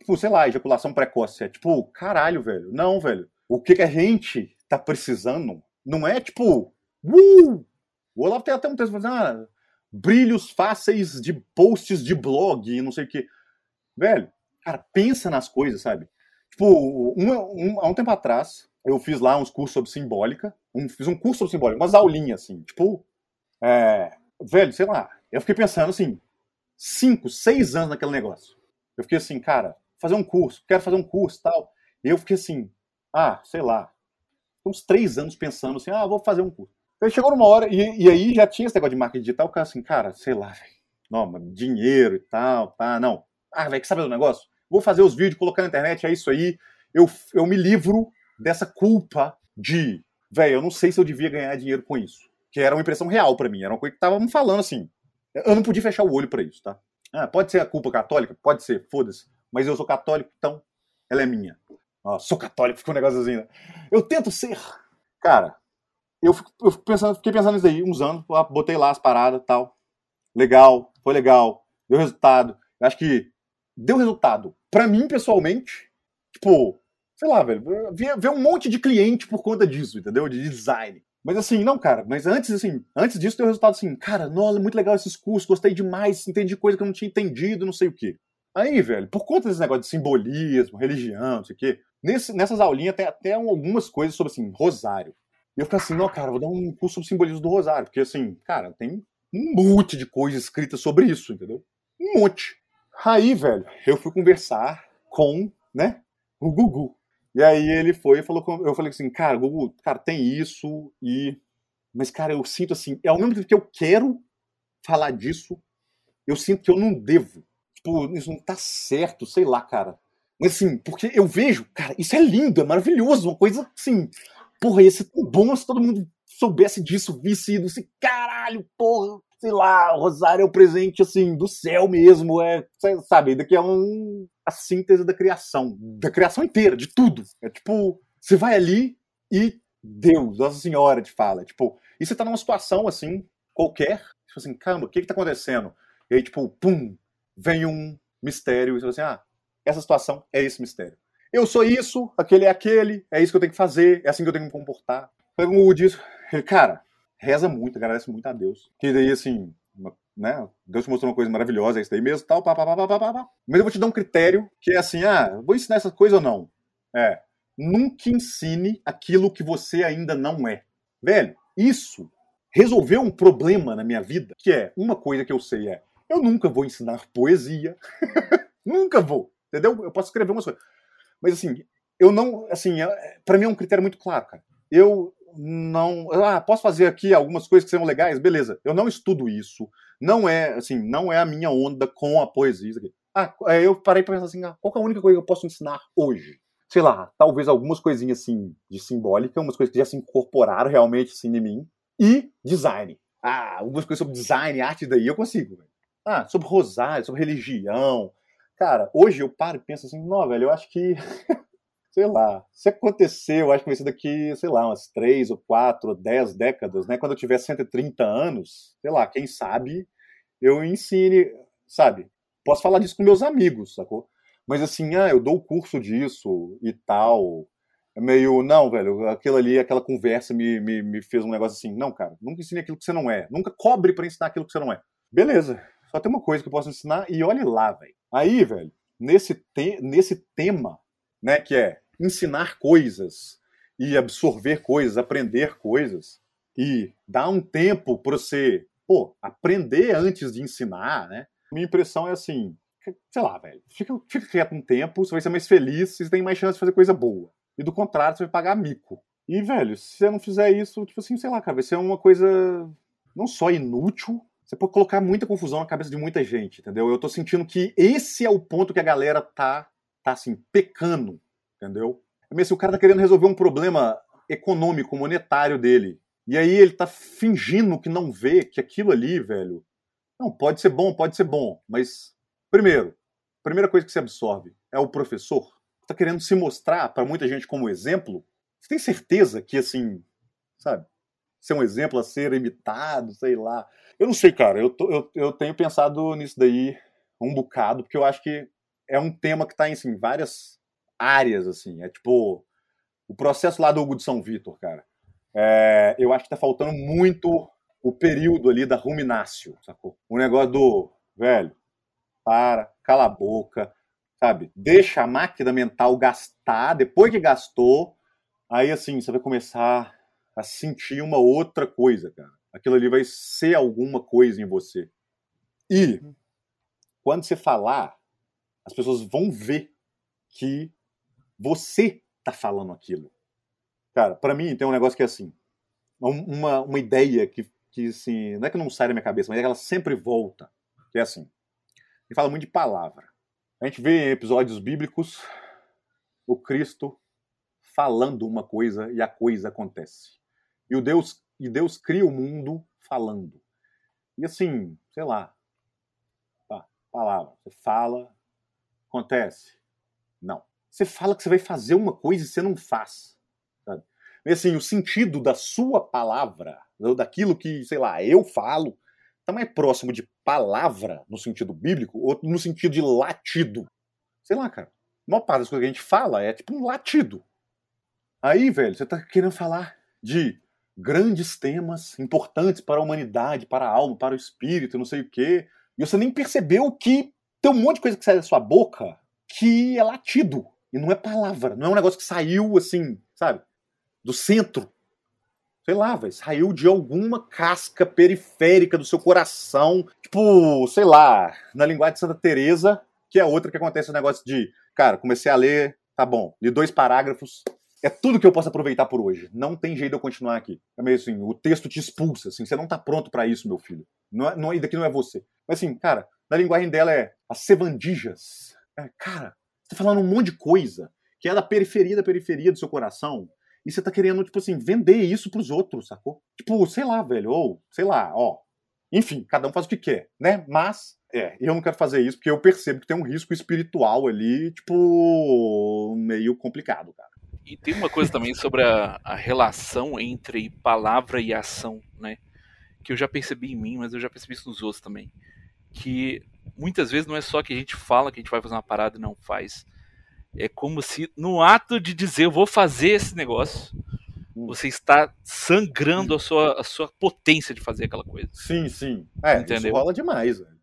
Tipo, sei lá, ejaculação precoce. É tipo, caralho, velho. Não, velho. O que, que a gente tá precisando não é tipo, uh! O Olavo tem até um texto falando, ah, brilhos fáceis de posts de blog e não sei o que. Velho, cara, pensa nas coisas, sabe? Tipo, um, um, há um tempo atrás, eu fiz lá uns cursos sobre simbólica. Um, fiz um curso sobre simbólica, umas aulinhas, assim. Tipo, é, velho, sei lá. Eu fiquei pensando, assim, cinco, seis anos naquele negócio. Eu fiquei assim, cara, fazer um curso, quero fazer um curso tal. Eu fiquei assim, ah, sei lá, uns três anos pensando assim, ah, vou fazer um curso. Aí chegou numa hora, e, e aí já tinha esse negócio de marketing digital, o cara assim, cara, sei lá, não, dinheiro e tal, tá, não. Ah, velho, que sabe do negócio? Vou fazer os vídeos, colocar na internet, é isso aí. Eu, eu me livro dessa culpa de, velho, eu não sei se eu devia ganhar dinheiro com isso. Que era uma impressão real para mim, era uma coisa que tava me falando assim. Eu não podia fechar o olho para isso, tá? Ah, pode ser a culpa católica? Pode ser, foda-se mas eu sou católico, então ela é minha. Ah, sou católico, ficou um negócio assim, né? Eu tento ser. Cara, eu, fico, eu fico pensando, fiquei pensando nisso aí uns anos, botei lá as paradas tal. Legal, foi legal, deu resultado. Eu acho que deu resultado. Para mim, pessoalmente, tipo, sei lá, velho, ver um monte de cliente por conta disso, entendeu? De design. Mas assim, não, cara, mas antes, assim, antes disso deu resultado assim, cara, nossa, muito legal esses cursos, gostei demais, entendi coisa que eu não tinha entendido, não sei o quê. Aí, velho, por conta desse negócio de simbolismo, religião, não sei o quê, nesse, nessas aulinhas tem até algumas coisas sobre, assim, rosário. E eu fico assim, não, cara, vou dar um curso sobre simbolismo do rosário, porque, assim, cara, tem um monte de coisa escrita sobre isso, entendeu? Um monte. Aí, velho, eu fui conversar com, né, o Gugu. E aí ele foi e falou, com, eu falei assim, cara, Gugu, cara, tem isso e... Mas, cara, eu sinto assim, é ao mesmo tempo que eu quero falar disso, eu sinto que eu não devo tipo, isso não tá certo, sei lá, cara. Mas assim, porque eu vejo, cara, isso é lindo, é maravilhoso, uma coisa assim, porra, ia ser tão bom se todo mundo soubesse disso, visse isso, assim, caralho, porra, sei lá, o Rosário é o presente, assim, do céu mesmo, é, sabe, daqui é um, a síntese da criação, da criação inteira, de tudo. É tipo, você vai ali e Deus, Nossa Senhora te fala, tipo, e você tá numa situação, assim, qualquer, tipo assim, caramba, o que que tá acontecendo? E aí, tipo, pum, vem um mistério e você assim, ah, essa situação é esse mistério. Eu sou isso, aquele é aquele, é isso que eu tenho que fazer, é assim que eu tenho que me comportar. Pega um disso, ele, cara, reza muito, agradece muito a Deus. Que daí, assim, né, Deus te mostrou uma coisa maravilhosa, é isso daí mesmo, tal, pá, pá, pá, pá, pá, pá. Mas eu vou te dar um critério que é assim, ah, vou ensinar essa coisa ou não? É, nunca ensine aquilo que você ainda não é. Velho, isso resolveu um problema na minha vida, que é, uma coisa que eu sei é, eu nunca vou ensinar poesia. nunca vou. Entendeu? Eu posso escrever umas coisas. Mas assim, eu não. Assim, é, para mim é um critério muito claro, cara. Eu não. Ah, posso fazer aqui algumas coisas que sejam legais? Beleza. Eu não estudo isso. Não é, assim, não é a minha onda com a poesia. Ah, eu parei pra pensar assim, ah, qual é a única coisa que eu posso ensinar hoje? Sei lá, talvez algumas coisinhas assim de simbólica, umas coisas que já se incorporaram realmente assim em mim. E design. Ah, algumas coisas sobre design, arte daí eu consigo. Véio. Ah, sobre rosário, sobre religião. Cara, hoje eu paro e penso assim, não, velho, eu acho que. sei lá, se acontecer, eu acho que vai ser daqui, sei lá, umas três ou quatro ou dez décadas, né? Quando eu tiver 130 anos, sei lá, quem sabe eu ensine, sabe? Posso falar disso com meus amigos, sacou? Mas assim, ah, eu dou o curso disso e tal. É meio, não, velho, aquilo ali, aquela conversa me, me, me fez um negócio assim. Não, cara, nunca ensine aquilo que você não é. Nunca cobre para ensinar aquilo que você não é. Beleza, só tem uma coisa que eu posso ensinar e olhe lá, velho. Aí, velho, nesse, te nesse tema, né, que é ensinar coisas e absorver coisas, aprender coisas, e dar um tempo para você, pô, aprender antes de ensinar, né? Minha impressão é assim, sei lá, velho, fica, fica quieto um tempo, você vai ser mais feliz, você tem mais chance de fazer coisa boa. E do contrário, você vai pagar mico. E, velho, se você não fizer isso, tipo assim, sei lá, cara, vai ser uma coisa não só inútil, você pode colocar muita confusão na cabeça de muita gente, entendeu? Eu tô sentindo que esse é o ponto que a galera tá, tá assim, pecando, entendeu? É assim, o cara tá querendo resolver um problema econômico, monetário dele. E aí ele tá fingindo que não vê que aquilo ali, velho, não, pode ser bom, pode ser bom, mas primeiro, primeira coisa que você absorve é o professor. Tá querendo se mostrar para muita gente como exemplo. Você tem certeza que assim, sabe? Ser um exemplo a ser imitado, sei lá. Eu não sei, cara. Eu, tô, eu, eu tenho pensado nisso daí um bocado, porque eu acho que é um tema que está em assim, várias áreas, assim. É tipo o processo lá do Hugo de São Vitor, cara. É, eu acho que está faltando muito o período ali da ruminácio, sacou? O negócio do, velho, para, cala a boca, sabe? Deixa a máquina mental gastar, depois que gastou, aí assim, você vai começar a sentir uma outra coisa, cara aquilo ali vai ser alguma coisa em você. E quando você falar, as pessoas vão ver que você tá falando aquilo. Cara, para mim tem um negócio que é assim, uma, uma ideia que, que assim, não é que não sai da minha cabeça, mas é que ela sempre volta, que é assim, ele fala muito de palavra. A gente vê em episódios bíblicos o Cristo falando uma coisa e a coisa acontece. E o Deus e Deus cria o mundo falando. E assim, sei lá, tá, palavra, você fala, acontece. Não. Você fala que você vai fazer uma coisa e você não faz. Sabe? E assim, o sentido da sua palavra, daquilo que, sei lá, eu falo, está mais próximo de palavra no sentido bíblico ou no sentido de latido. Sei lá, cara. A maior parte das coisas que a gente fala é tipo um latido. Aí, velho, você tá querendo falar de grandes temas importantes para a humanidade, para a alma, para o espírito, não sei o quê. E você nem percebeu que tem um monte de coisa que sai da sua boca que é latido. E não é palavra. Não é um negócio que saiu assim, sabe? Do centro. Sei lá, velho. Saiu de alguma casca periférica do seu coração. Tipo, sei lá, na linguagem de Santa Teresa, que é outra que acontece o negócio de, cara, comecei a ler, tá bom, li dois parágrafos, é tudo que eu posso aproveitar por hoje. Não tem jeito de eu continuar aqui. É meio assim, o texto te expulsa, assim, você não tá pronto para isso, meu filho. Não é, não, é, daqui não é você. Mas assim, cara, na linguagem dela é as sevandijas. É, cara, você tá falando um monte de coisa que é da periferia da periferia do seu coração. E você tá querendo, tipo assim, vender isso pros outros, sacou? Tipo, sei lá, velho, ou, sei lá, ó. Enfim, cada um faz o que quer, né? Mas, é, eu não quero fazer isso porque eu percebo que tem um risco espiritual ali, tipo, meio complicado, cara. E tem uma coisa também sobre a, a, relação entre palavra e ação, né? Que eu já percebi em mim, mas eu já percebi isso nos outros também. Que muitas vezes não é só que a gente fala que a gente vai fazer uma parada e não faz. É como se no ato de dizer eu vou fazer esse negócio, hum. você está sangrando a sua, a sua potência de fazer aquela coisa. Sim, sim. É, Entendeu? isso rola demais. Velho.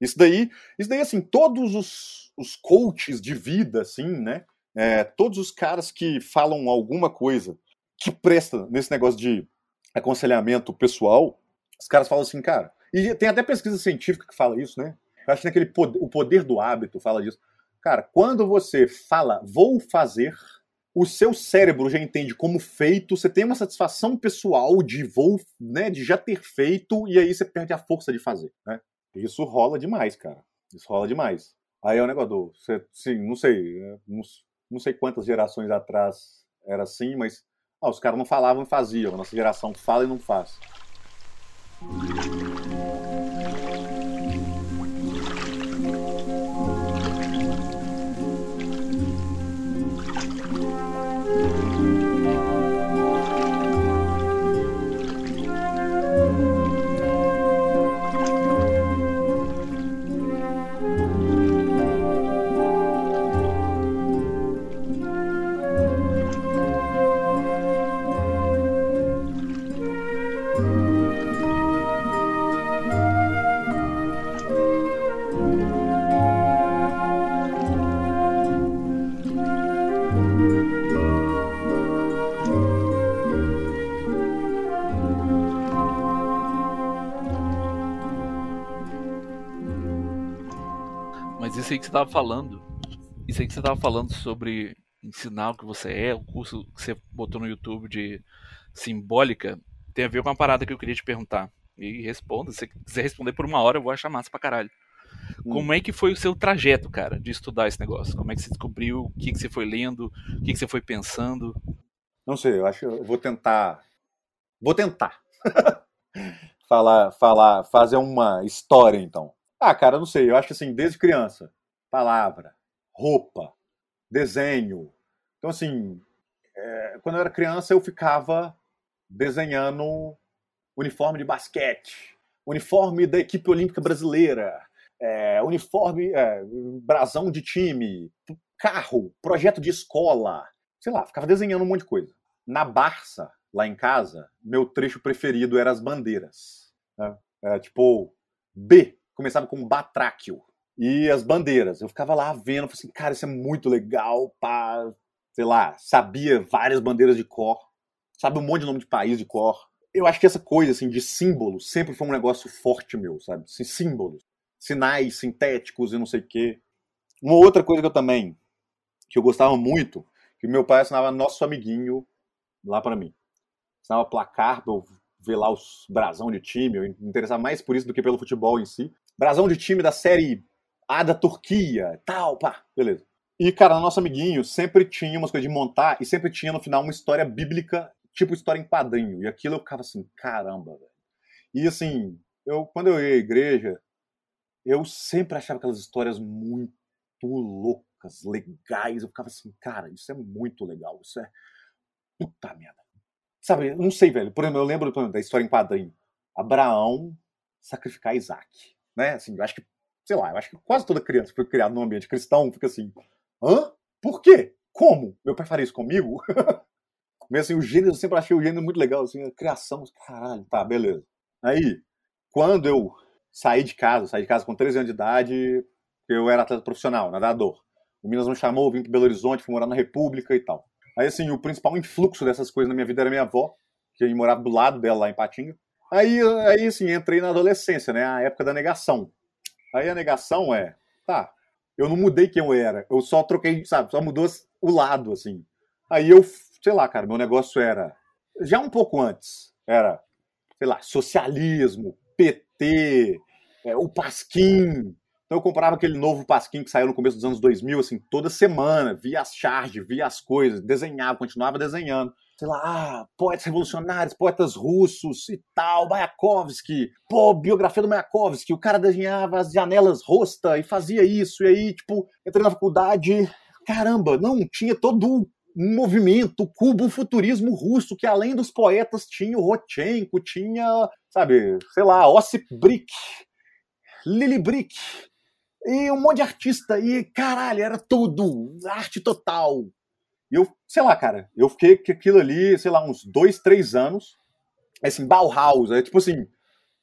Isso daí, isso daí, assim, todos os, os coaches de vida, assim, né? É, todos os caras que falam alguma coisa que presta nesse negócio de aconselhamento pessoal, os caras falam assim, cara. E tem até pesquisa científica que fala isso, né? Eu acho que naquele poder, o poder do hábito fala disso. Cara, quando você fala vou fazer, o seu cérebro já entende como feito, você tem uma satisfação pessoal de vou, né, de já ter feito e aí você perde a força de fazer, né? Isso rola demais, cara. Isso rola demais. Aí é o um negócio do, você, sim, não sei, é, não, não sei quantas gerações atrás era assim, mas ah, os caras não falavam e faziam. A nossa geração fala e não faz. Tava falando, isso aí que você tava falando sobre ensinar o que você é, o curso que você botou no YouTube de simbólica, tem a ver com uma parada que eu queria te perguntar. E responda, se você quiser responder por uma hora, eu vou achar massa pra caralho. Hum. Como é que foi o seu trajeto, cara, de estudar esse negócio? Como é que você descobriu? O que, que você foi lendo? O que, que você foi pensando? Não sei, eu acho que eu vou tentar. Vou tentar. falar, falar, fazer uma história, então. Ah, cara, não sei, eu acho que assim, desde criança, palavra, roupa, desenho. Então, assim, é, quando eu era criança, eu ficava desenhando uniforme de basquete, uniforme da equipe olímpica brasileira, é, uniforme, é, brasão de time, carro, projeto de escola, sei lá, ficava desenhando um monte de coisa. Na Barça, lá em casa, meu trecho preferido era as bandeiras. Né? É, tipo, B, começava com batráquio. E as bandeiras. Eu ficava lá vendo, falei assim, cara, isso é muito legal, pá. Sei lá, sabia várias bandeiras de cor, sabe um monte de nome de país de cor. Eu acho que essa coisa, assim, de símbolos sempre foi um negócio forte meu, sabe? Assim, símbolos. Sinais sintéticos e não sei o quê. Uma outra coisa que eu também, que eu gostava muito, que meu pai assinava Nosso Amiguinho lá para mim. Assinava placar pra eu ver lá os brasão de time, eu me interessava mais por isso do que pelo futebol em si. Brasão de time da série A da Turquia, tal, pá, beleza. E, cara, nosso amiguinho sempre tinha umas coisas de montar e sempre tinha no final uma história bíblica, tipo história em quadrinho. E aquilo eu ficava assim, caramba, velho. E assim, eu quando eu ia à igreja, eu sempre achava aquelas histórias muito loucas, legais. Eu ficava assim, cara, isso é muito legal. Isso é. Puta merda. Sabe, não sei, velho. Por exemplo, eu lembro da história em quadrinho. Abraão sacrificar Isaac. Né? Assim, eu acho que, sei lá, eu acho que quase toda criança que foi criada num ambiente cristão fica assim, hã? Por quê? Como? Meu pai faria isso comigo? Mas assim, o gênero, eu sempre achei o gênero muito legal, assim, a criação, caralho, tá, beleza. Aí, quando eu saí de casa, saí de casa com 13 anos de idade, eu era atleta profissional, nadador. O Minas me chamou, vim para Belo Horizonte, fui morar na República e tal. Aí, assim, o principal influxo dessas coisas na minha vida era minha avó, que eu morava do lado dela lá em Patinga. Aí, aí assim, entrei na adolescência, né? A época da negação. Aí a negação é, tá, eu não mudei quem eu era, eu só troquei, sabe, só mudou o lado, assim. Aí eu, sei lá, cara, meu negócio era, já um pouco antes, era, sei lá, socialismo, PT, é, o Pasquim, então eu comprava aquele novo Pasquim que saiu no começo dos anos 2000, assim, toda semana, via as charges, via as coisas, desenhava, continuava desenhando. Sei lá, ah, poetas revolucionários, poetas russos e tal, Mayakovsky, pô, biografia do Mayakovsky, o cara desenhava as janelas rosta e fazia isso, e aí, tipo, entrei na faculdade, caramba, não, tinha todo um movimento, o cubo futurismo russo, que além dos poetas tinha o Rodchenko, tinha, sabe, sei lá, Ossip Brick, Lily Brick, e um monte de artista, e caralho, era tudo, arte total. E eu, sei lá, cara, eu fiquei com aquilo ali, sei lá, uns dois, três anos, assim, Bauhaus, é tipo assim,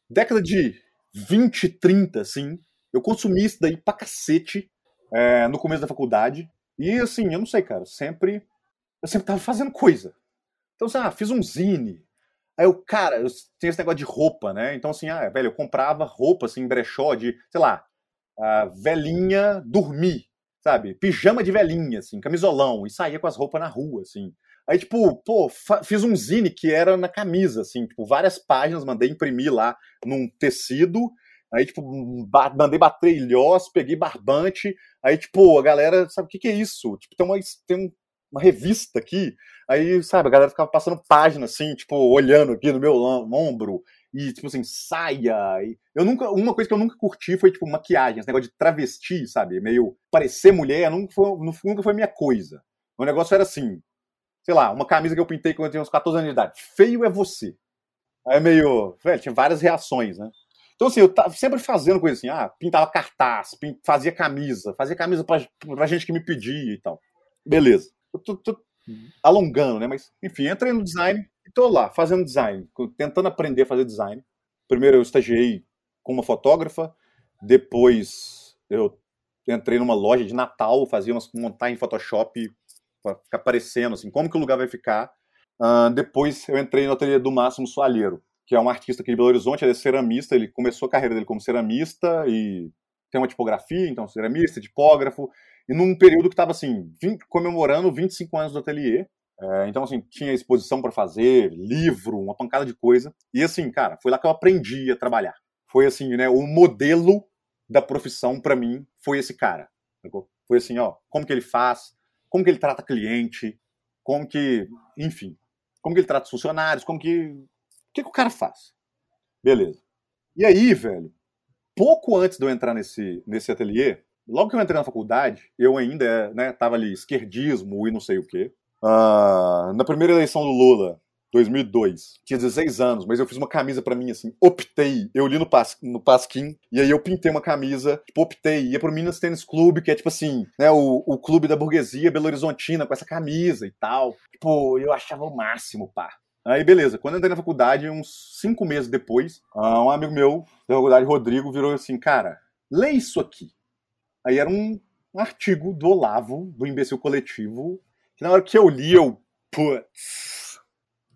década de 20, 30, assim, eu consumi isso daí pra cacete é, no começo da faculdade, e assim, eu não sei, cara, sempre, eu sempre tava fazendo coisa. Então, assim, ah, fiz um zine, Aí eu, cara, eu tinha esse negócio de roupa, né? Então, assim, ah, velho, eu comprava roupa, assim, brechó de, sei lá, velhinha dormir, sabe? Pijama de velhinha, assim, camisolão, e saía com as roupas na rua, assim. Aí, tipo, pô, fiz um zine que era na camisa, assim, tipo, várias páginas, mandei imprimir lá num tecido, aí, tipo, ba mandei bater ilhós, peguei barbante, aí, tipo, a galera, sabe o que que é isso? Tipo, tem uma, tem uma revista aqui, aí, sabe, a galera ficava passando página, assim, tipo, olhando aqui no meu ombro, e, tipo assim, saia. E... Eu nunca, uma coisa que eu nunca curti foi, tipo, maquiagem, esse negócio de travesti, sabe? Meio parecer mulher, nunca foi, nunca foi minha coisa. O negócio era assim, sei lá, uma camisa que eu pintei quando eu tinha uns 14 anos de idade. Feio é você. Aí é meio. Velho, tinha várias reações, né? Então, assim, eu tava sempre fazendo coisa assim, ah, pintava cartaz, fazia camisa, fazia camisa pra, pra gente que me pedia e tal. Beleza. Eu tô, tô alongando, né? Mas, enfim, entrei no design, Estou lá, fazendo design, tentando aprender a fazer design. Primeiro eu estagiei com uma fotógrafa, depois eu entrei numa loja de Natal, fazia umas montar em Photoshop para ficar aparecendo assim, como que o lugar vai ficar. Uh, depois eu entrei no ateliê do Máximo Soalheiro, que é um artista aqui de Belo Horizonte, ele é ceramista, ele começou a carreira dele como ceramista e tem uma tipografia, então ceramista, tipógrafo, e num período que estava assim, 20, comemorando 25 anos do ateliê. É, então, assim, tinha exposição para fazer, livro, uma pancada de coisa. E assim, cara, foi lá que eu aprendi a trabalhar. Foi assim, né, o modelo da profissão para mim foi esse cara. Foi assim, ó, como que ele faz, como que ele trata cliente, como que, enfim, como que ele trata os funcionários, como que, o que, que o cara faz. Beleza. E aí, velho, pouco antes de eu entrar nesse, nesse ateliê, logo que eu entrei na faculdade, eu ainda, né, tava ali esquerdismo e não sei o quê. Uh, na primeira eleição do Lula, 2002. Tinha 16 anos, mas eu fiz uma camisa para mim, assim, optei. Eu li no, pas, no Pasquim, e aí eu pintei uma camisa, tipo, optei. Ia pro Minas Tênis Clube, que é tipo assim, né, o, o clube da burguesia Belo Horizontina, com essa camisa e tal. Tipo, eu achava o máximo, pá. Aí, beleza. Quando eu entrei na faculdade, uns cinco meses depois, ah, um amigo meu da faculdade, Rodrigo, virou assim, cara, lê isso aqui. Aí era um, um artigo do Olavo, do Imbecil Coletivo, que na hora que eu li, eu, putz,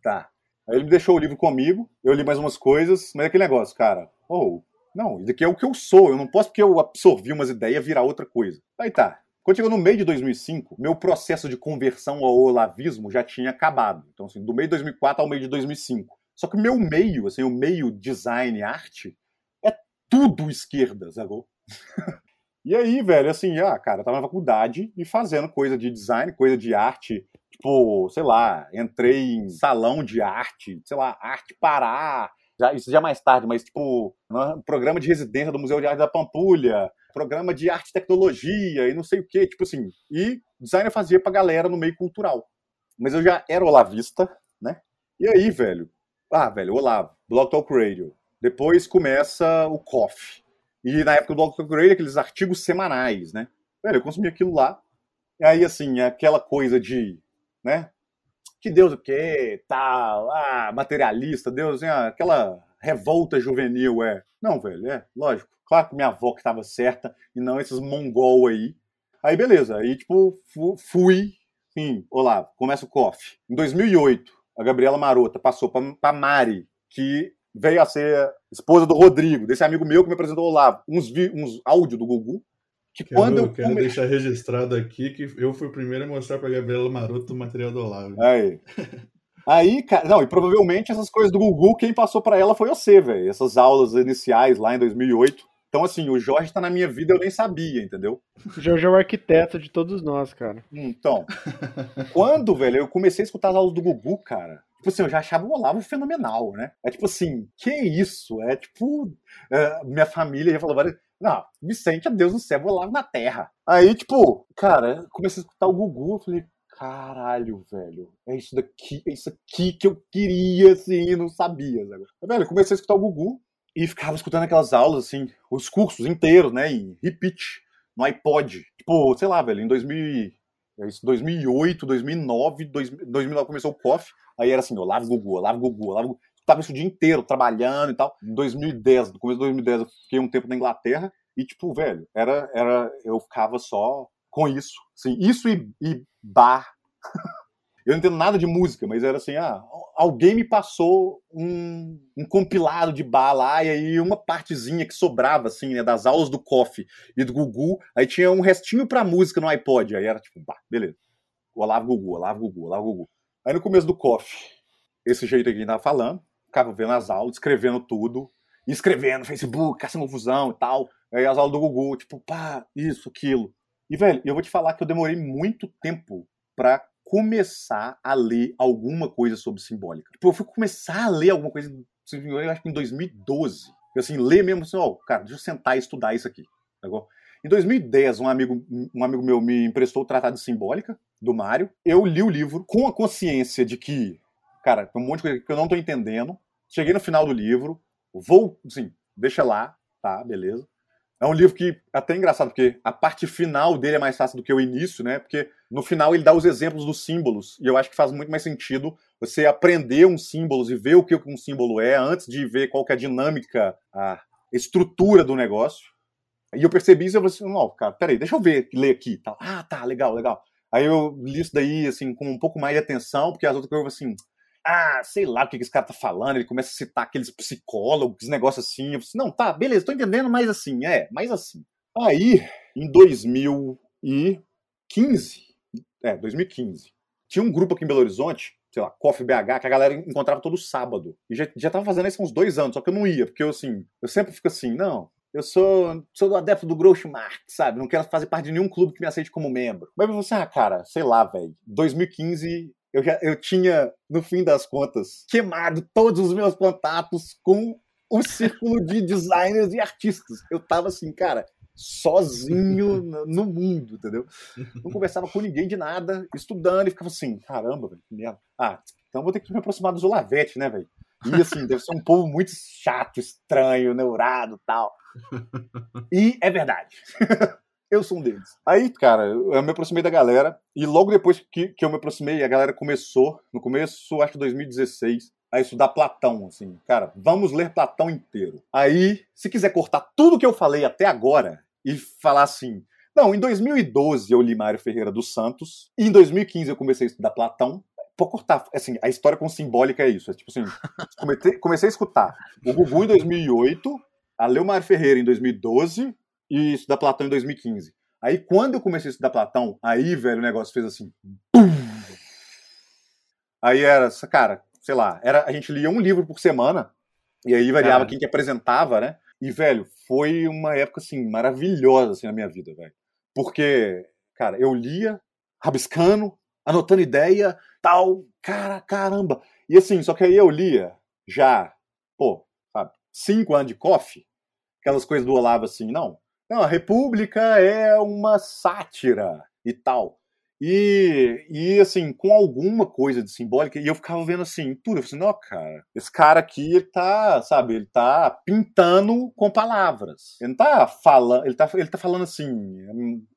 Tá. Aí ele deixou o livro comigo, eu li mais umas coisas, mas é aquele negócio, cara, oh, não, isso aqui é o que eu sou, eu não posso porque eu absorvi umas ideias virar outra coisa. Aí tá. Quando chegou no meio de 2005, meu processo de conversão ao olavismo já tinha acabado. Então, assim, do meio de 2004 ao meio de 2005. Só que meu meio, assim, o meio design arte, é tudo esquerda, sabe? e aí, velho, assim, ah, cara, eu tava na faculdade e fazendo coisa de design, coisa de arte, tipo, sei lá, entrei em salão de arte, sei lá, Arte Pará, já, isso já mais tarde, mas tipo, programa de residência do Museu de Arte da Pampulha, programa de arte e tecnologia e não sei o que, tipo assim, e design eu fazia pra galera no meio cultural. Mas eu já era olavista, né? E aí, velho, ah, velho, Olavo, Blog Talk Radio. Depois começa o COF. E na época do Talk Radio, aqueles artigos semanais, né? Velho, eu consumia aquilo lá. E aí, assim, aquela coisa de né? Que Deus o quê, tal, ah, materialista, Deus, assim, aquela revolta juvenil, é. Não, velho, é, lógico. Claro que minha avó que estava certa e não esses mongol aí. Aí, beleza, aí, tipo, fui, sim, olá, começa o COF. Em 2008, a Gabriela Marota passou para Mari, que veio a ser esposa do Rodrigo, desse amigo meu que me apresentou o Olavo, uns, uns áudios do Gugu, que quero, quando eu quero come... deixar registrado aqui que eu fui o primeiro a mostrar para Gabriela Maroto o material do Olavo. Aí. Aí, cara, não, e provavelmente essas coisas do Google, quem passou para ela foi você, velho. Essas aulas iniciais lá em 2008. Então, assim, o Jorge tá na minha vida, eu nem sabia, entendeu? O Jorge é o arquiteto de todos nós, cara. Então, quando, velho, eu comecei a escutar as aulas do Gugu, cara, tipo assim, eu já achava o Olavo fenomenal, né? É tipo assim, que isso? É tipo, é, minha família já falou várias não, Vicente é Deus no céu, vou lá na terra. Aí, tipo, cara, comecei a escutar o Gugu, eu falei, caralho, velho, é isso daqui, é isso aqui que eu queria, assim, não sabia. Sabe? Velho, comecei a escutar o Gugu e ficava escutando aquelas aulas, assim, os cursos inteiros, né, em repeat, no iPod. Tipo, sei lá, velho, em 2000, 2008, 2009, 2009 começou o COF, aí era assim, Olavo Gugu, Olavo Gugu, Olavo Gugu tava isso o dia inteiro trabalhando e tal. Em 2010, no começo de 2010, eu fiquei um tempo na Inglaterra e, tipo, velho, era, era, eu ficava só com isso. Assim, isso e, e bar. eu não entendo nada de música, mas era assim, ah, alguém me passou um, um, compilado de bar lá, e aí uma partezinha que sobrava, assim, né, das aulas do Coffee e do Gugu, aí tinha um restinho pra música no iPod, aí era tipo, bah, beleza. Olavo Gugu, Olavo Gugu, Olavo Gugu. Aí no começo do Coffee, esse jeito aqui que tava falando, ficava vendo as aulas, escrevendo tudo, escrevendo Facebook, caçando confusão e tal. Aí as aulas do Google, tipo, pá, isso, aquilo. E, velho, eu vou te falar que eu demorei muito tempo para começar a ler alguma coisa sobre simbólica. Tipo, eu fui começar a ler alguma coisa sobre simbólica, acho que em 2012. Eu, assim, ler mesmo assim, ó, oh, cara, deixa eu sentar e estudar isso aqui. Tá em 2010, um amigo, um amigo meu me emprestou o Tratado de Simbólica, do Mário. Eu li o livro com a consciência de que, cara, tem um monte de coisa que eu não tô entendendo, Cheguei no final do livro, vou, assim, deixa lá, tá, beleza. É um livro que é até engraçado, porque a parte final dele é mais fácil do que o início, né? Porque no final ele dá os exemplos dos símbolos, e eu acho que faz muito mais sentido você aprender uns símbolos e ver o que um símbolo é antes de ver qual é a dinâmica, a estrutura do negócio. E eu percebi isso e eu falei assim, não, cara, peraí, deixa eu ver, ler aqui. Tal. Ah, tá, legal, legal. Aí eu li isso daí, assim, com um pouco mais de atenção, porque as outras coisas, assim, ah, sei lá o que esse cara tá falando, ele começa a citar aqueles psicólogos, negócios assim. Eu assim, não, tá, beleza, tô entendendo, mas assim, é, mas assim. Aí, em 2015, é, 2015, tinha um grupo aqui em Belo Horizonte, sei lá, Coffee BH, que a galera encontrava todo sábado. E já, já tava fazendo isso há uns dois anos, só que eu não ia, porque eu, assim, eu sempre fico assim, não, eu sou, sou adepto do Grouchmark, sabe? Não quero fazer parte de nenhum clube que me aceite como membro. Mas você, ah, cara, sei lá, velho. 2015 eu já eu tinha, no fim das contas, queimado todos os meus contatos com o círculo de designers e artistas. Eu tava assim, cara, sozinho no mundo, entendeu? Não conversava com ninguém de nada, estudando, e ficava assim, caramba, velho, que merda. Ah, então vou ter que me aproximar do Zolavete, né, velho? E assim, deve ser um povo muito chato, estranho, neurado tal. E é verdade. Eu sou um deles. Aí, cara, eu me aproximei da galera, e logo depois que, que eu me aproximei, a galera começou, no começo, acho que 2016, a estudar Platão, assim, cara, vamos ler Platão inteiro. Aí, se quiser cortar tudo que eu falei até agora e falar assim, não, em 2012 eu li Mário Ferreira dos Santos, e em 2015 eu comecei a estudar Platão, Pode cortar, assim, a história com simbólica é isso. É tipo assim, comecei, comecei a escutar o Gugu em 2008, a Leomar Ferreira em 2012 e estudar Platão em 2015. Aí quando eu comecei a estudar Platão, aí, velho, o negócio fez assim. Aí era, cara, sei lá, era, a gente lia um livro por semana, e aí variava quem que apresentava, né? E, velho, foi uma época, assim, maravilhosa, assim, na minha vida, velho. Porque, cara, eu lia, rabiscando, anotando ideia, tal, cara, caramba. E assim, só que aí eu lia já, pô, sabe, cinco anos de coffee, aquelas coisas do Olavo assim, não. Não, a República é uma sátira e tal. E, e assim, com alguma coisa de simbólica, e eu ficava vendo assim, tudo, eu falei assim, não, cara, esse cara aqui, ele tá, sabe, ele tá pintando com palavras. Ele não tá falando, ele tá, ele tá falando assim,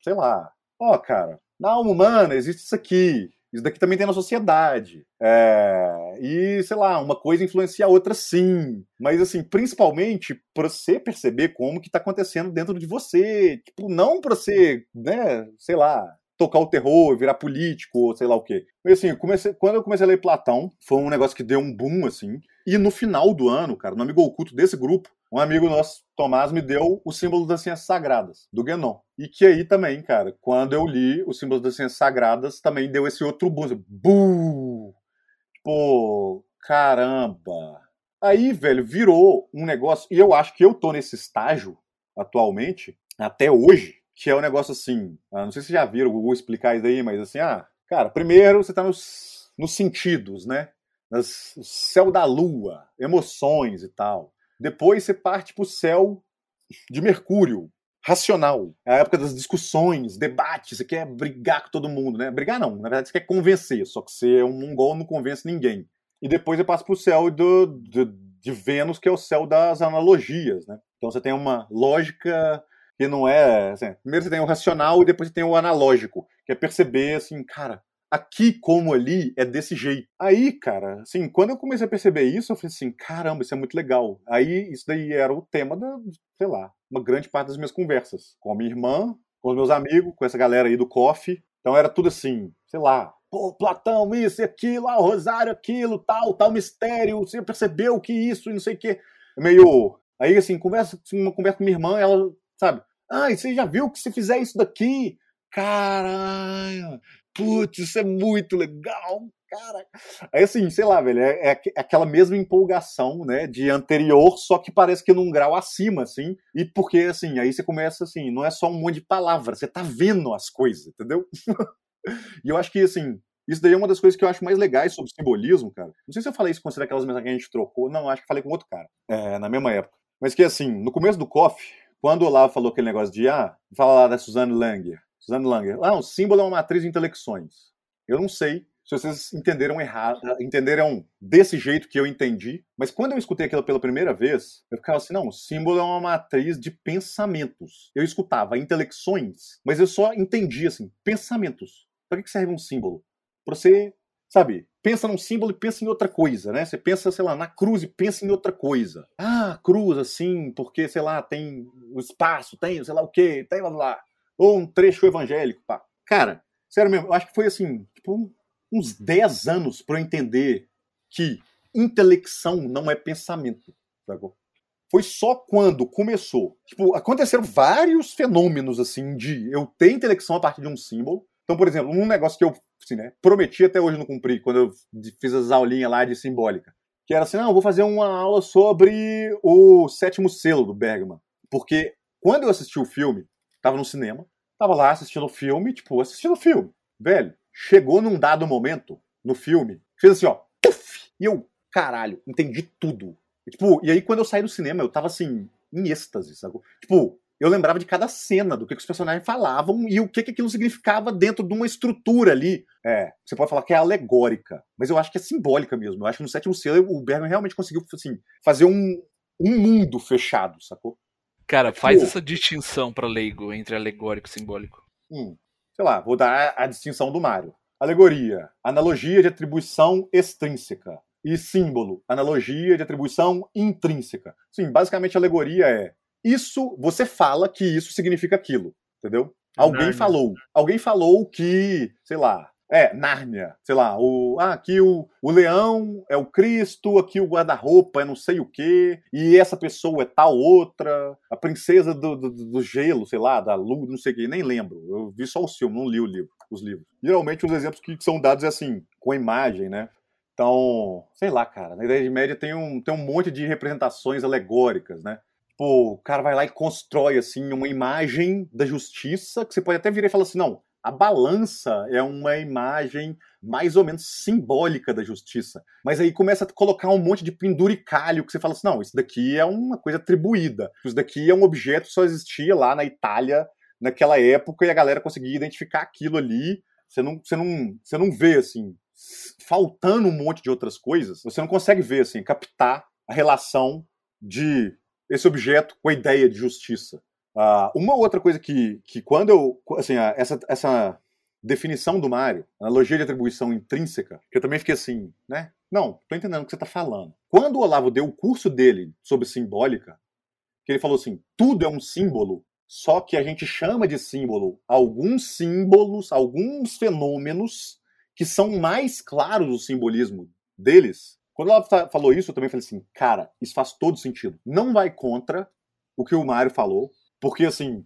sei lá, ó, oh, cara, na alma humana existe isso aqui. Isso daqui também tem na sociedade. É, e, sei lá, uma coisa influencia a outra sim. Mas, assim, principalmente para você perceber como que tá acontecendo dentro de você. Tipo, não para você, né, sei lá, tocar o terror, virar político, ou sei lá o quê. Assim, comecei, quando eu comecei a ler Platão, foi um negócio que deu um boom, assim. E no final do ano, cara, no amigo oculto desse grupo, um amigo nosso, Tomás, me deu o símbolo das ciências sagradas, do Guénon. E que aí também, cara, quando eu li o símbolo das ciências sagradas, também deu esse outro boom. Assim, Buh! Tipo, caramba. Aí, velho, virou um negócio. E eu acho que eu tô nesse estágio atualmente, até hoje, que é um negócio assim. Ah, não sei se já viram o Google explicar isso aí, mas assim, ah, cara, primeiro você tá nos, nos sentidos, né? Nas, céu da lua, emoções e tal. Depois você parte para o céu de Mercúrio, racional. É a época das discussões, debates, você quer brigar com todo mundo, né? Brigar não, na verdade você quer convencer, só que você é um mongol não convence ninguém. E depois você passa para o céu do, do, de Vênus, que é o céu das analogias, né? Então você tem uma lógica que não é. Assim, primeiro você tem o racional e depois você tem o analógico, que é perceber assim, cara, aqui como ali é desse jeito. Aí, cara, assim, quando eu comecei a perceber isso, eu falei assim, caramba, isso é muito legal. Aí, isso daí era o tema da, sei lá, uma grande parte das minhas conversas. Com a minha irmã, com os meus amigos, com essa galera aí do coffee. Então era tudo assim, sei lá, pô, Platão, isso e aquilo, ah, Rosário, aquilo, tal, tal mistério, você percebeu que isso e não sei o quê. Meio. Aí, assim, conversa, uma conversa com minha irmã, ela, sabe, ah, e você já viu que se fizer isso daqui, caralho, putz, isso é muito legal, cara. Aí assim, sei lá, velho, é, é, aquela mesma empolgação, né, de anterior, só que parece que num grau acima, assim, e porque, assim, aí você começa, assim, não é só um monte de palavras, você tá vendo as coisas, entendeu? e eu acho que, assim, isso daí é uma das coisas que eu acho mais legais sobre simbolismo, cara. Não sei se eu falei isso quando aquelas mensagens que a gente trocou, não, acho que falei com outro cara, é, na mesma época. Mas que, assim, no começo do coffee, quando o Olavo falou aquele negócio de, ah, fala lá da Suzanne Langer, Suzanne Langer. Ah, o símbolo é uma matriz de intelecções. Eu não sei se vocês entenderam errado, entenderam desse jeito que eu entendi, mas quando eu escutei aquilo pela primeira vez, eu ficava assim, não, o símbolo é uma matriz de pensamentos. Eu escutava intelecções, mas eu só entendia assim, pensamentos. Para que serve um símbolo? Para você, sabe, pensa num símbolo e pensa em outra coisa, né? Você pensa, sei lá, na cruz e pensa em outra coisa. Ah, cruz, assim, porque, sei lá, tem o espaço, tem, sei lá o quê, tem lá, lá ou um trecho evangélico, pá. Cara, sério mesmo, eu acho que foi assim, tipo, uns 10 anos para eu entender que intelecção não é pensamento, sacou? foi só quando começou. Tipo, aconteceram vários fenômenos, assim, de eu ter intelecção a partir de um símbolo. Então, por exemplo, um negócio que eu assim, né, prometi até hoje não cumpri, quando eu fiz as aulinhas lá de simbólica. Que era assim, não, vou fazer uma aula sobre o sétimo selo do Bergman. Porque quando eu assisti o filme, tava no cinema, tava lá assistindo o filme, tipo, assistindo o filme. Velho, chegou num dado momento no filme, fez assim, ó, puff, e eu, caralho, entendi tudo. E, tipo, e aí quando eu saí do cinema, eu tava assim, em êxtase, sabe? Tipo, eu lembrava de cada cena, do que, que os personagens falavam e o que, que aquilo significava dentro de uma estrutura ali. É, você pode falar que é alegórica, mas eu acho que é simbólica mesmo. Eu acho que no sétimo selo o Bergman realmente conseguiu assim, fazer um, um mundo fechado, sacou? Cara, faz essa distinção para leigo entre alegórico e simbólico. Hum, sei lá, vou dar a distinção do Mário. Alegoria, analogia de atribuição extrínseca. E símbolo, analogia de atribuição intrínseca. Sim, basicamente alegoria é isso, você fala que isso significa aquilo, entendeu? Alguém falou. Alguém falou que, sei lá, é, Nárnia, sei lá, o, ah, aqui o, o leão é o Cristo, aqui o guarda-roupa é não sei o quê, e essa pessoa é tal outra, a princesa do, do, do gelo, sei lá, da luz, não sei o quê, nem lembro. Eu vi só o filme, não li o livro, os livros. Geralmente os exemplos que são dados é assim, com imagem, né? Então, sei lá, cara, na Idade Média tem um, tem um monte de representações alegóricas, né? Pô, o cara vai lá e constrói, assim, uma imagem da justiça, que você pode até virar e falar assim, não, a balança é uma imagem mais ou menos simbólica da justiça. Mas aí começa a colocar um monte de penduricalho que você fala assim: não, isso daqui é uma coisa atribuída. Isso daqui é um objeto que só existia lá na Itália naquela época e a galera conseguia identificar aquilo ali. Você não, você não, você não vê assim, faltando um monte de outras coisas, você não consegue ver assim, captar a relação de esse objeto com a ideia de justiça. Uh, uma outra coisa que, que quando eu. Assim, essa, essa definição do Mário, analogia de atribuição intrínseca, que eu também fiquei assim, né? Não, tô entendendo o que você está falando. Quando o Olavo deu o curso dele sobre simbólica, que ele falou assim: tudo é um símbolo, só que a gente chama de símbolo alguns símbolos, alguns fenômenos que são mais claros o simbolismo deles. Quando ela falou isso, eu também falei assim, cara, isso faz todo sentido. Não vai contra o que o Mário falou, porque, assim,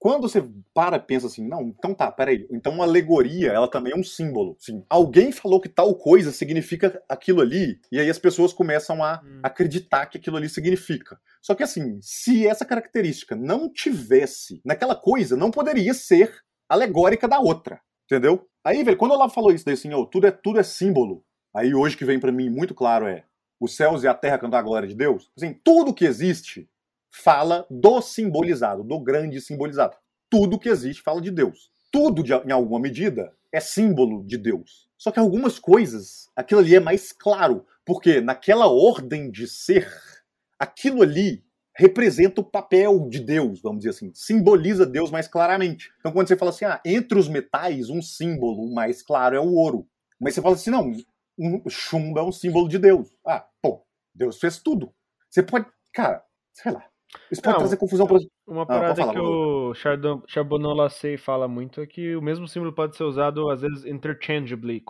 quando você para e pensa assim, não, então tá, peraí, então uma alegoria, ela também é um símbolo. Sim, alguém falou que tal coisa significa aquilo ali, e aí as pessoas começam a hum. acreditar que aquilo ali significa. Só que assim, se essa característica não tivesse naquela coisa, não poderia ser alegórica da outra, entendeu? Aí, velho, quando ela falou isso daí assim, oh, tudo é tudo é símbolo. Aí hoje que vem para mim muito claro é os céus e a terra cantam a glória de Deus. Assim, tudo que existe fala do simbolizado, do grande simbolizado. Tudo que existe fala de Deus. Tudo, de, em alguma medida, é símbolo de Deus. Só que algumas coisas, aquilo ali é mais claro, porque naquela ordem de ser, aquilo ali representa o papel de Deus, vamos dizer assim, simboliza Deus mais claramente. Então, quando você fala assim, ah, entre os metais, um símbolo mais claro é o ouro. Mas você fala assim, não, um chumbo é um símbolo de Deus. Ah, pô, Deus fez tudo. Você pode, cara, sei lá, isso pode não, trazer confusão para Uma ah, parada falar, que o Charbonneau Lassay fala muito é que o mesmo símbolo pode ser usado, às vezes, interchangeably,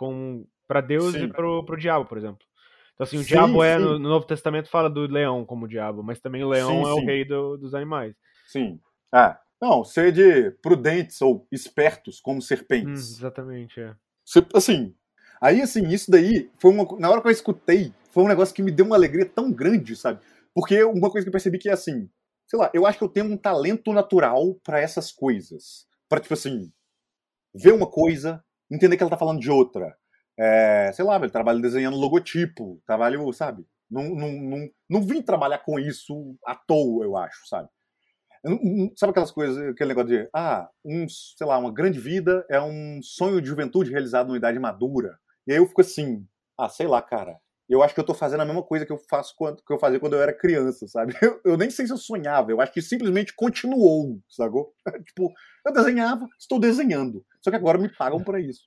para Deus sim. e para o diabo, por exemplo. Então, assim, o sim, diabo é, no, no, Novo Testamento, fala do leão como diabo, mas também o leão sim, é o rei do, dos animais. Sim. Ah, não, ser de prudentes ou espertos como serpentes. Hum, exatamente, é. Assim, aí, assim, isso daí, foi uma, na hora que eu escutei, foi um negócio que me deu uma alegria tão grande, sabe? Porque uma coisa que eu percebi que é assim, sei lá, eu acho que eu tenho um talento natural para essas coisas. Para, tipo assim, ver uma coisa, entender que ela tá falando de outra. É, sei lá, velho, trabalho desenhando logotipo, trabalho, sabe? Não, não, não, não vim trabalhar com isso à toa, eu acho, sabe? Sabe aquelas coisas, aquele negócio de, ah, um, sei lá, uma grande vida é um sonho de juventude realizado numa idade madura. E aí eu fico assim, ah, sei lá, cara, eu acho que eu tô fazendo a mesma coisa que eu faço quando, que eu fazia quando eu era criança, sabe? Eu, eu, nem sei se eu sonhava, eu acho que simplesmente continuou, sacou? tipo, eu desenhava, estou desenhando. Só que agora me pagam para isso.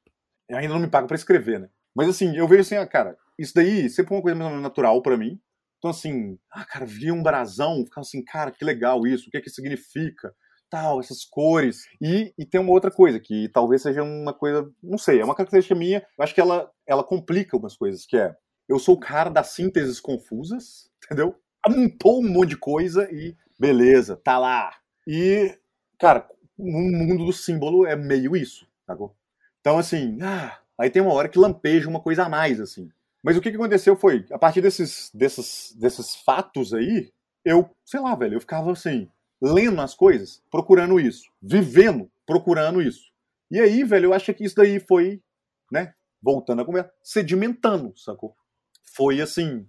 Eu ainda não me pagam para escrever, né? Mas assim, eu vejo assim, ah, cara, isso daí sempre foi uma coisa mais natural para mim. Então assim, ah, cara, vi um brasão, ficava assim, cara, que legal isso, o que é que significa? Tal, essas cores. E, e tem uma outra coisa, que talvez seja uma coisa, não sei, é uma característica minha, eu acho que ela, ela complica algumas coisas, que é eu sou o cara das sínteses confusas, entendeu? amontou um monte de coisa e beleza, tá lá. E, cara, o mundo do símbolo é meio isso, sacou? Então, assim, ah, aí tem uma hora que lampeja uma coisa a mais, assim. Mas o que, que aconteceu foi, a partir desses, desses, desses fatos aí, eu, sei lá, velho, eu ficava assim, lendo as coisas, procurando isso, vivendo, procurando isso. E aí, velho, eu acho que isso daí foi, né, voltando a conversa, sedimentando, sacou? Foi assim,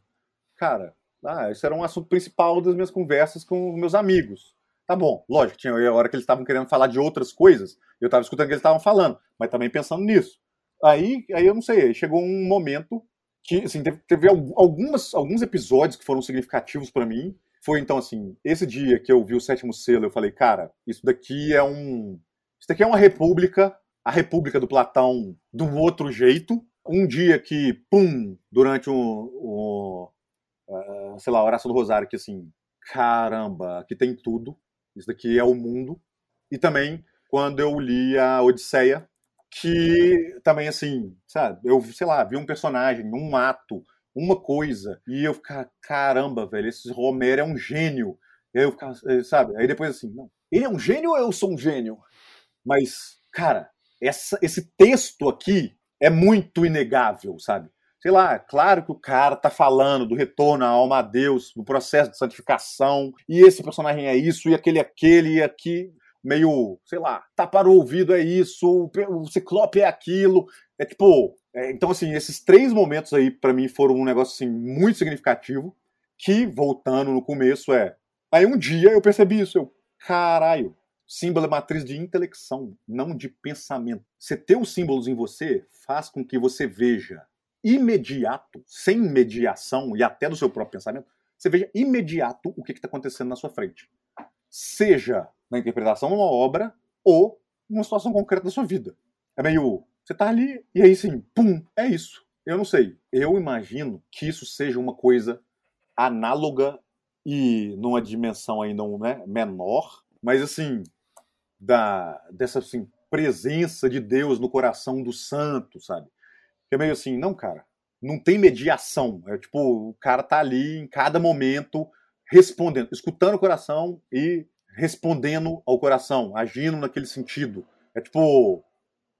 cara, ah, esse era um assunto principal das minhas conversas com meus amigos. Tá bom, lógico, tinha a hora que eles estavam querendo falar de outras coisas, eu estava escutando o que eles estavam falando, mas também pensando nisso. Aí, aí eu não sei, chegou um momento que assim, teve, teve algumas, alguns episódios que foram significativos para mim. Foi então assim, esse dia que eu vi o sétimo selo, eu falei, cara, isso daqui é um. Isso daqui é uma república, a república do Platão do outro jeito. Um dia que, pum, durante um, um uh, sei lá, oração do Rosário, que assim, caramba, aqui tem tudo. Isso daqui é o mundo. E também quando eu li a Odisseia, que também, assim, sabe, eu, sei lá, vi um personagem, um ato, uma coisa, e eu ficava, caramba, velho, esse Romero é um gênio. E aí eu ficava, eh, sabe, aí depois assim, não, ele é um gênio ou eu sou um gênio? Mas, cara, essa, esse texto aqui é muito inegável, sabe? Sei lá, claro que o cara tá falando do retorno à alma a Deus, do processo de santificação, e esse personagem é isso, e aquele é aquele, e aqui meio, sei lá, tapar o ouvido é isso, o ciclope é aquilo. É tipo. É, então, assim, esses três momentos aí, para mim, foram um negócio assim, muito significativo. Que, voltando no começo, é. Aí um dia eu percebi isso, eu, caralho, símbolo é matriz de intelecção, não de pensamento. Você ter os símbolos em você faz com que você veja imediato, sem mediação e até do seu próprio pensamento, você veja imediato o que está acontecendo na sua frente. Seja na interpretação de uma obra ou numa situação concreta da sua vida. É meio. Você tá ali e aí sim, pum, é isso. Eu não sei. Eu imagino que isso seja uma coisa análoga e numa dimensão ainda né, menor, mas assim, da, dessa assim, presença de Deus no coração do santo, sabe? Que é meio assim, não, cara, não tem mediação. É tipo, o cara tá ali em cada momento respondendo, escutando o coração e respondendo ao coração, agindo naquele sentido. É tipo,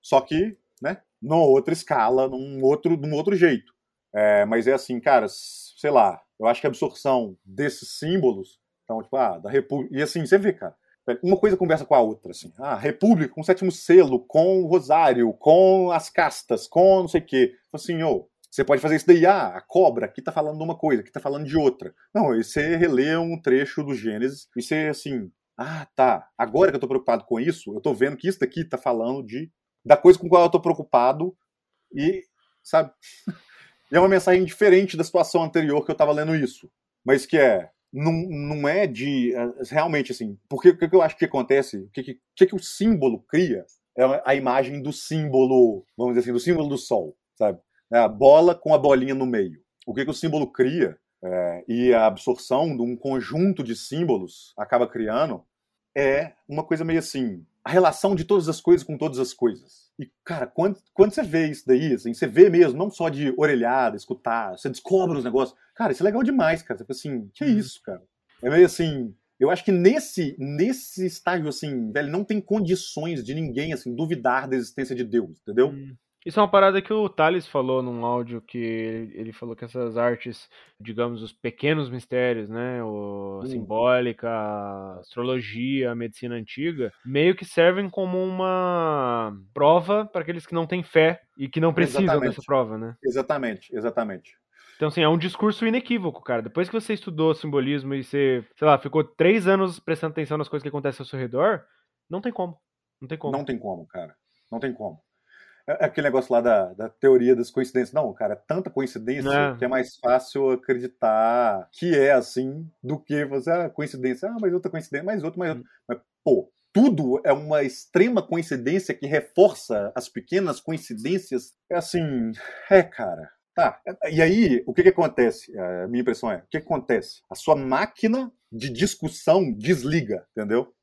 só que, né, numa outra escala, num outro, num outro jeito. É, mas é assim, cara, sei lá, eu acho que a absorção desses símbolos, então, tipo, ah, da República. E assim, você vê, cara, uma coisa conversa com a outra, assim. Ah, República com o sétimo selo, com o Rosário, com as castas, com não sei o quê. Assim, ô, você pode fazer isso daí, ah, a cobra aqui tá falando de uma coisa, aqui tá falando de outra. Não, você relê um trecho do Gênesis e você, assim, ah, tá. Agora que eu tô preocupado com isso, eu tô vendo que isso daqui tá falando de da coisa com qual eu tô preocupado e, sabe? e é uma mensagem diferente da situação anterior que eu tava lendo isso. Mas que é, não, não é de, é, realmente assim, porque o que eu acho que acontece, o que, que, que o símbolo cria é a imagem do símbolo, vamos dizer assim, do símbolo do sol, sabe? É a bola com a bolinha no meio. O que, que o símbolo cria é, e a absorção de um conjunto de símbolos acaba criando é uma coisa meio assim, a relação de todas as coisas com todas as coisas. E, cara, quando, quando você vê isso daí, assim, você vê mesmo, não só de orelhada, escutar, você descobre os negócios. Cara, isso é legal demais, cara. Você fica assim, que é isso, cara? É meio assim, eu acho que nesse, nesse estágio, assim, velho, não tem condições de ninguém, assim, duvidar da existência de Deus, entendeu? Hum. Isso é uma parada que o Thales falou num áudio que ele falou que essas artes, digamos, os pequenos mistérios, né? O, a simbólica, a astrologia, a medicina antiga, meio que servem como uma prova para aqueles que não têm fé e que não precisam exatamente. dessa prova, né? Exatamente, exatamente. Então, assim, é um discurso inequívoco, cara. Depois que você estudou simbolismo e você, sei lá, ficou três anos prestando atenção nas coisas que acontecem ao seu redor, não tem como. Não tem como. Não tem como, cara. Não tem como. É, é aquele negócio lá da, da teoria das coincidências. Não, cara, é tanta coincidência é. que é mais fácil acreditar que é assim do que você, ah, coincidência, ah, mais outra coincidência, mais outra, mais outra. Hum. Mas, pô, tudo é uma extrema coincidência que reforça as pequenas coincidências. É assim, é, cara. Tá. E aí, o que, que acontece? A minha impressão é: o que, que acontece? A sua máquina de discussão desliga, entendeu?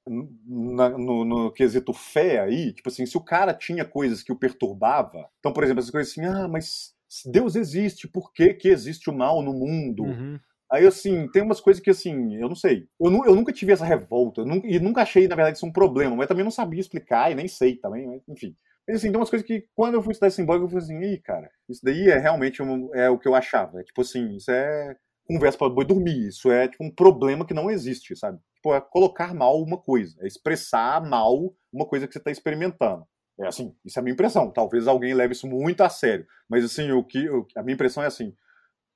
Na, no, no, quesito fé aí, tipo assim, se o cara tinha coisas que o perturbava, então, por exemplo, essas coisas assim, ah, mas Deus existe, por que, que existe o mal no mundo? Uhum. Aí, assim, tem umas coisas que, assim, eu não sei. Eu, nu eu nunca tive essa revolta. Nunca, e nunca achei, na verdade, isso um problema. Mas também não sabia explicar e nem sei também. Mas, enfim. Mas, assim, tem umas coisas que, quando eu fui estudar simbólico, eu falei assim, ih, cara, isso daí é realmente um, é o que eu achava. É tipo assim, isso é conversa para boi dormir. Isso é, tipo, um problema que não existe, sabe? Tipo, é colocar mal uma coisa. É expressar mal uma coisa que você está experimentando. É assim, isso é a minha impressão. Talvez alguém leve isso muito a sério. Mas, assim, o que, o, a minha impressão é assim,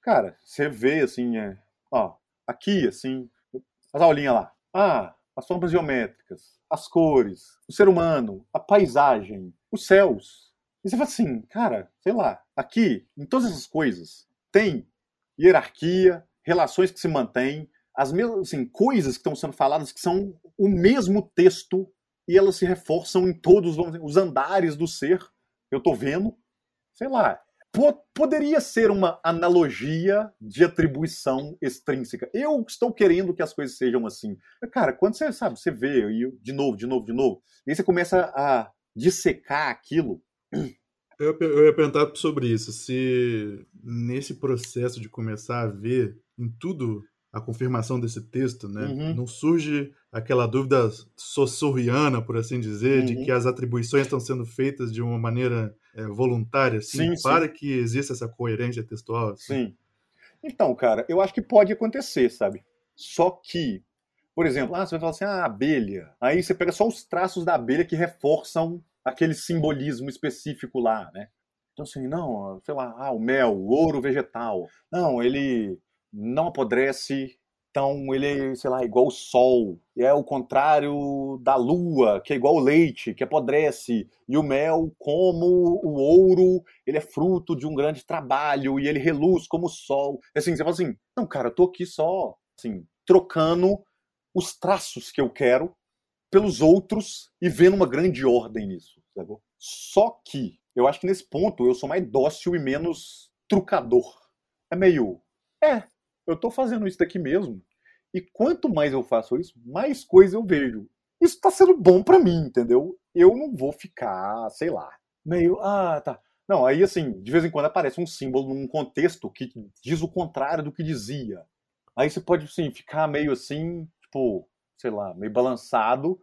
cara, você vê, assim, é, ó, aqui, assim, as aulinhas lá. Ah, as formas geométricas, as cores, o ser humano, a paisagem, os céus. E você fala assim, cara, sei lá, aqui, em todas essas coisas, tem hierarquia, relações que se mantêm, as mesmas assim, coisas que estão sendo faladas que são o mesmo texto e elas se reforçam em todos dizer, os andares do ser. Eu estou vendo, sei lá, poderia ser uma analogia de atribuição extrínseca. Eu estou querendo que as coisas sejam assim. Cara, quando você sabe, você vê e de novo, de novo, de novo, e aí você começa a dissecar aquilo. Eu, eu ia perguntar sobre isso. Se nesse processo de começar a ver em tudo a confirmação desse texto, né? Uhum. Não surge aquela dúvida sussurriana, por assim dizer, uhum. de que as atribuições estão sendo feitas de uma maneira é, voluntária, assim, sim, para sim. que exista essa coerência textual. Assim. Sim. Então, cara, eu acho que pode acontecer, sabe? Só que, por exemplo, ah, você vai falar assim, ah, abelha. Aí você pega só os traços da abelha que reforçam aquele simbolismo específico lá, né? Então, assim, não, sei lá, ah, o mel, o ouro vegetal. Não, ele não apodrece, então ele, sei lá, é igual o sol, é o contrário da lua, que é igual o leite, que apodrece, e o mel, como o ouro, ele é fruto de um grande trabalho e ele reluz como o sol. Assim, você fala assim, não, cara, eu tô aqui só, assim, trocando os traços que eu quero pelos outros e vendo uma grande ordem nisso? Só que eu acho que nesse ponto eu sou mais dócil e menos trucador. É meio, é, eu estou fazendo isso daqui mesmo. E quanto mais eu faço isso, mais coisa eu vejo. Isso está sendo bom para mim, entendeu? Eu não vou ficar, sei lá, meio, ah, tá. Não, aí assim, de vez em quando aparece um símbolo num contexto que diz o contrário do que dizia. Aí você pode, assim, ficar meio assim, tipo, sei lá, meio balançado,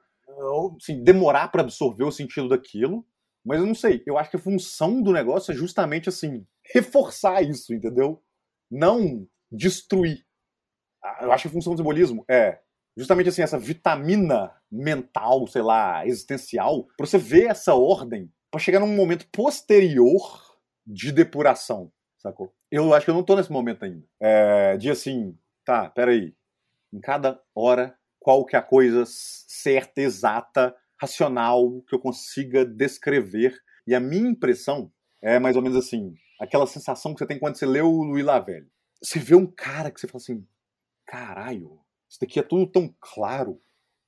assim, demorar para absorver o sentido daquilo. Mas eu não sei, eu acho que a função do negócio é justamente, assim, reforçar isso, entendeu? Não destruir. Eu acho que a função do simbolismo é justamente assim, essa vitamina mental, sei lá, existencial, para você ver essa ordem para chegar num momento posterior de depuração, sacou? Eu acho que eu não tô nesse momento ainda. É, de assim, tá, peraí, em cada hora, qual que é a coisa certa, exata, racional, que eu consiga descrever. E a minha impressão é mais ou menos assim, aquela sensação que você tem quando você lê o Louis Lavelle você vê um cara que você fala assim, caralho, isso daqui é tudo tão claro,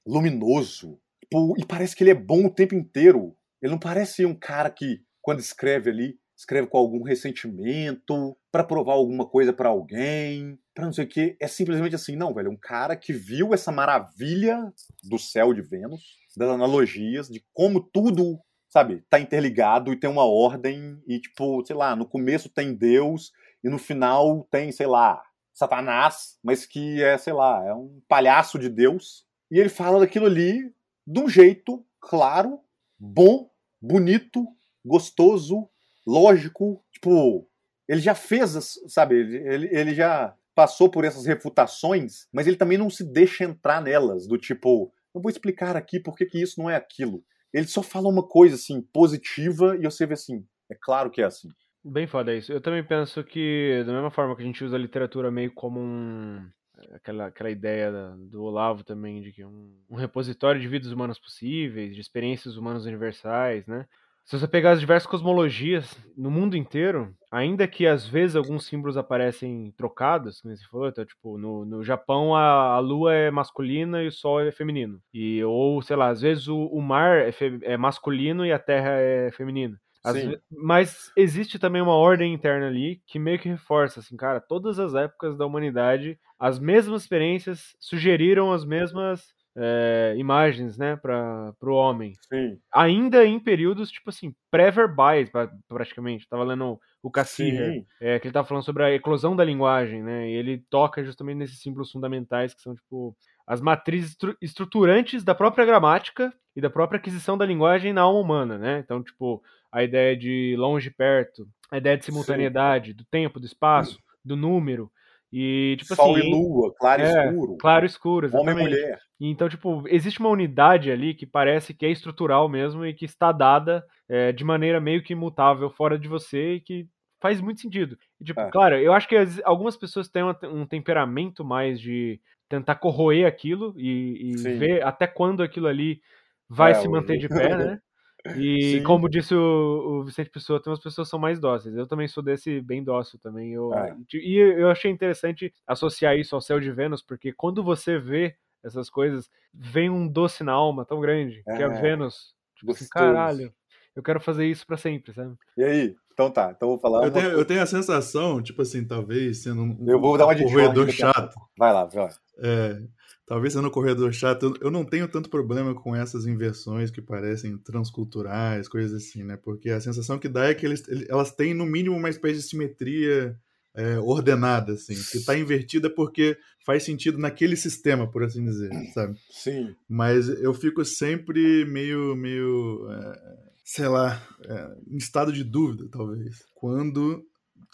luminoso, tipo, e parece que ele é bom o tempo inteiro. Ele não parece um cara que, quando escreve ali, escreve com algum ressentimento, para provar alguma coisa para alguém, para não sei o que. É simplesmente assim, não, velho. É um cara que viu essa maravilha do céu de Vênus, das analogias, de como tudo, sabe, tá interligado e tem uma ordem, e tipo, sei lá, no começo tem Deus, e no final tem, sei lá, Satanás, mas que é, sei lá, é um palhaço de Deus. E ele fala daquilo ali de um jeito claro, bom, bonito, gostoso, lógico. Tipo, ele já fez, sabe, ele, ele já passou por essas refutações, mas ele também não se deixa entrar nelas, do tipo, não vou explicar aqui por que isso não é aquilo. Ele só fala uma coisa assim, positiva, e você vê assim, é claro que é assim. Bem foda isso. Eu também penso que, da mesma forma que a gente usa a literatura meio como um. Aquela, aquela ideia do Olavo também, de que um, um repositório de vidas humanas possíveis, de experiências humanas universais, né? Se você pegar as diversas cosmologias no mundo inteiro, ainda que às vezes alguns símbolos aparecem trocados, como você falou, então, tipo, no, no Japão a, a lua é masculina e o sol é feminino. E, ou, sei lá, às vezes o, o mar é, fe, é masculino e a terra é feminina. As, mas existe também uma ordem interna ali que meio que reforça, assim, cara, todas as épocas da humanidade, as mesmas experiências sugeriram as mesmas é, imagens, né, para o homem. Sim. Ainda em períodos, tipo assim, pré-verbais, praticamente. Tava lendo o Cassirer, é, que ele tava falando sobre a eclosão da linguagem, né, e ele toca justamente nesses símbolos fundamentais que são, tipo, as matrizes estru estruturantes da própria gramática e da própria aquisição da linguagem na alma humana, né? Então, tipo, a ideia de longe e perto, a ideia de simultaneidade, Sim. do tempo, do espaço, do número. E, tipo Sol assim. e lua, claro e é, escuro. Claro e escuro, exatamente. Homem e mulher. Então, tipo, existe uma unidade ali que parece que é estrutural mesmo e que está dada é, de maneira meio que imutável fora de você e que faz muito sentido. E, tipo, é. claro, eu acho que algumas pessoas têm um temperamento mais de tentar corroer aquilo e, e ver até quando aquilo ali vai é, se manter de pé, né? E Sim. como disse o, o, Vicente Pessoa, tem umas pessoas que são mais dóceis. Eu também sou desse bem dócil também. Eu, é. E eu achei interessante associar isso ao céu de Vênus, porque quando você vê essas coisas, vem um doce na alma tão grande, é. que é Vênus. Tipo assim, caralho, eu quero fazer isso para sempre, sabe? E aí? Então tá, então vou falar. Eu, tenho, eu tenho a sensação, tipo assim, talvez sendo um, eu vou dar uma corredor chato. Vai lá, vai lá. É, talvez sendo um corredor chato, eu não tenho tanto problema com essas inversões que parecem transculturais, coisas assim, né? Porque a sensação que dá é que eles, elas têm, no mínimo, uma espécie de simetria é, ordenada, assim, que está invertida porque faz sentido naquele sistema, por assim dizer, sabe? Sim. Mas eu fico sempre meio, meio, é, sei lá, é, em estado de dúvida, talvez, quando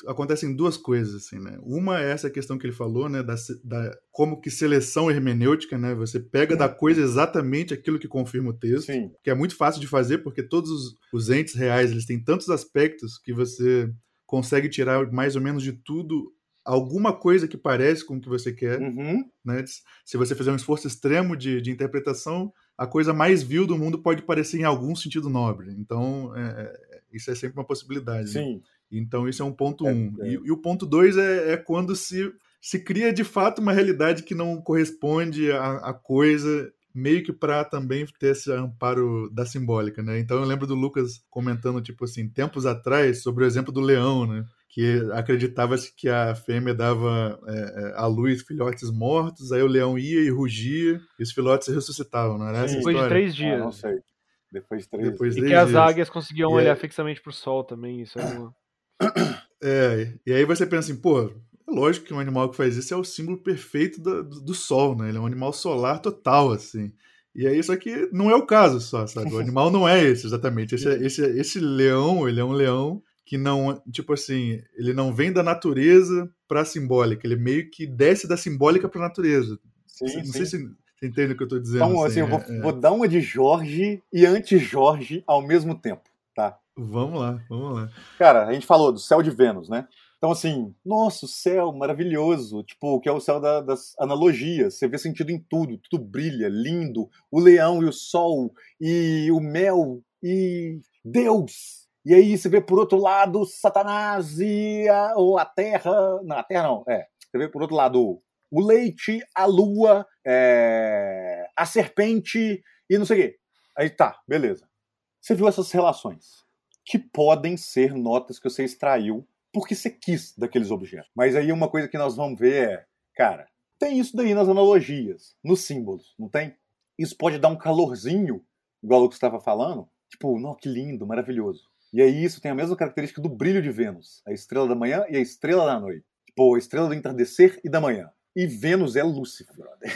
acontecem duas coisas, assim, né? Uma é essa questão que ele falou, né, da, da como que seleção hermenêutica, né? Você pega da coisa exatamente aquilo que confirma o texto, Sim. que é muito fácil de fazer, porque todos os, os entes reais, eles têm tantos aspectos que você consegue tirar mais ou menos de tudo alguma coisa que parece com o que você quer. Uhum. Né? Se você fizer um esforço extremo de, de interpretação, a coisa mais vil do mundo pode parecer em algum sentido nobre. Então, é, é isso é sempre uma possibilidade. Né? Né? Então, isso é um ponto é, um. É. E, e, o ponto dois é, é, quando se, se cria de fato uma realidade que não corresponde à, à coisa meio que para também ter esse amparo da simbólica, né? Então eu lembro do Lucas comentando, tipo assim, tempos atrás, sobre o exemplo do leão, né? Que acreditava-se que a fêmea dava é, é à luz filhotes mortos, aí o leão ia e rugia, e os filhotes ressuscitavam, não era essa Depois de três dias. Ah, não sei. Depois de três Depois dias. E que as águias conseguiam e olhar é... fixamente pro sol também, isso é uma... É, e aí você pensa assim, pô, lógico que um animal que faz isso é o símbolo perfeito do, do, sol, né? Ele é um animal solar total, assim. E aí, só que não é o caso só, sabe? O animal não é esse, exatamente. Esse, esse, esse leão, ele é um leão que não, tipo assim, ele não vem da natureza para a simbólica, ele meio que desce da simbólica para a natureza. Sim, não sim. sei se você entende o que eu estou dizendo. Então, assim, assim eu vou, é, é. vou, dar uma de Jorge e anti-Jorge ao mesmo tempo? Vamos lá, vamos lá. Cara, a gente falou do céu de Vênus, né? Então, assim, nossa, o céu maravilhoso, tipo, que é o céu da, das analogias, você vê sentido em tudo, tudo brilha, lindo, o leão e o sol, e o mel, e Deus. E aí você vê por outro lado Satanás e a, ou a terra, não, a terra não, é, você vê por outro lado o leite, a lua, é, a serpente e não sei o quê. Aí tá, beleza. Você viu essas relações, que podem ser notas que você extraiu porque você quis daqueles objetos. Mas aí uma coisa que nós vamos ver é, cara, tem isso daí nas analogias, nos símbolos, não tem? Isso pode dar um calorzinho, igual o que você estava falando, tipo, não, que lindo, maravilhoso. E aí isso tem a mesma característica do brilho de Vênus, a estrela da manhã e a estrela da noite. Tipo, a estrela do entardecer e da manhã. E Vênus é Lúcifer, brother.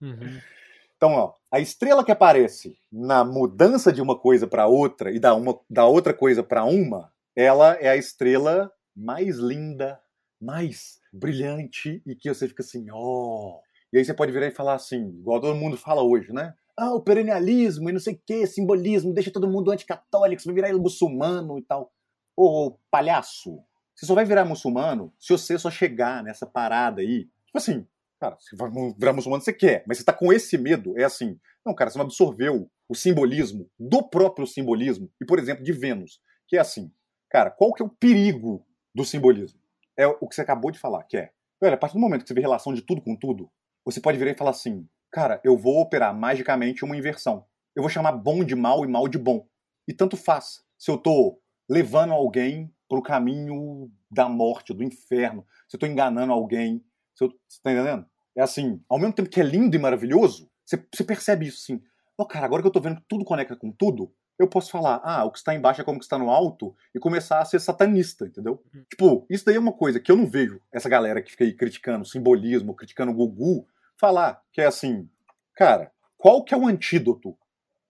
Uhum. Então, ó, a estrela que aparece na mudança de uma coisa para outra e da, uma, da outra coisa para uma ela é a estrela mais linda, mais brilhante e que você fica assim, ó. Oh. E aí você pode virar e falar assim, igual todo mundo fala hoje, né? Ah, o perennialismo e não sei o que, simbolismo, deixa todo mundo anticatólico, você vai virar muçulmano e tal. Ô, palhaço, você só vai virar muçulmano se você só chegar nessa parada aí. Tipo assim, cara, vai virar muçulmano você quer, mas você tá com esse medo, é assim. Não, cara, você não absorveu o simbolismo do próprio simbolismo, e por exemplo, de Vênus, que é assim, Cara, qual que é o perigo do simbolismo? É o que você acabou de falar, que é, velho, a partir do momento que você vê relação de tudo com tudo, você pode virar e falar assim, cara, eu vou operar magicamente uma inversão. Eu vou chamar bom de mal e mal de bom. E tanto faz se eu tô levando alguém pro caminho da morte, do inferno, se eu tô enganando alguém, se você tá entendendo? É assim, ao mesmo tempo que é lindo e maravilhoso, Você, você percebe isso, sim. Oh, cara, agora que eu tô vendo que tudo conecta com tudo, eu posso falar, ah, o que está embaixo é como o que está no alto, e começar a ser satanista, entendeu? Uhum. Tipo, isso daí é uma coisa que eu não vejo essa galera que fica aí criticando simbolismo, criticando o Gugu, falar, que é assim, cara, qual que é o antídoto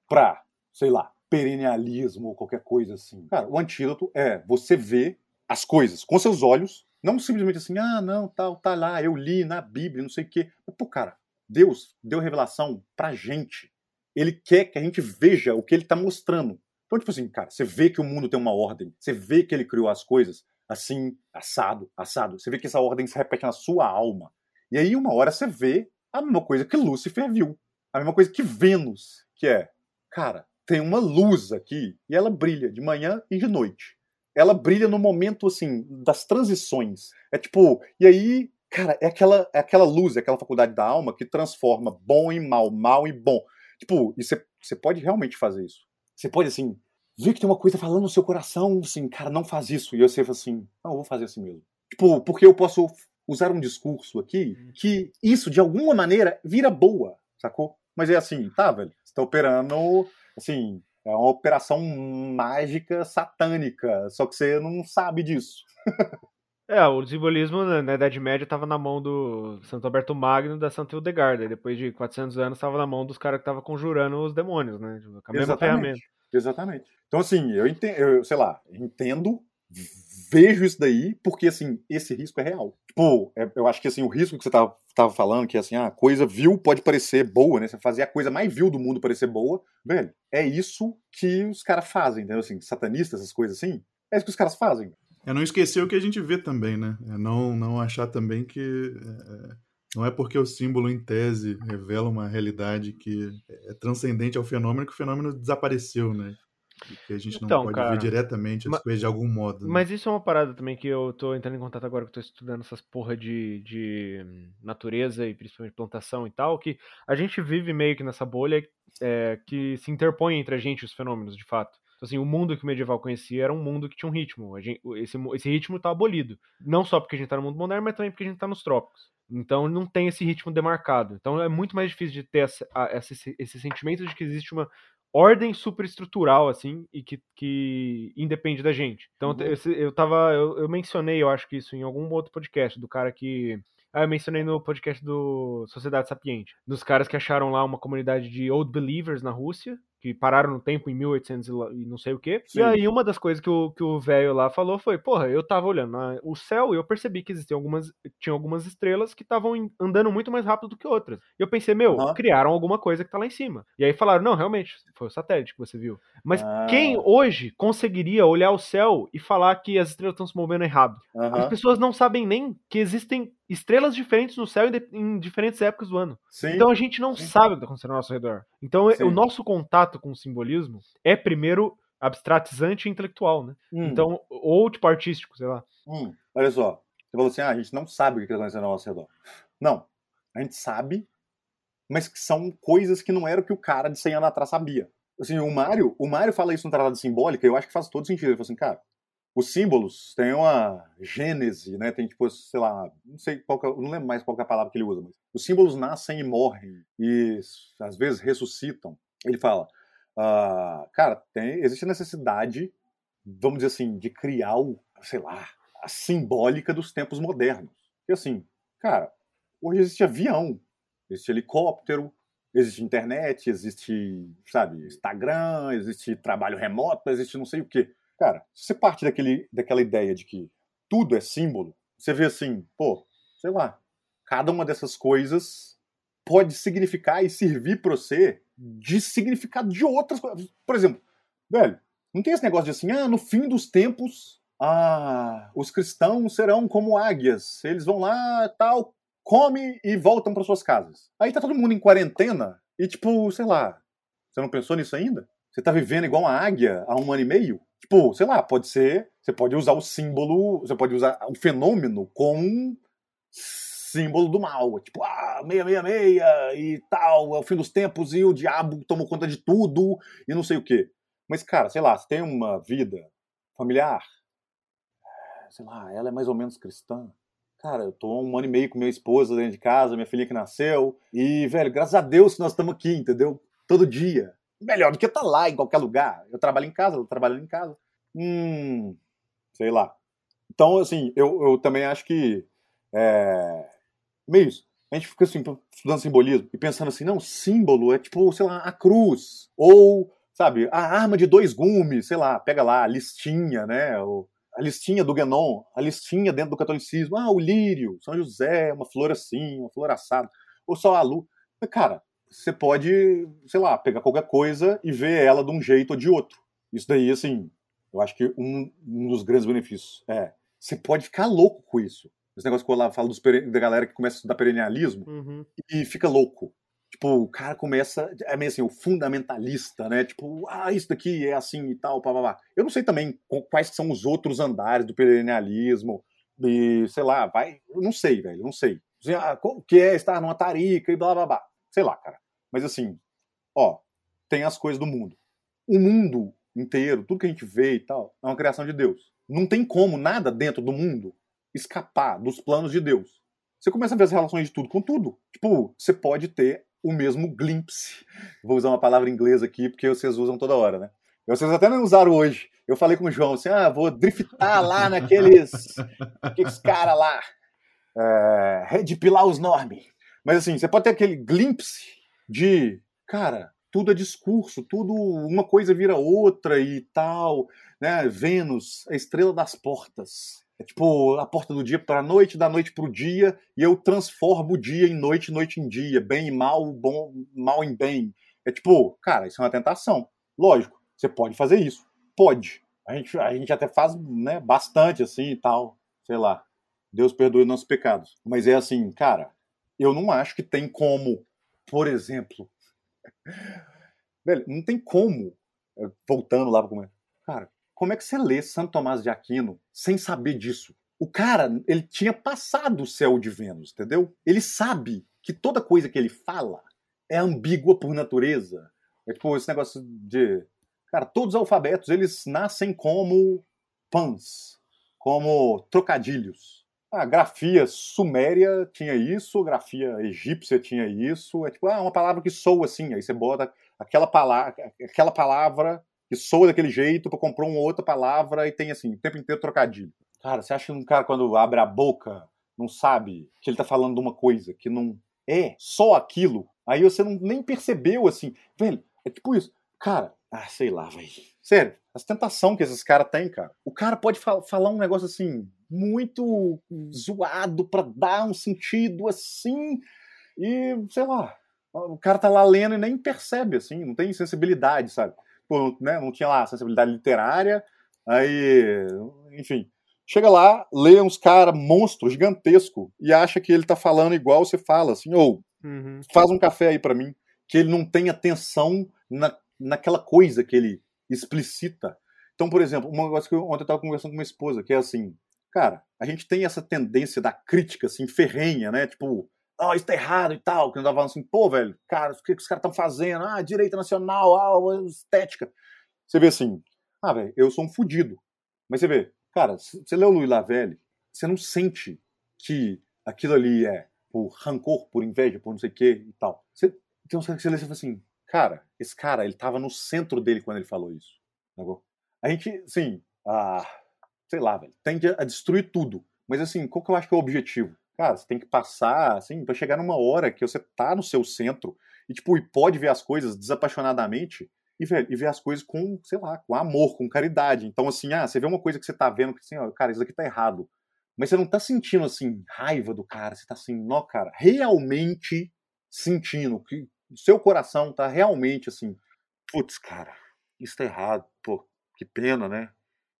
pra, sei lá, perennialismo ou qualquer coisa assim? Cara, o antídoto é você ver as coisas com seus olhos, não simplesmente assim, ah, não, tal, tá, tá lá, eu li na Bíblia, não sei o quê. Pô, cara, Deus deu revelação pra gente ele quer que a gente veja o que ele está mostrando. Então, tipo assim, cara, você vê que o mundo tem uma ordem, você vê que ele criou as coisas assim, assado, assado. Você vê que essa ordem se repete na sua alma. E aí, uma hora, você vê a mesma coisa que Lúcifer viu. A mesma coisa que Vênus, que é, cara, tem uma luz aqui e ela brilha de manhã e de noite. Ela brilha no momento, assim, das transições. É tipo, e aí, cara, é aquela, é aquela luz, é aquela faculdade da alma que transforma bom em mal, mal em bom. Tipo, e você pode realmente fazer isso. Você pode, assim, ver que tem uma coisa falando no seu coração, assim, cara, não faz isso. E você fala assim, não, eu vou fazer assim mesmo. Tipo, porque eu posso usar um discurso aqui uhum. que isso, de alguma maneira, vira boa, sacou? Mas é assim, tá, velho? Você tá operando, assim, é uma operação mágica, satânica, só que você não sabe disso. É, o simbolismo na Idade Média estava na mão do Santo Alberto Magno da Santa Hildegarda. E depois de 400 anos estava na mão dos caras que estavam conjurando os demônios, né? Tipo, com a mesma Exatamente. ferramenta. Exatamente. Então, assim, eu entendo, eu, sei lá, entendo, vejo isso daí, porque, assim, esse risco é real. Tipo, é, eu acho que, assim, o risco que você tava, tava falando, que, assim, a coisa vil pode parecer boa, né? Você fazer a coisa mais vil do mundo parecer boa, velho, é isso que os caras fazem, entendeu? Assim, satanistas, essas coisas assim, é isso que os caras fazem. É não esquecer o que a gente vê também, né? É não, não achar também que é, não é porque o símbolo em tese revela uma realidade que é transcendente ao fenômeno que o fenômeno desapareceu, né? Que a gente não então, pode cara, ver diretamente as mas, coisas de algum modo. Né? Mas isso é uma parada também que eu tô entrando em contato agora que eu tô estudando essas porra de, de natureza e principalmente plantação e tal, que a gente vive meio que nessa bolha é, que se interpõe entre a gente os fenômenos, de fato. Então, assim, o mundo que o medieval conhecia era um mundo que tinha um ritmo. Gente, esse, esse ritmo está abolido. Não só porque a gente está no mundo moderno, mas também porque a gente está nos trópicos. Então não tem esse ritmo demarcado. Então é muito mais difícil de ter essa, essa, esse, esse sentimento de que existe uma ordem superestrutural, assim, e que, que independe da gente. Então uhum. eu, eu tava. Eu, eu mencionei, eu acho que isso em algum outro podcast, do cara que ah, eu mencionei no podcast do Sociedade Sapiente, dos caras que acharam lá uma comunidade de Old Believers na Rússia, que pararam no tempo em 1800 e não sei o quê. Sim. E aí uma das coisas que o que o velho lá falou foi, porra, eu tava olhando o céu e eu percebi que existiam algumas tinha algumas estrelas que estavam andando muito mais rápido do que outras. E eu pensei, meu, uhum. criaram alguma coisa que tá lá em cima. E aí falaram, não, realmente, foi o satélite que você viu. Mas ah. quem hoje conseguiria olhar o céu e falar que as estrelas estão se movendo errado? Uhum. As pessoas não sabem nem que existem estrelas diferentes no céu em, diferentes épocas do ano. Sim. Então a gente não Sim. sabe o que está acontecendo ao nosso redor. Então Sim. o nosso contato com o simbolismo é primeiro abstratizante e intelectual, né? Hum. Então, ou tipo artístico, sei lá. Hum. Olha só, você falou assim, ah, a gente não sabe o que está acontecendo ao nosso redor. Não, a gente sabe, mas que são coisas que não era o que o cara de 100 anos atrás sabia. Assim, o Mário, o Mário fala isso no Tratado Simbólica, eu acho que faz todo sentido. Ele falou assim, cara, os símbolos têm uma gênese, né? Tem tipo, sei lá, não sei qual é, não lembro mais qual é a palavra que ele usa, mas os símbolos nascem e morrem e às vezes ressuscitam. Ele fala, uh, cara, tem, existe a necessidade, vamos dizer assim, de criar o, sei lá, a simbólica dos tempos modernos. E assim, cara, hoje existe avião, existe helicóptero, existe internet, existe, sabe, Instagram, existe trabalho remoto, existe não sei o quê. Cara, se você parte daquele, daquela ideia de que tudo é símbolo, você vê assim, pô, sei lá, cada uma dessas coisas pode significar e servir para você de significado de outras coisas. Por exemplo, velho, não tem esse negócio de assim, ah, no fim dos tempos, ah, os cristãos serão como águias, eles vão lá, tal, come e voltam para suas casas. Aí tá todo mundo em quarentena e tipo, sei lá, você não pensou nisso ainda? Você tá vivendo igual uma águia há um ano e meio? Tipo, sei lá, pode ser. Você pode usar o símbolo, você pode usar o fenômeno como símbolo do mal. Tipo, ah, 666 e tal, é o fim dos tempos e o diabo tomou conta de tudo e não sei o quê. Mas, cara, sei lá, você tem uma vida familiar, sei lá, ela é mais ou menos cristã. cara, eu tô um ano e meio com minha esposa dentro de casa, minha filha que nasceu, e, velho, graças a Deus nós estamos aqui, entendeu? Todo dia. Melhor do que estar tá lá em qualquer lugar. Eu trabalho em casa, eu trabalhando em casa. Hum, sei lá. Então, assim, eu, eu também acho que é, meio isso. A gente fica assim, estudando simbolismo e pensando assim, não, símbolo é tipo, sei lá, a cruz. Ou, sabe, a arma de dois gumes, sei lá, pega lá, a listinha, né? Ou, a listinha do Guénon, a listinha dentro do catolicismo. Ah, o lírio, São José, uma flor assim, uma flor assada. Ou só a luz. Cara, você pode, sei lá, pegar qualquer coisa e ver ela de um jeito ou de outro. Isso daí, assim, eu acho que um, um dos grandes benefícios é. Você pode ficar louco com isso. Esse negócio que eu lá falo dos, da galera que começa a estudar perennialismo uhum. e fica louco. Tipo, o cara começa, é meio assim, o fundamentalista, né? Tipo, ah, isso daqui é assim e tal, pá, pá, pá. Eu não sei também quais são os outros andares do perennialismo, e sei lá, vai, eu não sei, velho, não sei. Ah, o que é estar numa tarica e blá, blá, blá. Sei lá, cara. Mas assim, ó, tem as coisas do mundo. O mundo inteiro, tudo que a gente vê e tal, é uma criação de Deus. Não tem como nada dentro do mundo escapar dos planos de Deus. Você começa a ver as relações de tudo com tudo. Tipo, você pode ter o mesmo glimpse. Vou usar uma palavra inglesa aqui porque vocês usam toda hora, né? Vocês até não usaram hoje. Eu falei com o João assim: ah, vou driftar lá naqueles. aqueles caras lá. É, redipilar os normes. Mas assim, você pode ter aquele glimpse de, cara, tudo é discurso, tudo uma coisa vira outra e tal, né? Vênus, a estrela das portas. É tipo a porta do dia para a noite, da noite para o dia, e eu transformo o dia em noite, noite em dia, bem em mal, bom, mal em bem. É tipo, cara, isso é uma tentação. Lógico, você pode fazer isso. Pode. A gente, a gente até faz né, bastante assim e tal. Sei lá. Deus perdoe nossos pecados. Mas é assim, cara, eu não acho que tem como, por exemplo. Velho, não tem como. Eh, voltando lá para comer. Cara, como é que você lê Santo Tomás de Aquino sem saber disso? O cara, ele tinha passado o céu de Vênus, entendeu? Ele sabe que toda coisa que ele fala é ambígua por natureza. É tipo esse negócio de. Cara, todos os alfabetos eles nascem como pães, como trocadilhos. A grafia suméria tinha isso, grafia egípcia tinha isso. É tipo, ah, uma palavra que soa assim, aí você bota aquela palavra, aquela palavra que soa daquele jeito para comprar uma outra palavra e tem assim, o tempo inteiro trocadilho. Cara, você acha que um cara quando abre a boca não sabe que ele tá falando de uma coisa que não é só aquilo? Aí você não, nem percebeu assim, velho, é tipo isso. Cara, ah, sei lá, velho. Sério, as tentação que esses caras têm, cara. O cara pode fal falar um negócio assim, muito zoado para dar um sentido assim, e sei lá, o cara tá lá lendo e nem percebe, assim, não tem sensibilidade, sabe? Pô, né, não tinha lá sensibilidade literária, aí, enfim. Chega lá, lê uns cara monstro, gigantesco, e acha que ele tá falando igual você fala, assim, ou uhum. faz um café aí para mim, que ele não tem atenção na, naquela coisa que ele explicita. Então, por exemplo, uma coisa que eu, ontem eu tava conversando com minha esposa, que é assim, cara, a gente tem essa tendência da crítica, assim, ferrenha, né, tipo, oh, isso tá errado e tal, que tava falando assim, pô, velho, cara, o que, que os caras estão fazendo? Ah, direita nacional, ah, estética. Você vê assim, ah, velho, eu sou um fudido. Mas você vê, cara, você lê o Louis Lavelle, você não sente que aquilo ali é por rancor, por inveja, por não sei o que e tal. Você tem uns caras que você lê e fala assim, cara, esse cara, ele tava no centro dele quando ele falou isso. A gente, assim, ah, sei lá, velho, tende a destruir tudo. Mas assim, qual que eu acho que é o objetivo? Cara, você tem que passar, assim, para chegar numa hora que você tá no seu centro e, tipo, e pode ver as coisas desapaixonadamente e ver, e ver as coisas com, sei lá, com amor, com caridade. Então, assim, ah, você vê uma coisa que você tá vendo que, assim, ó, cara, isso aqui tá errado. Mas você não tá sentindo, assim, raiva do cara, você tá assim, não, cara, realmente sentindo que o seu coração tá realmente assim, putz, cara, isso tá errado, pô, que pena, né?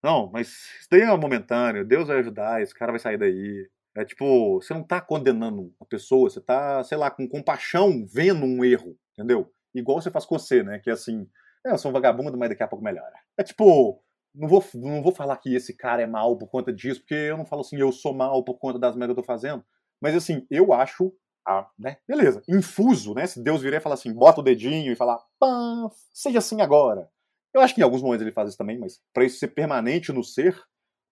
Não, mas isso daí é momentâneo, Deus vai ajudar, esse cara vai sair daí. É tipo, você não tá condenando a pessoa, você tá, sei lá, com compaixão vendo um erro, entendeu? Igual você faz com você, né? Que é assim, é, eu sou um vagabundo, mas daqui a pouco melhora. É tipo, não vou, não vou falar que esse cara é mal por conta disso, porque eu não falo assim, eu sou mal por conta das merdas que eu tô fazendo. Mas assim, eu acho, ah, né? Beleza, infuso, né? Se Deus virar e falar assim, bota o dedinho e falar, pá, seja assim agora. Eu acho que em alguns momentos ele faz isso também, mas para isso ser permanente no ser,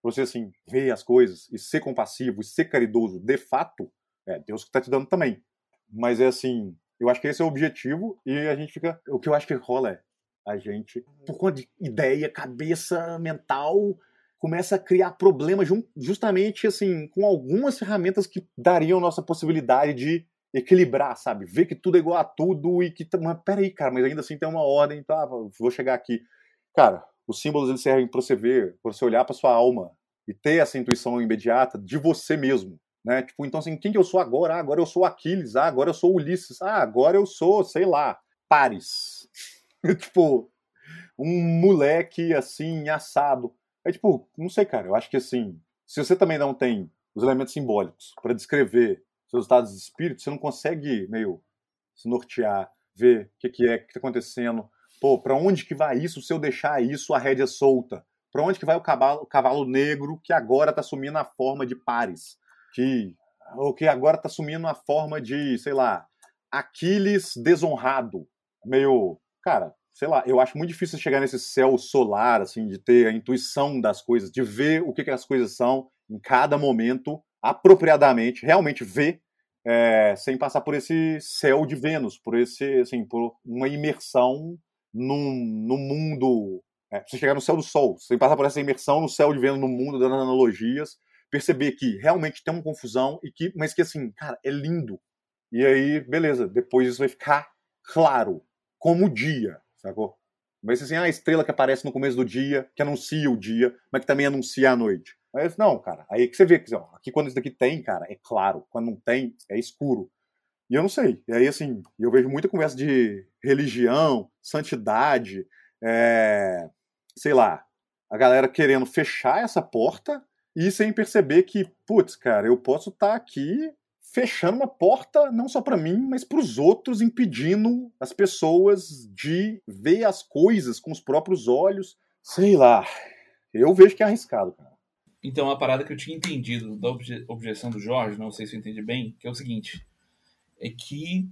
você assim ver as coisas e ser compassivo e ser caridoso, de fato, é Deus que está te dando também. Mas é assim, eu acho que esse é o objetivo e a gente fica. O que eu acho que rola é a gente, por conta de ideia, cabeça mental, começa a criar problemas justamente assim com algumas ferramentas que dariam nossa possibilidade de equilibrar, sabe? Ver que tudo é igual a tudo e que. Mas peraí, cara, mas ainda assim tem uma ordem, tá? Vou chegar aqui. Cara, os símbolos eles servem para você ver, para você olhar para sua alma e ter essa intuição imediata de você mesmo. Né? Tipo, então assim, quem que eu sou agora? Ah, agora eu sou Aquiles, ah, agora eu sou Ulisses, ah, agora eu sou, sei lá, Paris. tipo, um moleque assim, assado. É tipo, não sei, cara, eu acho que assim, se você também não tem os elementos simbólicos para descrever seus estados de espírito, você não consegue meio se nortear, ver o que, que é, o que está acontecendo. Pô, para onde que vai isso se eu deixar isso a rédea solta? Para onde que vai o cavalo, o cavalo negro que agora está assumindo a forma de Paris? Que, ou que agora está assumindo a forma de, sei lá, Aquiles desonrado. Meio, cara, sei lá, eu acho muito difícil chegar nesse céu solar, assim, de ter a intuição das coisas, de ver o que, que as coisas são em cada momento, apropriadamente, realmente ver, é, sem passar por esse céu de Vênus, por esse, assim, por uma imersão num, num mundo. É, você chegar no céu do Sol, sem passar por essa imersão no céu de Vênus, no mundo, dando analogias, perceber que realmente tem uma confusão e que, mas que assim, cara, é lindo. E aí, beleza, depois isso vai ficar claro, como o dia, sacou? Mas assim, a estrela que aparece no começo do dia, que anuncia o dia, mas que também anuncia a noite. Mas não, cara, aí que você vê que aqui quando isso daqui tem, cara, é claro, quando não tem, é escuro. E eu não sei. E aí, assim, eu vejo muita conversa de religião, santidade, é, sei lá, a galera querendo fechar essa porta e sem perceber que, putz, cara, eu posso estar tá aqui fechando uma porta não só para mim, mas para os outros, impedindo as pessoas de ver as coisas com os próprios olhos. Sei lá. Eu vejo que é arriscado, cara. Então, a parada que eu tinha entendido da obje objeção do Jorge, não sei se eu entendi bem, que é o seguinte: é que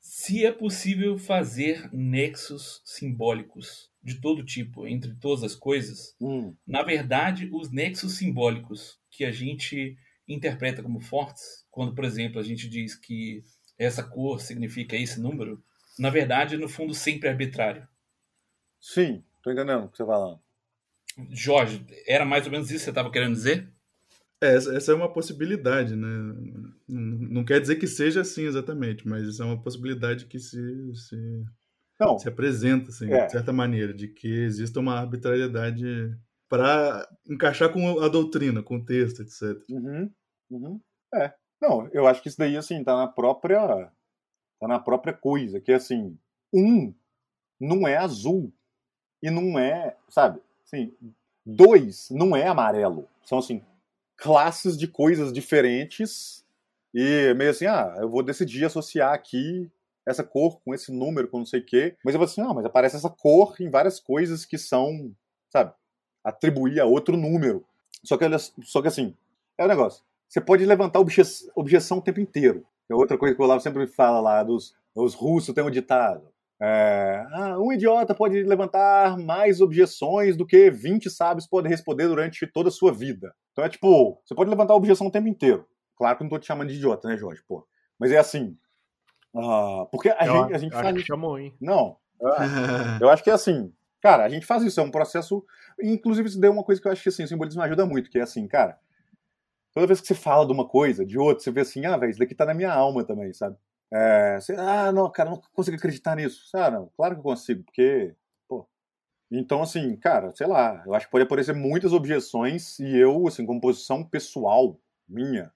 se é possível fazer nexos simbólicos de todo tipo entre todas as coisas, hum. na verdade, os nexos simbólicos que a gente interpreta como fortes, quando, por exemplo, a gente diz que essa cor significa esse número, na verdade, no fundo, sempre é arbitrário. Sim, tô entendendo o que você está falando. Jorge, era mais ou menos isso que você estava querendo dizer? É, essa é uma possibilidade, né? Não quer dizer que seja assim exatamente, mas isso é uma possibilidade que se, se, Não, se apresenta, assim, é. de certa maneira, de que exista uma arbitrariedade para encaixar com a doutrina, com o texto, etc. Uhum, uhum. É. Não, eu acho que isso daí, assim, tá na própria. tá na própria coisa, que assim, um não é azul e não é, sabe? Assim, dois não é amarelo. São assim, classes de coisas diferentes e meio assim, ah, eu vou decidir associar aqui essa cor com esse número, com não sei o quê. Mas eu vou assim, ah, mas aparece essa cor em várias coisas que são, sabe, atribuir a outro número. Só que, só que assim, é o um negócio. Você pode levantar obje, objeção o tempo inteiro. É outra coisa que o Olavo sempre fala lá, dos os russos têm um ditado. É, ah, um idiota pode levantar mais objeções do que 20 sábios podem responder durante toda a sua vida. Então é tipo, você pode levantar objeção o tempo inteiro. Claro que eu não tô te chamando de idiota, né, Jorge? Pô. Mas é assim. Uh, porque a eu, gente, a gente faz. Acho que chamou, hein? Não. eu acho que é assim. Cara, a gente faz isso, é um processo. Inclusive, isso deu uma coisa que eu acho que assim, o simbolismo ajuda muito, que é assim, cara. Toda vez que você fala de uma coisa, de outra, você vê assim, ah, velho, isso daqui tá na minha alma também, sabe? É, você, ah, não, cara, não consigo acreditar nisso. Ah, não, claro que eu consigo, porque, pô. Então, assim, cara, sei lá, eu acho que pode aparecer muitas objeções e eu, assim, como posição pessoal minha,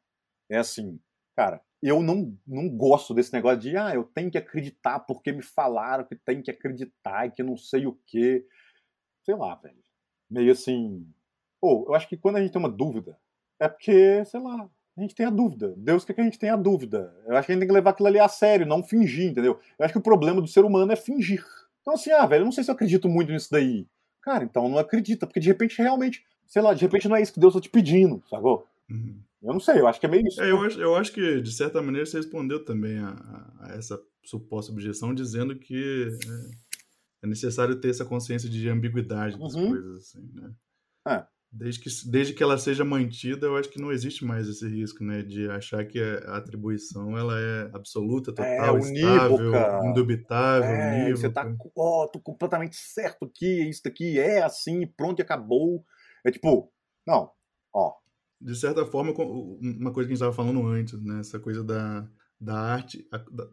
é assim, cara, eu não, não gosto desse negócio de, ah, eu tenho que acreditar porque me falaram que tem que acreditar e que não sei o quê. Sei lá, velho. Meio assim. Pô, eu acho que quando a gente tem uma dúvida, é porque, sei lá, a gente tem a dúvida. Deus quer que a gente tenha a dúvida. Eu acho que a gente tem que levar aquilo ali a sério, não fingir, entendeu? Eu acho que o problema do ser humano é fingir. Então, assim, ah, velho, eu não sei se eu acredito muito nisso daí. Cara, então não acredita, porque de repente realmente, sei lá, de repente não é isso que Deus está te pedindo, sacou? Uhum. Eu não sei, eu acho que é meio isso. É, eu, acho, eu acho que, de certa maneira, você respondeu também a, a essa suposta objeção, dizendo que é, é, necessário ter essa consciência de ambiguidade das uhum. coisas, assim, né? É. Desde que, desde que ela seja mantida, eu acho que não existe mais esse risco, né? De achar que a atribuição ela é absoluta, total, é, unívoca. estável, indubitável, é, unívoca. Você tá, ó, oh, tô completamente certo que isso daqui é assim, pronto e acabou. É tipo, não, ó. De certa forma, uma coisa que a gente estava falando antes, né? Essa coisa da, da arte,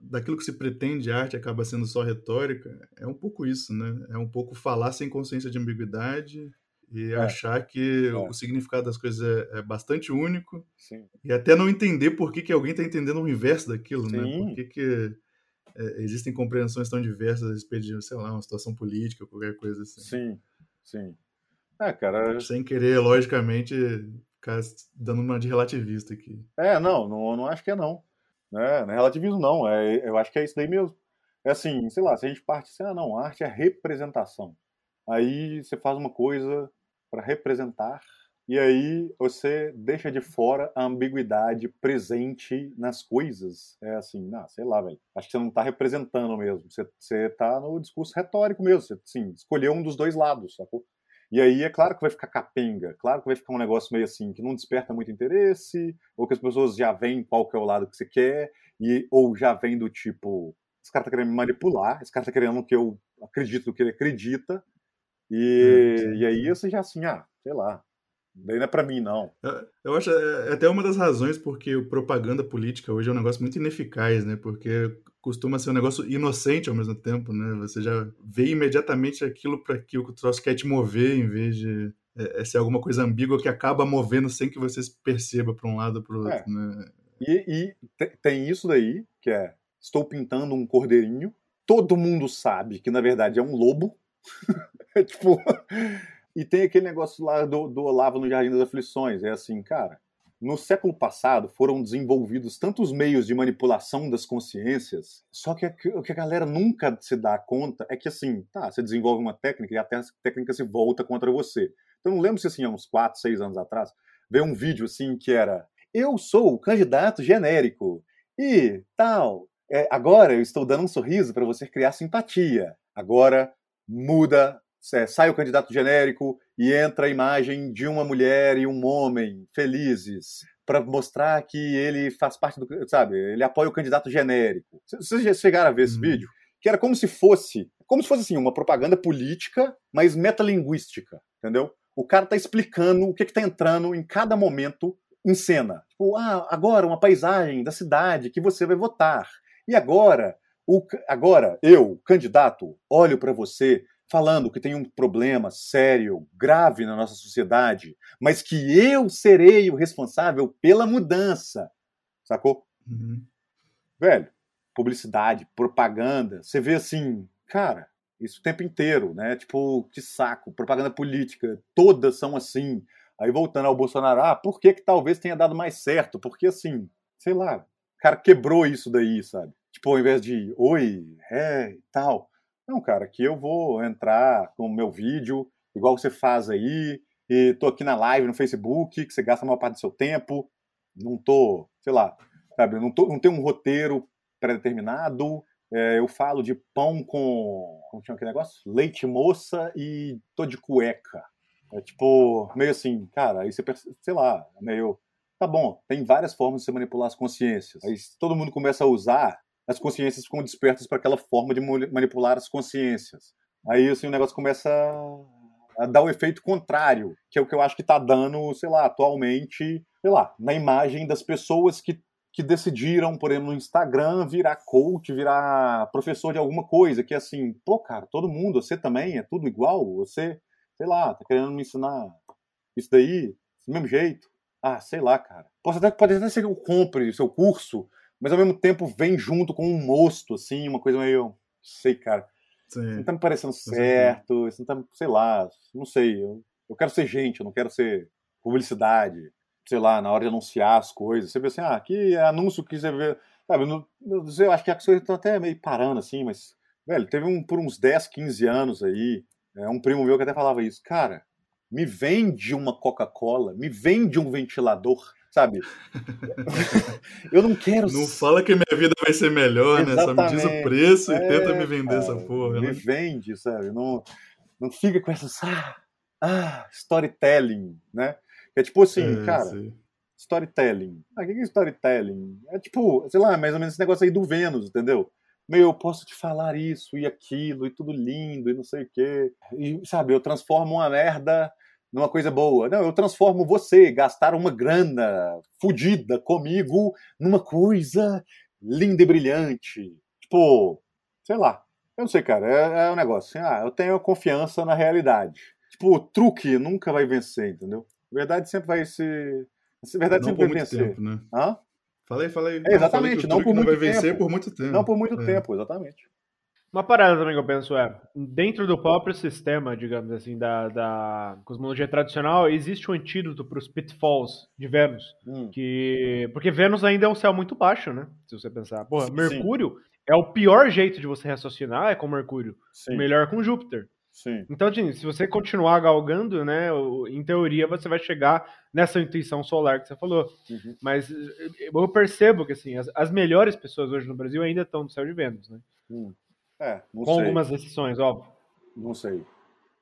daquilo que se pretende arte acaba sendo só retórica, é um pouco isso, né? É um pouco falar sem consciência de ambiguidade e é. achar que é. o significado das coisas é, é bastante único Sim. e até não entender por que, que alguém está entendendo o inverso daquilo, né? Sim. né? Por que, que é, existem compreensões tão diversas a respeito de, sei lá, uma situação política ou qualquer coisa assim. Sim, sim. É, cara... Sem querer, logicamente, ficar dando uma de relativista aqui. É, não, não, não acho que é não. Né? Não é relativismo não, é, eu acho que é isso daí mesmo. É assim, sei lá, se a gente parte assim, ah não, arte é representação. Aí você faz uma coisa para representar, e aí você deixa de fora a ambiguidade presente nas coisas. É assim, não, sei lá, velho. Acho que você não está representando mesmo. Você, você tá no discurso retórico mesmo. Você, assim, escolheu um dos dois lados, sacou? E aí é claro que vai ficar capenga, claro que vai ficar um negócio meio assim, que não desperta muito interesse, ou que as pessoas já veem qual que é o lado que você quer, e, ou já vem do tipo, esse cara tá querendo me manipular, esse cara tá querendo que eu acredito no que ele acredita, e, é, e aí você já assim, ah, sei lá, daí não é para mim, não. Eu acho é, é até uma das razões porque o propaganda política hoje é um negócio muito ineficaz, né? Porque costuma ser um negócio inocente ao mesmo tempo, né? Você já vê imediatamente aquilo para que o troço quer te mover, em vez de é, é ser alguma coisa ambígua que acaba movendo sem que você perceba para um lado ou para o outro, é. né? E, e tem isso daí, que é, estou pintando um cordeirinho, todo mundo sabe que na verdade é um lobo, tipo. E tem aquele negócio lá do, do Olavo no Jardim das Aflições. É assim, cara. No século passado foram desenvolvidos tantos meios de manipulação das consciências, só que o que a galera nunca se dá conta é que assim, tá, você desenvolve uma técnica e até a técnica se volta contra você. Então não lembro se assim, há uns 4, 6 anos atrás, veio um vídeo assim que era eu sou o candidato genérico e tal. É, agora eu estou dando um sorriso para você criar simpatia. Agora muda, sai o candidato genérico e entra a imagem de uma mulher e um homem felizes para mostrar que ele faz parte do, sabe, ele apoia o candidato genérico. Vocês já chegaram a ver esse uhum. vídeo? Que era como se fosse, como se fosse assim, uma propaganda política, mas metalinguística, entendeu? O cara tá explicando o que que tá entrando em cada momento em cena. Tipo, ah, agora uma paisagem da cidade que você vai votar. E agora o, agora, eu, candidato, olho para você falando que tem um problema sério, grave na nossa sociedade, mas que eu serei o responsável pela mudança. Sacou? Uhum. Velho, publicidade, propaganda, você vê assim, cara, isso o tempo inteiro, né? Tipo, que saco, propaganda política, todas são assim. Aí voltando ao Bolsonaro, ah, por que que talvez tenha dado mais certo? Porque assim, sei lá, o cara quebrou isso daí, sabe? Tipo, ao invés de oi, é e tal. Não, cara, aqui eu vou entrar com o meu vídeo, igual você faz aí, e tô aqui na live no Facebook, que você gasta a maior parte do seu tempo. Não tô, sei lá, sabe, não, tô, não tenho um roteiro pré-determinado. É, eu falo de pão com. Como chama aquele negócio? Leite moça e tô de cueca. É tipo, meio assim, cara, aí você, sei lá, meio. Tá bom, tem várias formas de você manipular as consciências. Aí todo mundo começa a usar as consciências ficam despertas para aquela forma de manipular as consciências. Aí assim, o negócio começa a dar o efeito contrário, que é o que eu acho que está dando, sei lá, atualmente, sei lá, na imagem das pessoas que, que decidiram, por exemplo, no Instagram, virar coach, virar professor de alguma coisa, que é assim, pô, cara, todo mundo, você também, é tudo igual, você, sei lá, tá querendo me ensinar isso daí, do mesmo jeito. Ah, sei lá, cara. Pode até ser que eu compre o seu curso, mas ao mesmo tempo vem junto com um mosto, assim, uma coisa meio. sei, cara. Sim. Isso não tá me parecendo certo, isso não tá, sei lá, não sei. Eu, eu quero ser gente, eu não quero ser publicidade, sei lá, na hora de anunciar as coisas. Você vê assim, ah, que anúncio que você vê. Sabe, eu, eu acho que as coisas estão até meio parando, assim, mas, velho, teve um por uns 10, 15 anos aí, é, um primo meu que até falava isso, cara, me vende uma Coca-Cola, me vende um ventilador sabe? eu não quero. Não fala que minha vida vai ser melhor, Exatamente. né? Só me diz o preço é, e tenta me vender cara, essa porra. Me né? vende, sabe? Não, não fica com essa. Ah, ah, storytelling, né? É tipo assim, é, cara, sim. storytelling. Ah, o que é storytelling? É tipo, sei lá, mais ou menos esse negócio aí do Vênus, entendeu? Meu, eu posso te falar isso e aquilo e tudo lindo e não sei o quê. E, sabe, eu transformo uma merda numa coisa boa. Não, eu transformo você, gastar uma grana fodida comigo numa coisa linda e brilhante. Tipo, sei lá. Eu não sei, cara. É, é um negócio assim, ah, eu tenho confiança na realidade. Tipo, o truque nunca vai vencer, entendeu? A verdade sempre vai ser. A verdade não sempre vai vencer. Tempo, né? Hã? Falei, falei. É, exatamente, não, não por muito vai tempo. vencer por muito tempo. Não por muito é. tempo, exatamente. Uma parada também que eu penso é, dentro do próprio sistema, digamos assim, da, da cosmologia tradicional, existe um antídoto para os pitfalls de Vênus. Hum. Que, porque Vênus ainda é um céu muito baixo, né? Se você pensar. Porra, Mercúrio Sim. é o pior jeito de você raciocinar, é com Mercúrio. Sim. O melhor é com Júpiter. Sim. Então, assim, se você continuar galgando, né, em teoria você vai chegar nessa intuição solar que você falou. Uhum. Mas eu percebo que, assim, as, as, melhores pessoas hoje no Brasil ainda estão no céu de Vênus, né? Hum. É, Com sei. algumas exceções, óbvio. Não sei.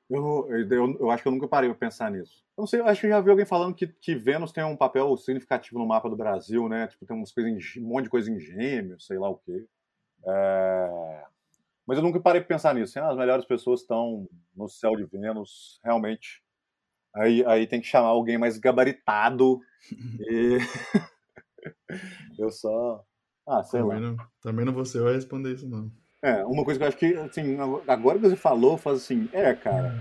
Eu, eu, eu, acho que eu nunca parei para pensar nisso. Eu não sei, eu acho que já vi alguém falando que, que Vênus tem um papel significativo no mapa do Brasil, né? Tipo, tem umas coisas, um monte de coisa em gêmeos, sei lá o quê. É... Mas eu nunca parei para pensar nisso. Ah, as melhores pessoas estão no céu de Vênus, realmente. Aí, aí tem que chamar alguém mais gabaritado. e eu só. Ah, sei também lá. Não, também não você vai responder isso, não. É, uma coisa que eu acho que, assim, agora que você falou, faz assim, é, cara,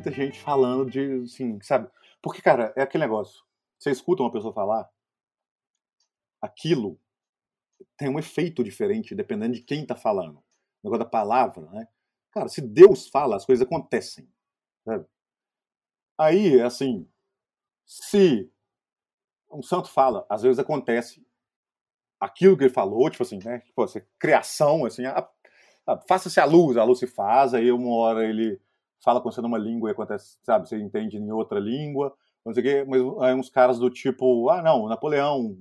muita gente falando de, assim, sabe? Porque, cara, é aquele negócio. Você escuta uma pessoa falar, aquilo tem um efeito diferente dependendo de quem tá falando. O negócio da palavra, né? Cara, se Deus fala, as coisas acontecem. Sabe? Aí, assim, se um santo fala, às vezes acontece aquilo que ele falou, tipo assim, né? Tipo, assim, criação, assim, faça-se a luz, a luz se faz, aí uma hora ele fala com você numa língua e acontece, sabe, você entende em outra língua, não sei o quê, mas aí uns caras do tipo, ah, não, Napoleão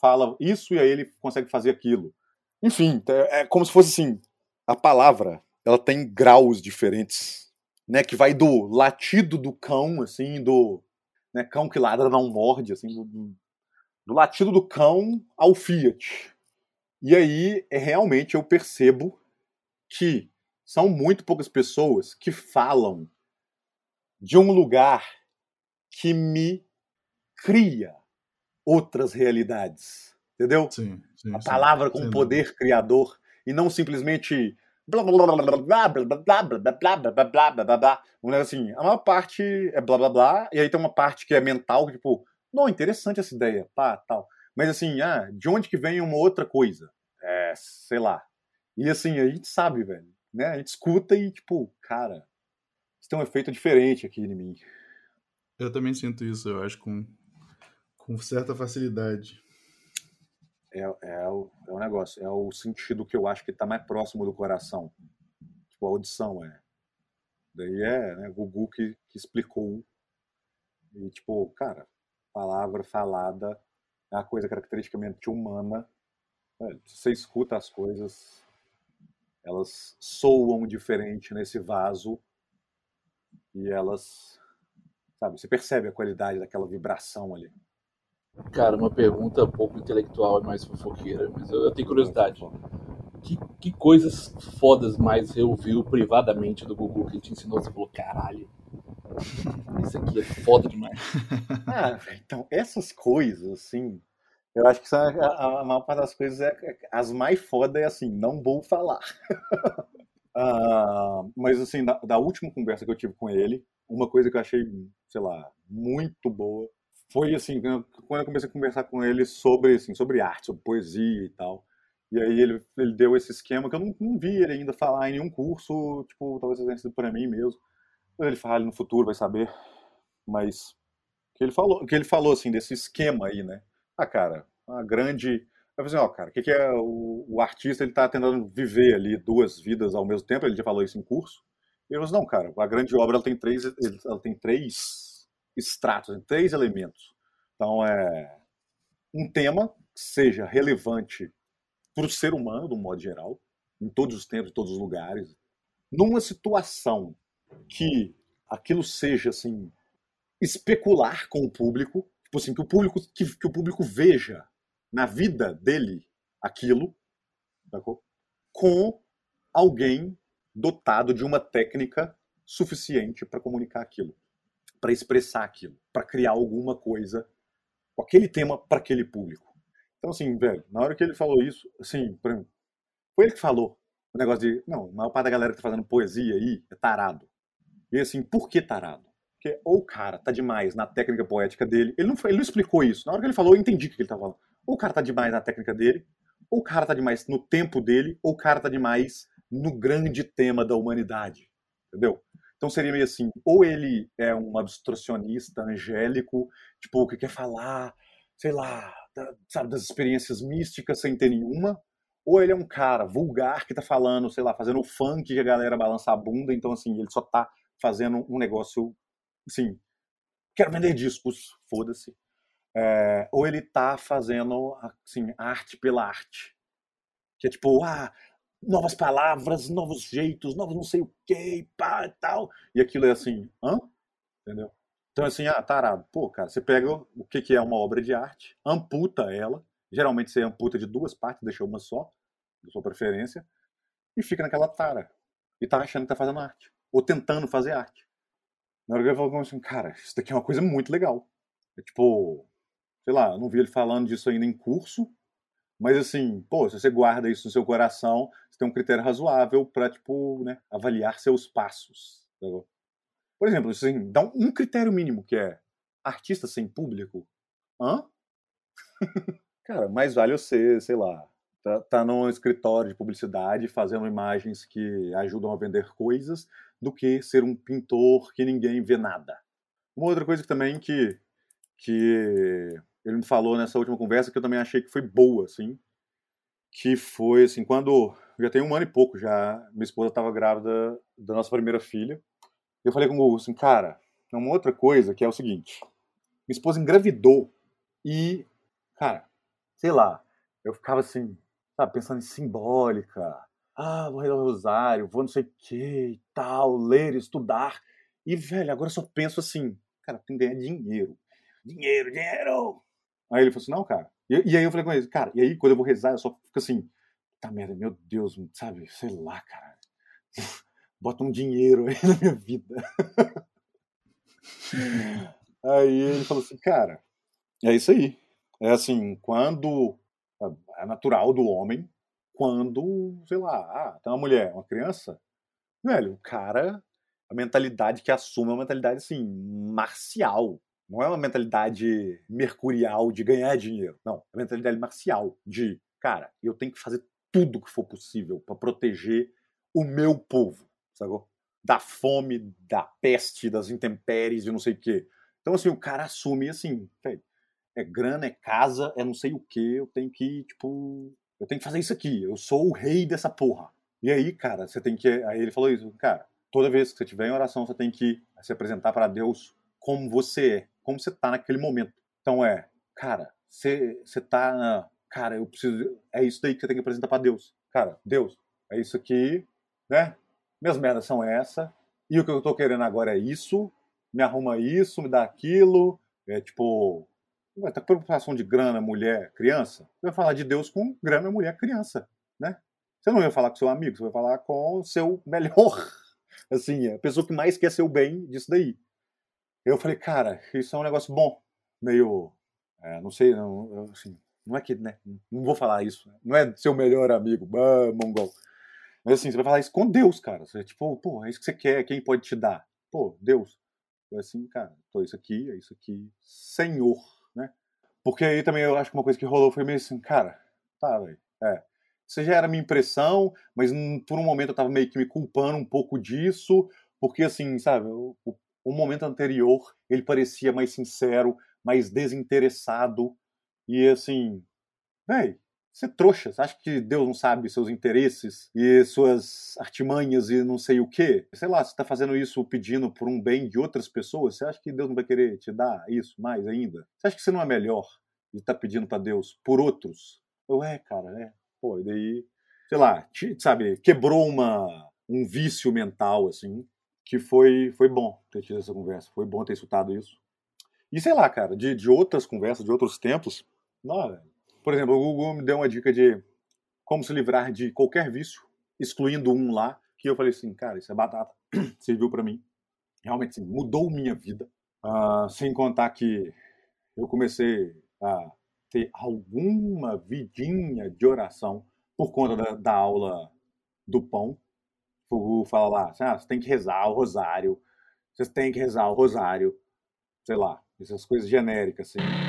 fala isso e aí ele consegue fazer aquilo. Enfim, é, como se fosse assim, a palavra, ela tem graus diferentes, né, que vai do latido do cão, assim, do né, cão que ladra não morde, assim, do, do latido do cão ao Fiat. E aí, é, realmente, eu percebo que são muito poucas pessoas que falam de um lugar que me cria outras realidades. Entendeu? Sim, sim, a palavra com sim, poder criador e não simplesmente blá blá blá blá blá blá blá blá blá blá blá blá blá assim, a maior parte é blá blá blá e aí tem uma parte que é mental, tipo, não, interessante essa ideia, pá, tal. Mas assim, ah, de onde que vem uma outra coisa? É, sei lá. E assim, a gente sabe, velho né? A gente escuta e, tipo, cara, isso tem um efeito diferente aqui em mim. Eu também sinto isso, eu acho, com, com certa facilidade. É, é, o, é o negócio, é o sentido que eu acho que está mais próximo do coração. Tipo, a audição é. Daí é né, Gugu que, que explicou. E, tipo, cara, palavra falada é uma coisa caracteristicamente humana. É, você escuta as coisas, elas soam diferente nesse vaso e elas, sabe, você percebe a qualidade daquela vibração ali. Cara, uma pergunta um pouco intelectual e mais fofoqueira, mas eu, eu tenho curiosidade. Que, que coisas fodas mais você ouviu privadamente do Google que te ensinou? Você falou, caralho, isso aqui é foda demais. Ah, então, essas coisas, assim, eu acho que são a, a, maior parte das coisas, é, é, as mais foda é assim, não vou falar. uh, mas, assim, da, da última conversa que eu tive com ele, uma coisa que eu achei, sei lá, muito boa foi assim, quando eu comecei a conversar com ele sobre, assim, sobre arte, sobre poesia e tal. E aí ele, ele deu esse esquema que eu não, não vi ele ainda falar em nenhum curso, tipo, talvez tenha sido para mim mesmo. Ele fala no futuro, vai saber. Mas que ele falou, que ele falou assim desse esquema aí, né? Ah, cara, uma grande eu falei assim, ó, cara, o que, que, é o, o, artista, ele tá tentando viver ali duas vidas ao mesmo tempo, ele já falou isso em curso. E ele falou assim, não, cara, a grande obra, ela tem três, ela tem três estratos, em três elementos. Então, é um tema que seja relevante para o ser humano, de um modo geral, em todos os tempos, em todos os lugares. Numa situação que aquilo seja assim especular com o público, tipo assim, que o público que, que o público veja na vida dele aquilo, com alguém dotado de uma técnica suficiente para comunicar aquilo para expressar aquilo, para criar alguma coisa com aquele tema para aquele público. Então, assim, velho, na hora que ele falou isso, assim, foi ele que falou o negócio de, não, a maior parte da galera que tá fazendo poesia aí é tarado. E assim, por que tarado? Porque ou o cara tá demais na técnica poética dele, ele não, ele não explicou isso. Na hora que ele falou, eu entendi o que ele tava falando. Ou o cara tá demais na técnica dele, ou o cara tá demais no tempo dele, ou o cara tá demais no grande tema da humanidade. Entendeu? Então seria meio assim, ou ele é um abstracionista angélico, tipo, que quer falar, sei lá, da, sabe, das experiências místicas sem ter nenhuma, ou ele é um cara vulgar que tá falando, sei lá, fazendo o funk que a galera balança a bunda, então assim, ele só tá fazendo um negócio, assim, quero vender discos, foda-se. É, ou ele tá fazendo, assim, arte pela arte. Que é tipo, ah, novas palavras, novos jeitos, novos não sei o que, pá e tal. E aquilo é assim, hã? Entendeu? Então, assim, ah, tarado. Pô, cara, você pega o que, que é uma obra de arte, amputa ela, geralmente você amputa de duas partes, deixa uma só, da sua preferência, e fica naquela tara. E tá achando que tá fazendo arte. Ou tentando fazer arte. Na hora que ele falou assim, cara, isso daqui é uma coisa muito legal. É tipo, sei lá, eu não vi ele falando disso ainda em curso, mas assim, pô, se você guarda isso no seu coração, você tem um critério razoável para tipo, né, avaliar seus passos. Tá Por exemplo, assim, dá um critério mínimo que é artista sem público. Hã? Cara, mais vale você, sei lá, tá, tá num escritório de publicidade fazendo imagens que ajudam a vender coisas do que ser um pintor que ninguém vê nada. Uma outra coisa também que, que ele me falou nessa última conversa que eu também achei que foi boa, assim, que foi assim, quando já tem um ano e pouco já, minha esposa estava grávida da nossa primeira filha, eu falei com o Google assim, cara, uma outra coisa que é o seguinte, minha esposa engravidou e, cara, sei lá, eu ficava assim, sabe, pensando em simbólica, ah, vou rezar o rosário, vou não sei o que e tal, ler, estudar, e, velho, agora eu só penso assim, cara, tem que ganhar dinheiro, dinheiro, dinheiro, Aí ele falou assim, não, cara. E, e, aí eu falei com ele, cara, e aí quando eu vou rezar, eu só fico assim, tá merda, meu Deus, sabe, sei lá, cara. Bota um dinheiro aí na minha vida. aí ele falou assim, cara, é isso aí. É assim, quando é natural do homem, quando, sei lá, ah, tem uma mulher, uma criança, velho, o cara, a mentalidade que assume é uma mentalidade assim, marcial. Não é uma mentalidade mercurial de ganhar dinheiro. Não, é uma mentalidade marcial de, cara, eu tenho que fazer tudo que for possível para proteger o meu povo, sacou? Da fome, da peste, das intempéries e não sei o quê. Então, assim, o cara assume assim, é grana, é casa, é não sei o quê, eu tenho que, tipo, eu tenho que fazer isso aqui, eu sou o rei dessa porra. E aí, cara, você tem que. Aí ele falou isso, cara, toda vez que você estiver em oração, você tem que se apresentar para Deus como você é como você tá naquele momento. Então é, cara, você, você tá. Cara, eu preciso. É isso daí que você tem que apresentar para Deus. Cara, Deus, é isso aqui, né? Minhas merdas são essa. e o que eu tô querendo agora é isso, me arruma isso, me dá aquilo, é tipo, vai ter preocupação de grana, mulher, criança, você vai falar de Deus com grana, mulher, criança, né? Você não vai falar com seu amigo, você vai falar com o seu melhor, assim, a pessoa que mais quer seu bem disso daí. Eu falei, cara, isso é um negócio bom, meio, é, não sei, não, assim, não é que, né, não vou falar isso, não é seu melhor amigo, ah, mongol. Mas assim, você vai falar isso com Deus, cara. Você, tipo, pô, é isso que você quer, quem pode te dar? Pô, Deus. É assim, cara, tô isso aqui, é isso aqui, Senhor? Porque aí também eu acho que uma coisa que rolou foi meio assim, cara, tá, velho, é. Isso já era minha impressão, mas por um momento eu tava meio que me culpando um pouco disso, porque assim, sabe, o, o momento anterior ele parecia mais sincero, mais desinteressado, e assim, velho, é trouxa, você acha que Deus não sabe seus interesses e suas artimanhas e não sei o quê? Sei lá, você está fazendo isso pedindo por um bem de outras pessoas, você acha que Deus não vai querer te dar isso mais ainda? Você acha que você não é melhor de estar tá pedindo para Deus por outros? Eu, é, cara, é. Pô, e daí, sei lá, te, sabe, quebrou uma, um vício mental, assim, que foi, foi bom ter tido essa conversa, foi bom ter escutado isso. E sei lá, cara, de, de outras conversas, de outros tempos, não, por exemplo, o Google me deu uma dica de como se livrar de qualquer vício, excluindo um lá, que eu falei assim, cara, isso é batata, serviu para mim. Realmente, assim, mudou minha vida. Uh, sem contar que eu comecei a ter alguma vidinha de oração por conta da, da aula do pão. O Google fala lá, assim, ah, você tem que rezar o rosário, você tem que rezar o rosário, sei lá, essas coisas genéricas, assim.